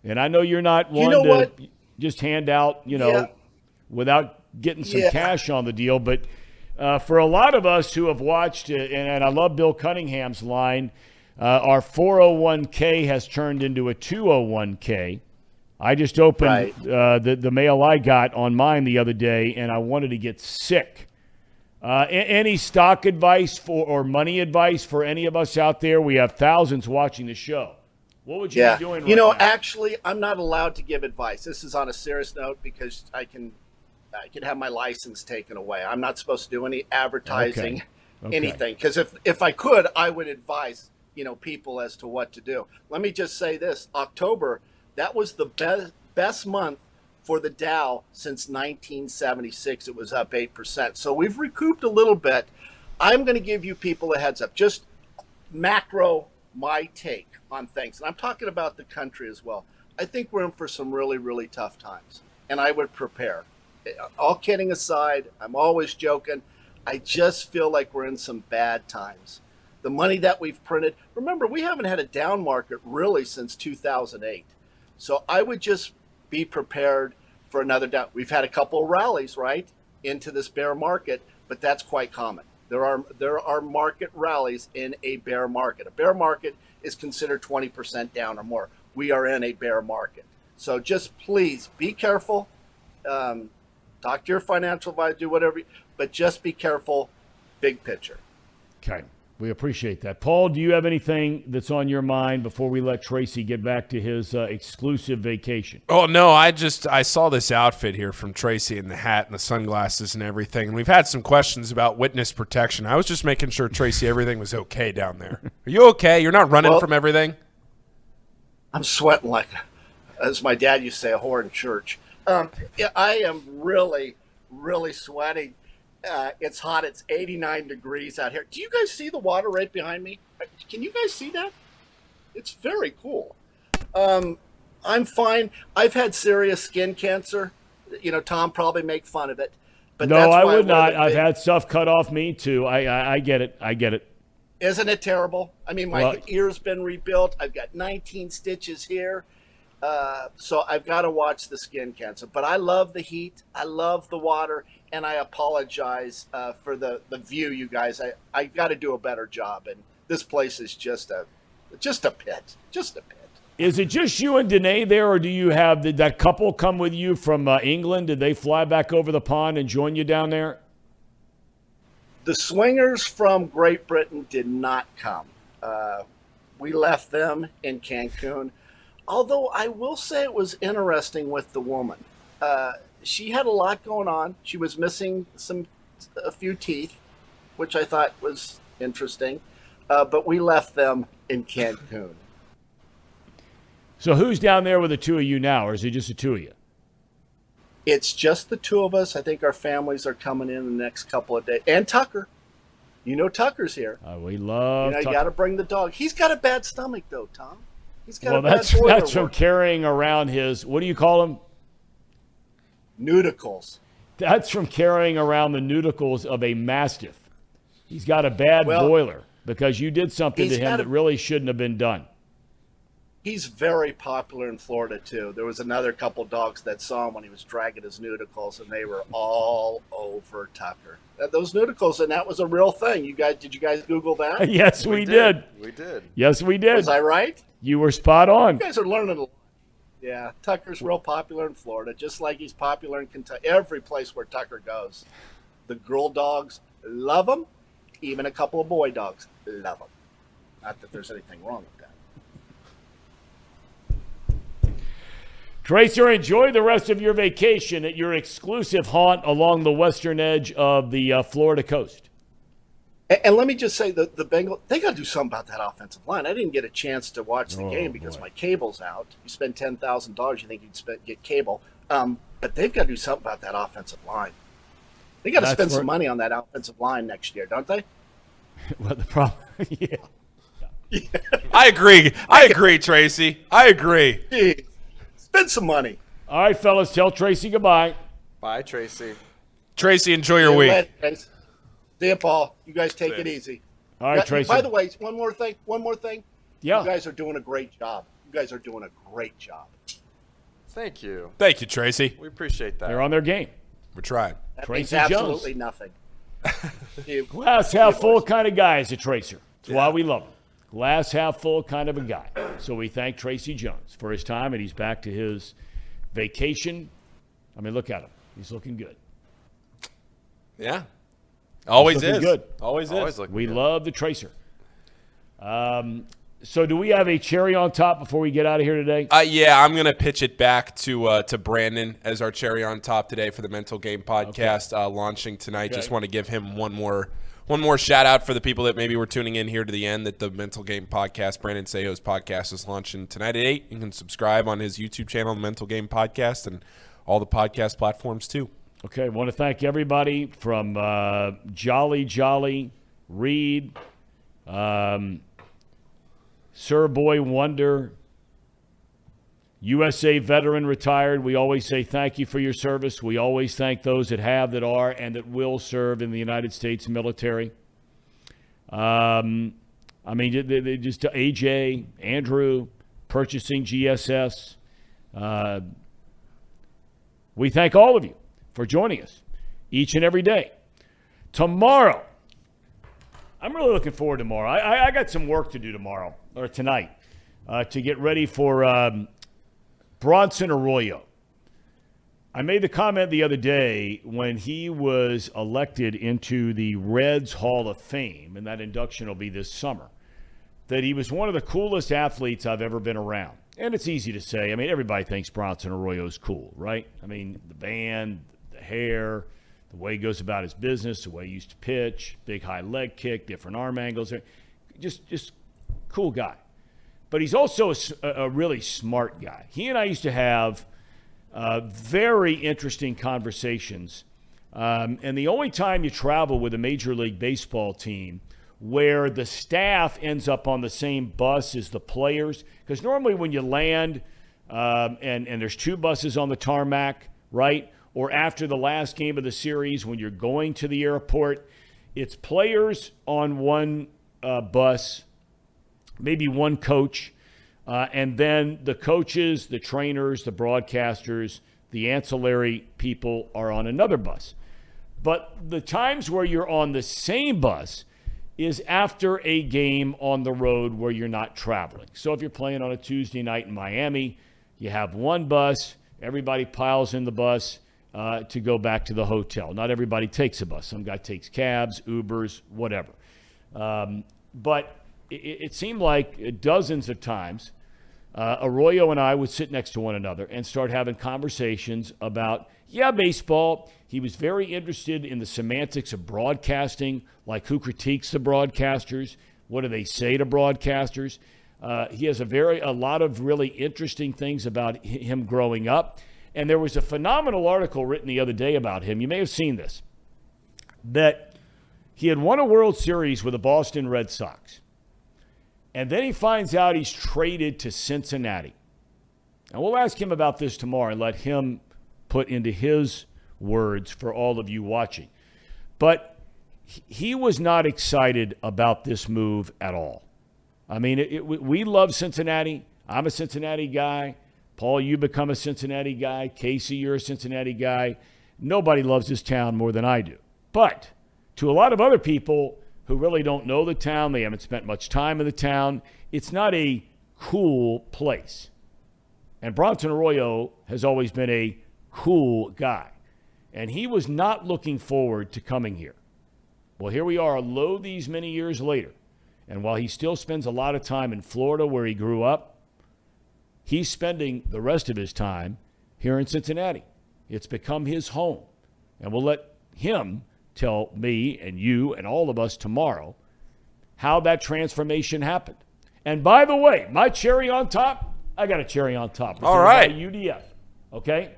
[SPEAKER 2] And I know you're not one you know to what? just hand out, you know, yeah. without getting some yeah. cash on the deal. But uh, for a lot of us who have watched it, uh, and, and I love Bill Cunningham's line, uh, our 401k has turned into a 201k. I just opened right. uh, the, the mail I got on mine the other day, and I wanted to get sick. Uh, any stock advice for or money advice for any of us out there? We have thousands watching the show.
[SPEAKER 8] What would you yeah. be doing? Right you know, now? actually, I'm not allowed to give advice. This is on a serious note because I can, I can have my license taken away. I'm not supposed to do any advertising, okay. Okay. anything. Because if if I could, I would advise you know people as to what to do. Let me just say this: October, that was the best best month for the Dow since 1976. It was up eight percent. So we've recouped a little bit. I'm going to give you people a heads up. Just macro my take on things, and I'm talking about the country as well. I think we're in for some really, really tough times, and I would prepare. Eh, all kidding aside, I'm always joking. I just feel like we're in some bad times. The money that we've printed, remember, we haven't had a down market really since 2008. So I would just be prepared for another down. We've had a couple rallies, right, into this bear market, but that's quite common. There are there are market rallies in a bear market. A bear market is considered 20% down or more. We are in a bear market. So just please be careful. Um, talk to your financial advisor, do whatever, but just be careful, big picture.
[SPEAKER 2] Okay. We appreciate that. Paul, do you have anything that's on your mind before we let Tracy get back to his uh, exclusive vacation?
[SPEAKER 9] Oh, no. I just I saw this outfit here from Tracy and the hat and the sunglasses and everything. And we've had some questions about witness protection. I was just making sure, Tracy, everything was okay down there. Are you okay? You're not running well, from everything?
[SPEAKER 8] I'm sweating like, as my dad used to say, a whore in church. Um, I am really, really sweating. Uh, it's hot. It's 89 degrees out here. Do you guys see the water right behind me? Uh, can you guys see that? It's very cool. Um, I'm fine. I've had serious skin cancer. You know, Thom probably make fun of it.
[SPEAKER 2] But no, I would not. I've had stuff cut off me too. I, I, I get it. I get it.
[SPEAKER 8] Isn't it terrible? I mean, my well, ear's been rebuilt. I've got 19 stitches here. Uh, so I've got to watch the skin cancer. But I love the heat. I love the water, and I apologize uh, for the the view, you guys. I I got to do a better job, and this place is just a just a pit, just a pit.
[SPEAKER 2] Is it just you and Danae there, or do you have did that couple come with you from uh, England? Did they fly back over the pond and join you down there?
[SPEAKER 8] The swingers from Great Britain did not come. Uh, we left them in Cancun. Although I will say it was interesting with the woman. Uh, she had a lot going on. She was missing some a few teeth, which I thought was interesting. Uh, but we left them in Cancun.
[SPEAKER 2] So who's down there with the two of you now, or is it just the two of you?
[SPEAKER 8] It's just the two of us. I think our families are coming in the next couple of days, and Tucker. You know Tucker's here.
[SPEAKER 2] Uh, we love. You know,
[SPEAKER 8] you got to bring the dog. He's got a bad stomach though, Thom. He's got well, that's that's
[SPEAKER 2] from carrying around his what do you call them?
[SPEAKER 8] Nudicles.
[SPEAKER 2] That's from carrying around the nudicles of a mastiff. He's got a bad well, boiler because you did something to him a, that really shouldn't have been done.
[SPEAKER 8] He's very popular in Florida too. There was another couple dogs that saw him when he was dragging his nudicles, and they were all over Tucker. Uh, those nudicles, and that was a real thing. You guys, did you guys Google that?
[SPEAKER 2] yes,
[SPEAKER 7] we, we did. did. We
[SPEAKER 2] did. Yes, we did. Was
[SPEAKER 8] I right?
[SPEAKER 2] You were spot on.
[SPEAKER 8] You guys are learning a lot. Yeah, Tucker's real popular in Florida, just like he's popular in Kentucky. Every place where Tucker goes, the girl dogs love him. Even a couple of boy dogs love him. Not that there's anything wrong with
[SPEAKER 2] that. Tracer, enjoy the rest of your vacation at your exclusive haunt along the western edge of the uh, Florida coast.
[SPEAKER 8] And, and, let me just say that the Bengals they got to do something about that offensive line. I didn't get a chance to watch the oh, game because boy. my cable's out. You spend ten thousand dollars, you think you'd spend, get cable, um, but they've got to do something about that offensive line. They got to spend some money on that offensive line next year, don't they? well, the problem,
[SPEAKER 7] yeah. yeah. I agree. I agree, Tracy. I agree.
[SPEAKER 8] Spend some money.
[SPEAKER 2] All right, fellas, tell Tracy goodbye.
[SPEAKER 7] Bye, Tracy. Tracy, enjoy your week. You
[SPEAKER 8] See you, Paul. You guys take it easy. All right, Tracy. By the way, one more thing. One more thing. Yeah. You guys are doing a great job. You guys are doing a great job.
[SPEAKER 7] Thank you.
[SPEAKER 9] Thank you, Tracy.
[SPEAKER 7] We appreciate that.
[SPEAKER 2] They're on their game.
[SPEAKER 9] We're trying.
[SPEAKER 8] That Tracy means absolutely Jones.
[SPEAKER 2] nothing. Glass half full kind of guy is a tracer. That's yeah. why we love him. Glass half full kind of a guy. So we thank Tracy Jones for his time, and he's back to his vacation. I mean, look at him. He's looking good.
[SPEAKER 7] Yeah, Always is good. Always, Always is.
[SPEAKER 2] We good. love the tracer. Um, so do we have a cherry on top before we get out of here today?
[SPEAKER 7] Uh, yeah, I'm gonna pitch it back to uh, to Brandon as our cherry on top today for the Mental Game Podcast okay. uh, launching tonight. Okay. Just want to give him one more one more shout out for the people that maybe were tuning in here to the end that the Mental Game Podcast, Brandon Seo's podcast, is launching tonight at eight. You can subscribe on his YouTube channel, the Mental Game Podcast, and all the podcast platforms too.
[SPEAKER 2] Okay, I want to thank everybody from uh, Jolly Jolly, Reed, um, Sir Boy Wonder, USA veteran retired. We always say thank you for your service. We always thank those that have, that are, and that will serve in the United States military. Um, I mean, they, they just AJ, Andrew, purchasing GSS. Uh, we thank all of you for joining us each and every day. Tomorrow, I'm really looking forward to tomorrow. I, I, I got some work to do tomorrow or tonight uh, to get ready for um, Bronson Arroyo. I made the comment the other day when he was elected into the Reds Hall of Fame, and that induction will be this summer, that he was one of the coolest athletes I've ever been around. And it's easy to say. I mean, everybody thinks Bronson Arroyo is cool, right? I mean, the band, the hair, the way he goes about his business, the way he used to pitch, big high leg kick, different arm angles. Just, just cool guy. But he's also a, a really smart guy. He and I used to have uh, very interesting conversations. Um, and the only time you travel with a Major League Baseball team where the staff ends up on the same bus as the players, because normally when you land um, and, and there's two buses on the tarmac, right? or after the last game of the series when you're going to the airport. It's players on one uh, bus, maybe one coach, uh, and then the coaches, the trainers, the broadcasters, the ancillary people are on another bus. But the times where you're on the same bus is after a game on the road where you're not traveling. So if you're playing on a Tuesday night in Miami, you have one bus, everybody piles in the bus, uh, to go back to the hotel. Not everybody takes a bus. Some guy takes cabs, Ubers, whatever. Um, but it, it, seemed like uh, dozens of times uh, Arroyo and I would sit next to one another and start having conversations about, yeah, baseball. He was very interested in the semantics of broadcasting, like who critiques the broadcasters, what do they say to broadcasters. Uh, he has a very a lot of really interesting things about him growing up and there was a phenomenal article written the other day about him. You may have seen this that he had won a World Series with the Boston Red Sox. And then he finds out he's traded to Cincinnati. And we'll ask him about this tomorrow and let him put into his words for all of you watching. But he was not excited about this move at all. I mean, it, it, we love Cincinnati. I'm a Cincinnati guy. Paul, you become a Cincinnati guy. Casey, you're a Cincinnati guy. Nobody loves this town more than I do. But to a lot of other people who really don't know the town, they haven't spent much time in the town, it's not a cool place. And Bronson Arroyo has always been a cool guy. And he was not looking forward to coming here. Well, here we are, lo these many years later. And while he still spends a lot of time in Florida where he grew up, He's spending the rest of his time here in Cincinnati. It's become his home. And we'll let him tell me and you and all of us tomorrow how that transformation happened. And by the way, my cherry on top, I got a cherry on top.
[SPEAKER 9] All right.
[SPEAKER 2] UDF. Okay?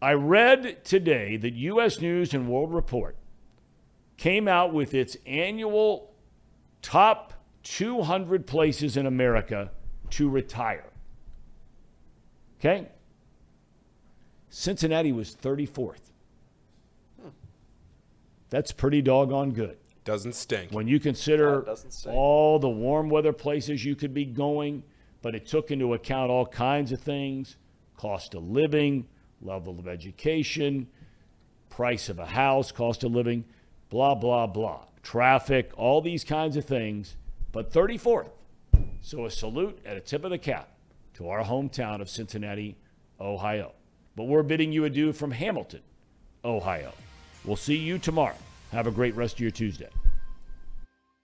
[SPEAKER 2] I read today that U.S. News and World Report came out with its annual top 200 places in America to retire. Okay? Cincinnati was 34th. That's pretty doggone good.
[SPEAKER 9] Doesn't stink.
[SPEAKER 2] When you consider all the warm weather places you could be going, but it took into account all kinds of things cost of living, level of education, price of a house, cost of living, blah, blah, blah, traffic, all these kinds of things, but 34th. So a salute at a tip of the cap to our hometown of Cincinnati, Ohio. But we're bidding you adieu from Hamilton, Ohio. We'll see you tomorrow. Have a great rest of your Tuesday.